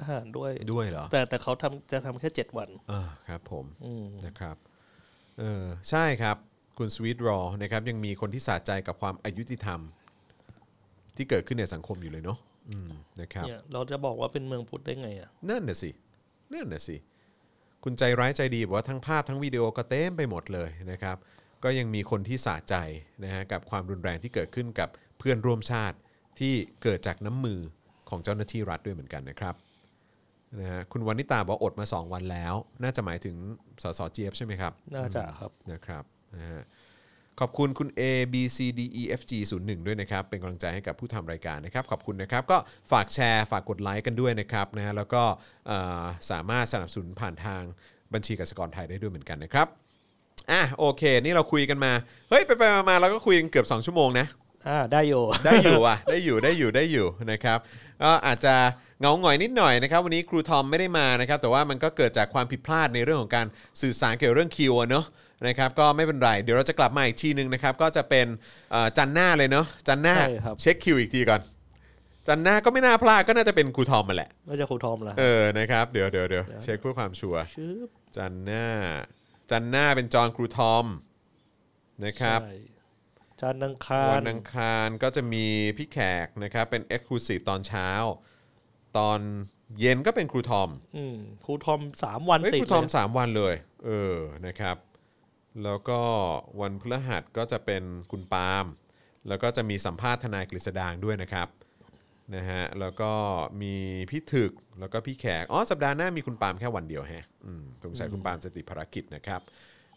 อาหารด้วยด้วยเหรอแต่แต่เขาทำจะทำแค่เจ็ดวันอ่าครับผมอืมนะครับเออใช่ครับ คุณสวีทรอนะครับยังมีคนที่สะใจกับความอายุติธรรม ที่เกิดขึ้นในสังคมอยู่เลยเนาะอืมนะครับเนี่ยเราจะบอกว่าเป็นเมืองพุทธได้ไงอะนั่นน่ะสินั่นน่ะสิคุณใจร้ายใจดีบอกว่าทั้งภาพทั้งวิดีโอก็เต็มไปหมดเลยนะครับ ก็ยังมีคนที่สะใจนะฮะกับความรุนแรงที่เกิดขึ้นกับเพื่อนร่วมชาติที่เกิดจากน้ำมือของเจ้าหน้าที่รัฐด้วยเหมือนกันนะครับนะฮะคุณวานิตาบอกว่าอดมา 2 วันแล้ว น่าจะหมายถึงสสเจี๊ยบใช่ไหมครับน่าจะครับนะครับ นะฮะขอบคุณคุณ A B C D E F G 0 1ด้วยนะครับ เป็นกำลังใจให้กับผู้ทำรายการนะครับ ขอบคุณนะครับ ก็ฝากแชร์ฝากกดไลค์กันด้วยนะครับนะฮะแล้วก็เอ่อสามารถสนับสนุนผ่านทางบัญชีกสิกรไทยได้ด้วยเหมือนกันนะครับอะโอเค นี่เราคุยกันมา เฮ้ย ไปไปมาๆเราก็คุยกันเกือบ 2 ชั่วโมงนะอ่าได้อยู่ ได้อยู่อะได้อยู่ได้อยู่ได้อยู่นะครับก็อาจจะเหงาหงอยนิดหน่อยนะครับ วันนี้ครูทอมไม่ได้มานะครับ แต่ว่ามันก็เกิดจากความผิดพลาดในเรื่องของการสื่อสารเกี่ยวกับเรื่องคิวอะเนอะ นะครับก็ไม่เป็นไร เดี๋ยวเราจะกลับมาอีกทีหนึ่งนะครับก็จะเป็นเอ่อจันทร์หน้าเลยเนอะจันทร์หน้าใช่ครับ เช็คคิวอีกทีก่อน จันทร์หน้าก็ไม่น่าพลาดก็น่าจะเป็นครูทอมมาแหละน่าจะครูทอมเหรอเออนะครับเดี๋ยวเดี๋ยวเดี๋ยวเช็คเพื่อความชัวร์ชื่อจันทร์หน้า จันทร์หน้าเป็นจอห์นครูทอมนะครับ ใช่จันทร์อังคาร วันอังคารก็จะมีพี่แขกนะครับเป็น Exclusive ตอนเช้า ตอนเย็นก็เป็นครูทอมอืมครูทอมสามวันเฮ้ยติดครูทอม เลย3 วันเลย เออนะครับ แล้วก็วันพฤหัสก็จะเป็นคุณปาล์มแล้วก็จะมีสัมภาษณ์ทนายกฤษดางด้วยนะครับนะฮะแล้วก็มีพี่ถึกแล้วก็พี่แขกอ๋อสัปดาห์หน้ามีคุณปาล์มแค่วันเดียวแฮะอืมสงสัยคุณปาล์มจะติดภารกิจนะครับ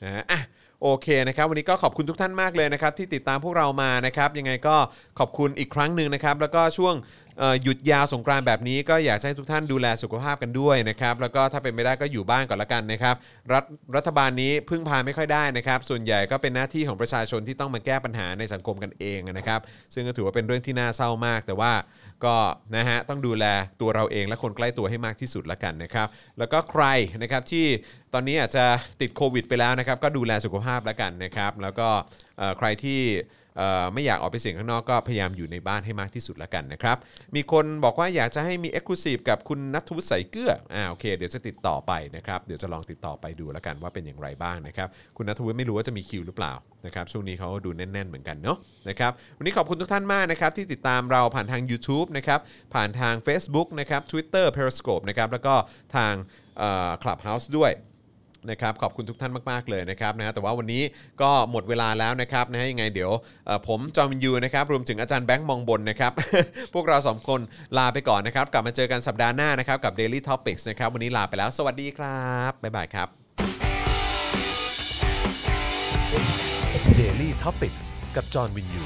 นะฮะอะโอเคนะครับวันนี้ก็ขอบคุณทุกท่านมากเลยนะครับที่ติดตามพวกเรามานะครับยังไงก็ขอบคุณอีกครั้งหนึ่งนะครับแล้วก็ช่วงเอ่อ หยุดยาวสงกรานต์แบบนี้ก็อยากให้ทุกท่านดูแลสุขภาพกันด้วยนะครับแล้วก็ถ้าเป็นไม่ได้ก็อยู่บ้านก่อนละกันนะครับรัฐรัฐบาลนี้พึ่งพาไม่ค่อยได้นะครับ ส่วนใหญ่ก็เป็นหน้าที่ของประชาชนที่ต้องมาแก้ปัญหาในสังคมกันเองนะครับ ซึ่งก็ถือว่าเป็นเรื่องที่น่าเศร้ามาก แต่ว่าก็นะฮะต้องดูแลตัวเราเองและคนใกล้ตัวให้มากที่สุดละกันนะครับแล้วก็ใครนะครับที่ตอนนี้อาจจะติดโควิด ไปแล้วนะครับก็ดูแลสุขภาพละกันนะครับแล้วก็ใครที่ ไม่อยากออกไปเสี่ยงข้างนอกก็พยายามอยู่ในบ้านให้มากที่สุดแล้วกันนะครับ มีคนบอกว่าอยากจะให้มี e x c l u s i v e กับคุณนัทวุฒิใสเกลืออ่าโอเคเดี๋ยวจะติดต่อไปนะครับเดี๋ยวจะลองติดต่อไปดูแล้วกันว่าเป็นอย่างไรบ้างนะครับคุณนัทวุฒิไม่รู้ว่าจะมีคิวหรือเปล่านะครับช่วงนี้เขาดูแน่น ๆ เหมือนกันเนาะนะครับวันนี้ขอบคุณทุกท่านมากนะครับที่ติดตามเราผ่านทาง YouTube นะครับผ่านทาง Facebook นะครับ Twitter Periscope นะครับแล้วก็ทางเอ่อ Clubhouse ด้วย นะครับขอบคุณทุกท่านมากๆเลยนะครับนะฮะแต่ว่าวันนี้ก็หมดเวลาแล้วนะครับนะฮะยังไงเดี๋ยวผมจอมินยูนะครับรวมถึงอาจารย์แบงค์มองบนนะครับ พวกเราสองคนลาไปก่อนนะครับ กลับมาเจอกันสัปดาห์หน้านะครับกับ Daily Topics นะครับวันนี้ลาไปแล้ว สวัสดีครับบ๊ายบายครับ Daily Topics กับจอห์นวินยู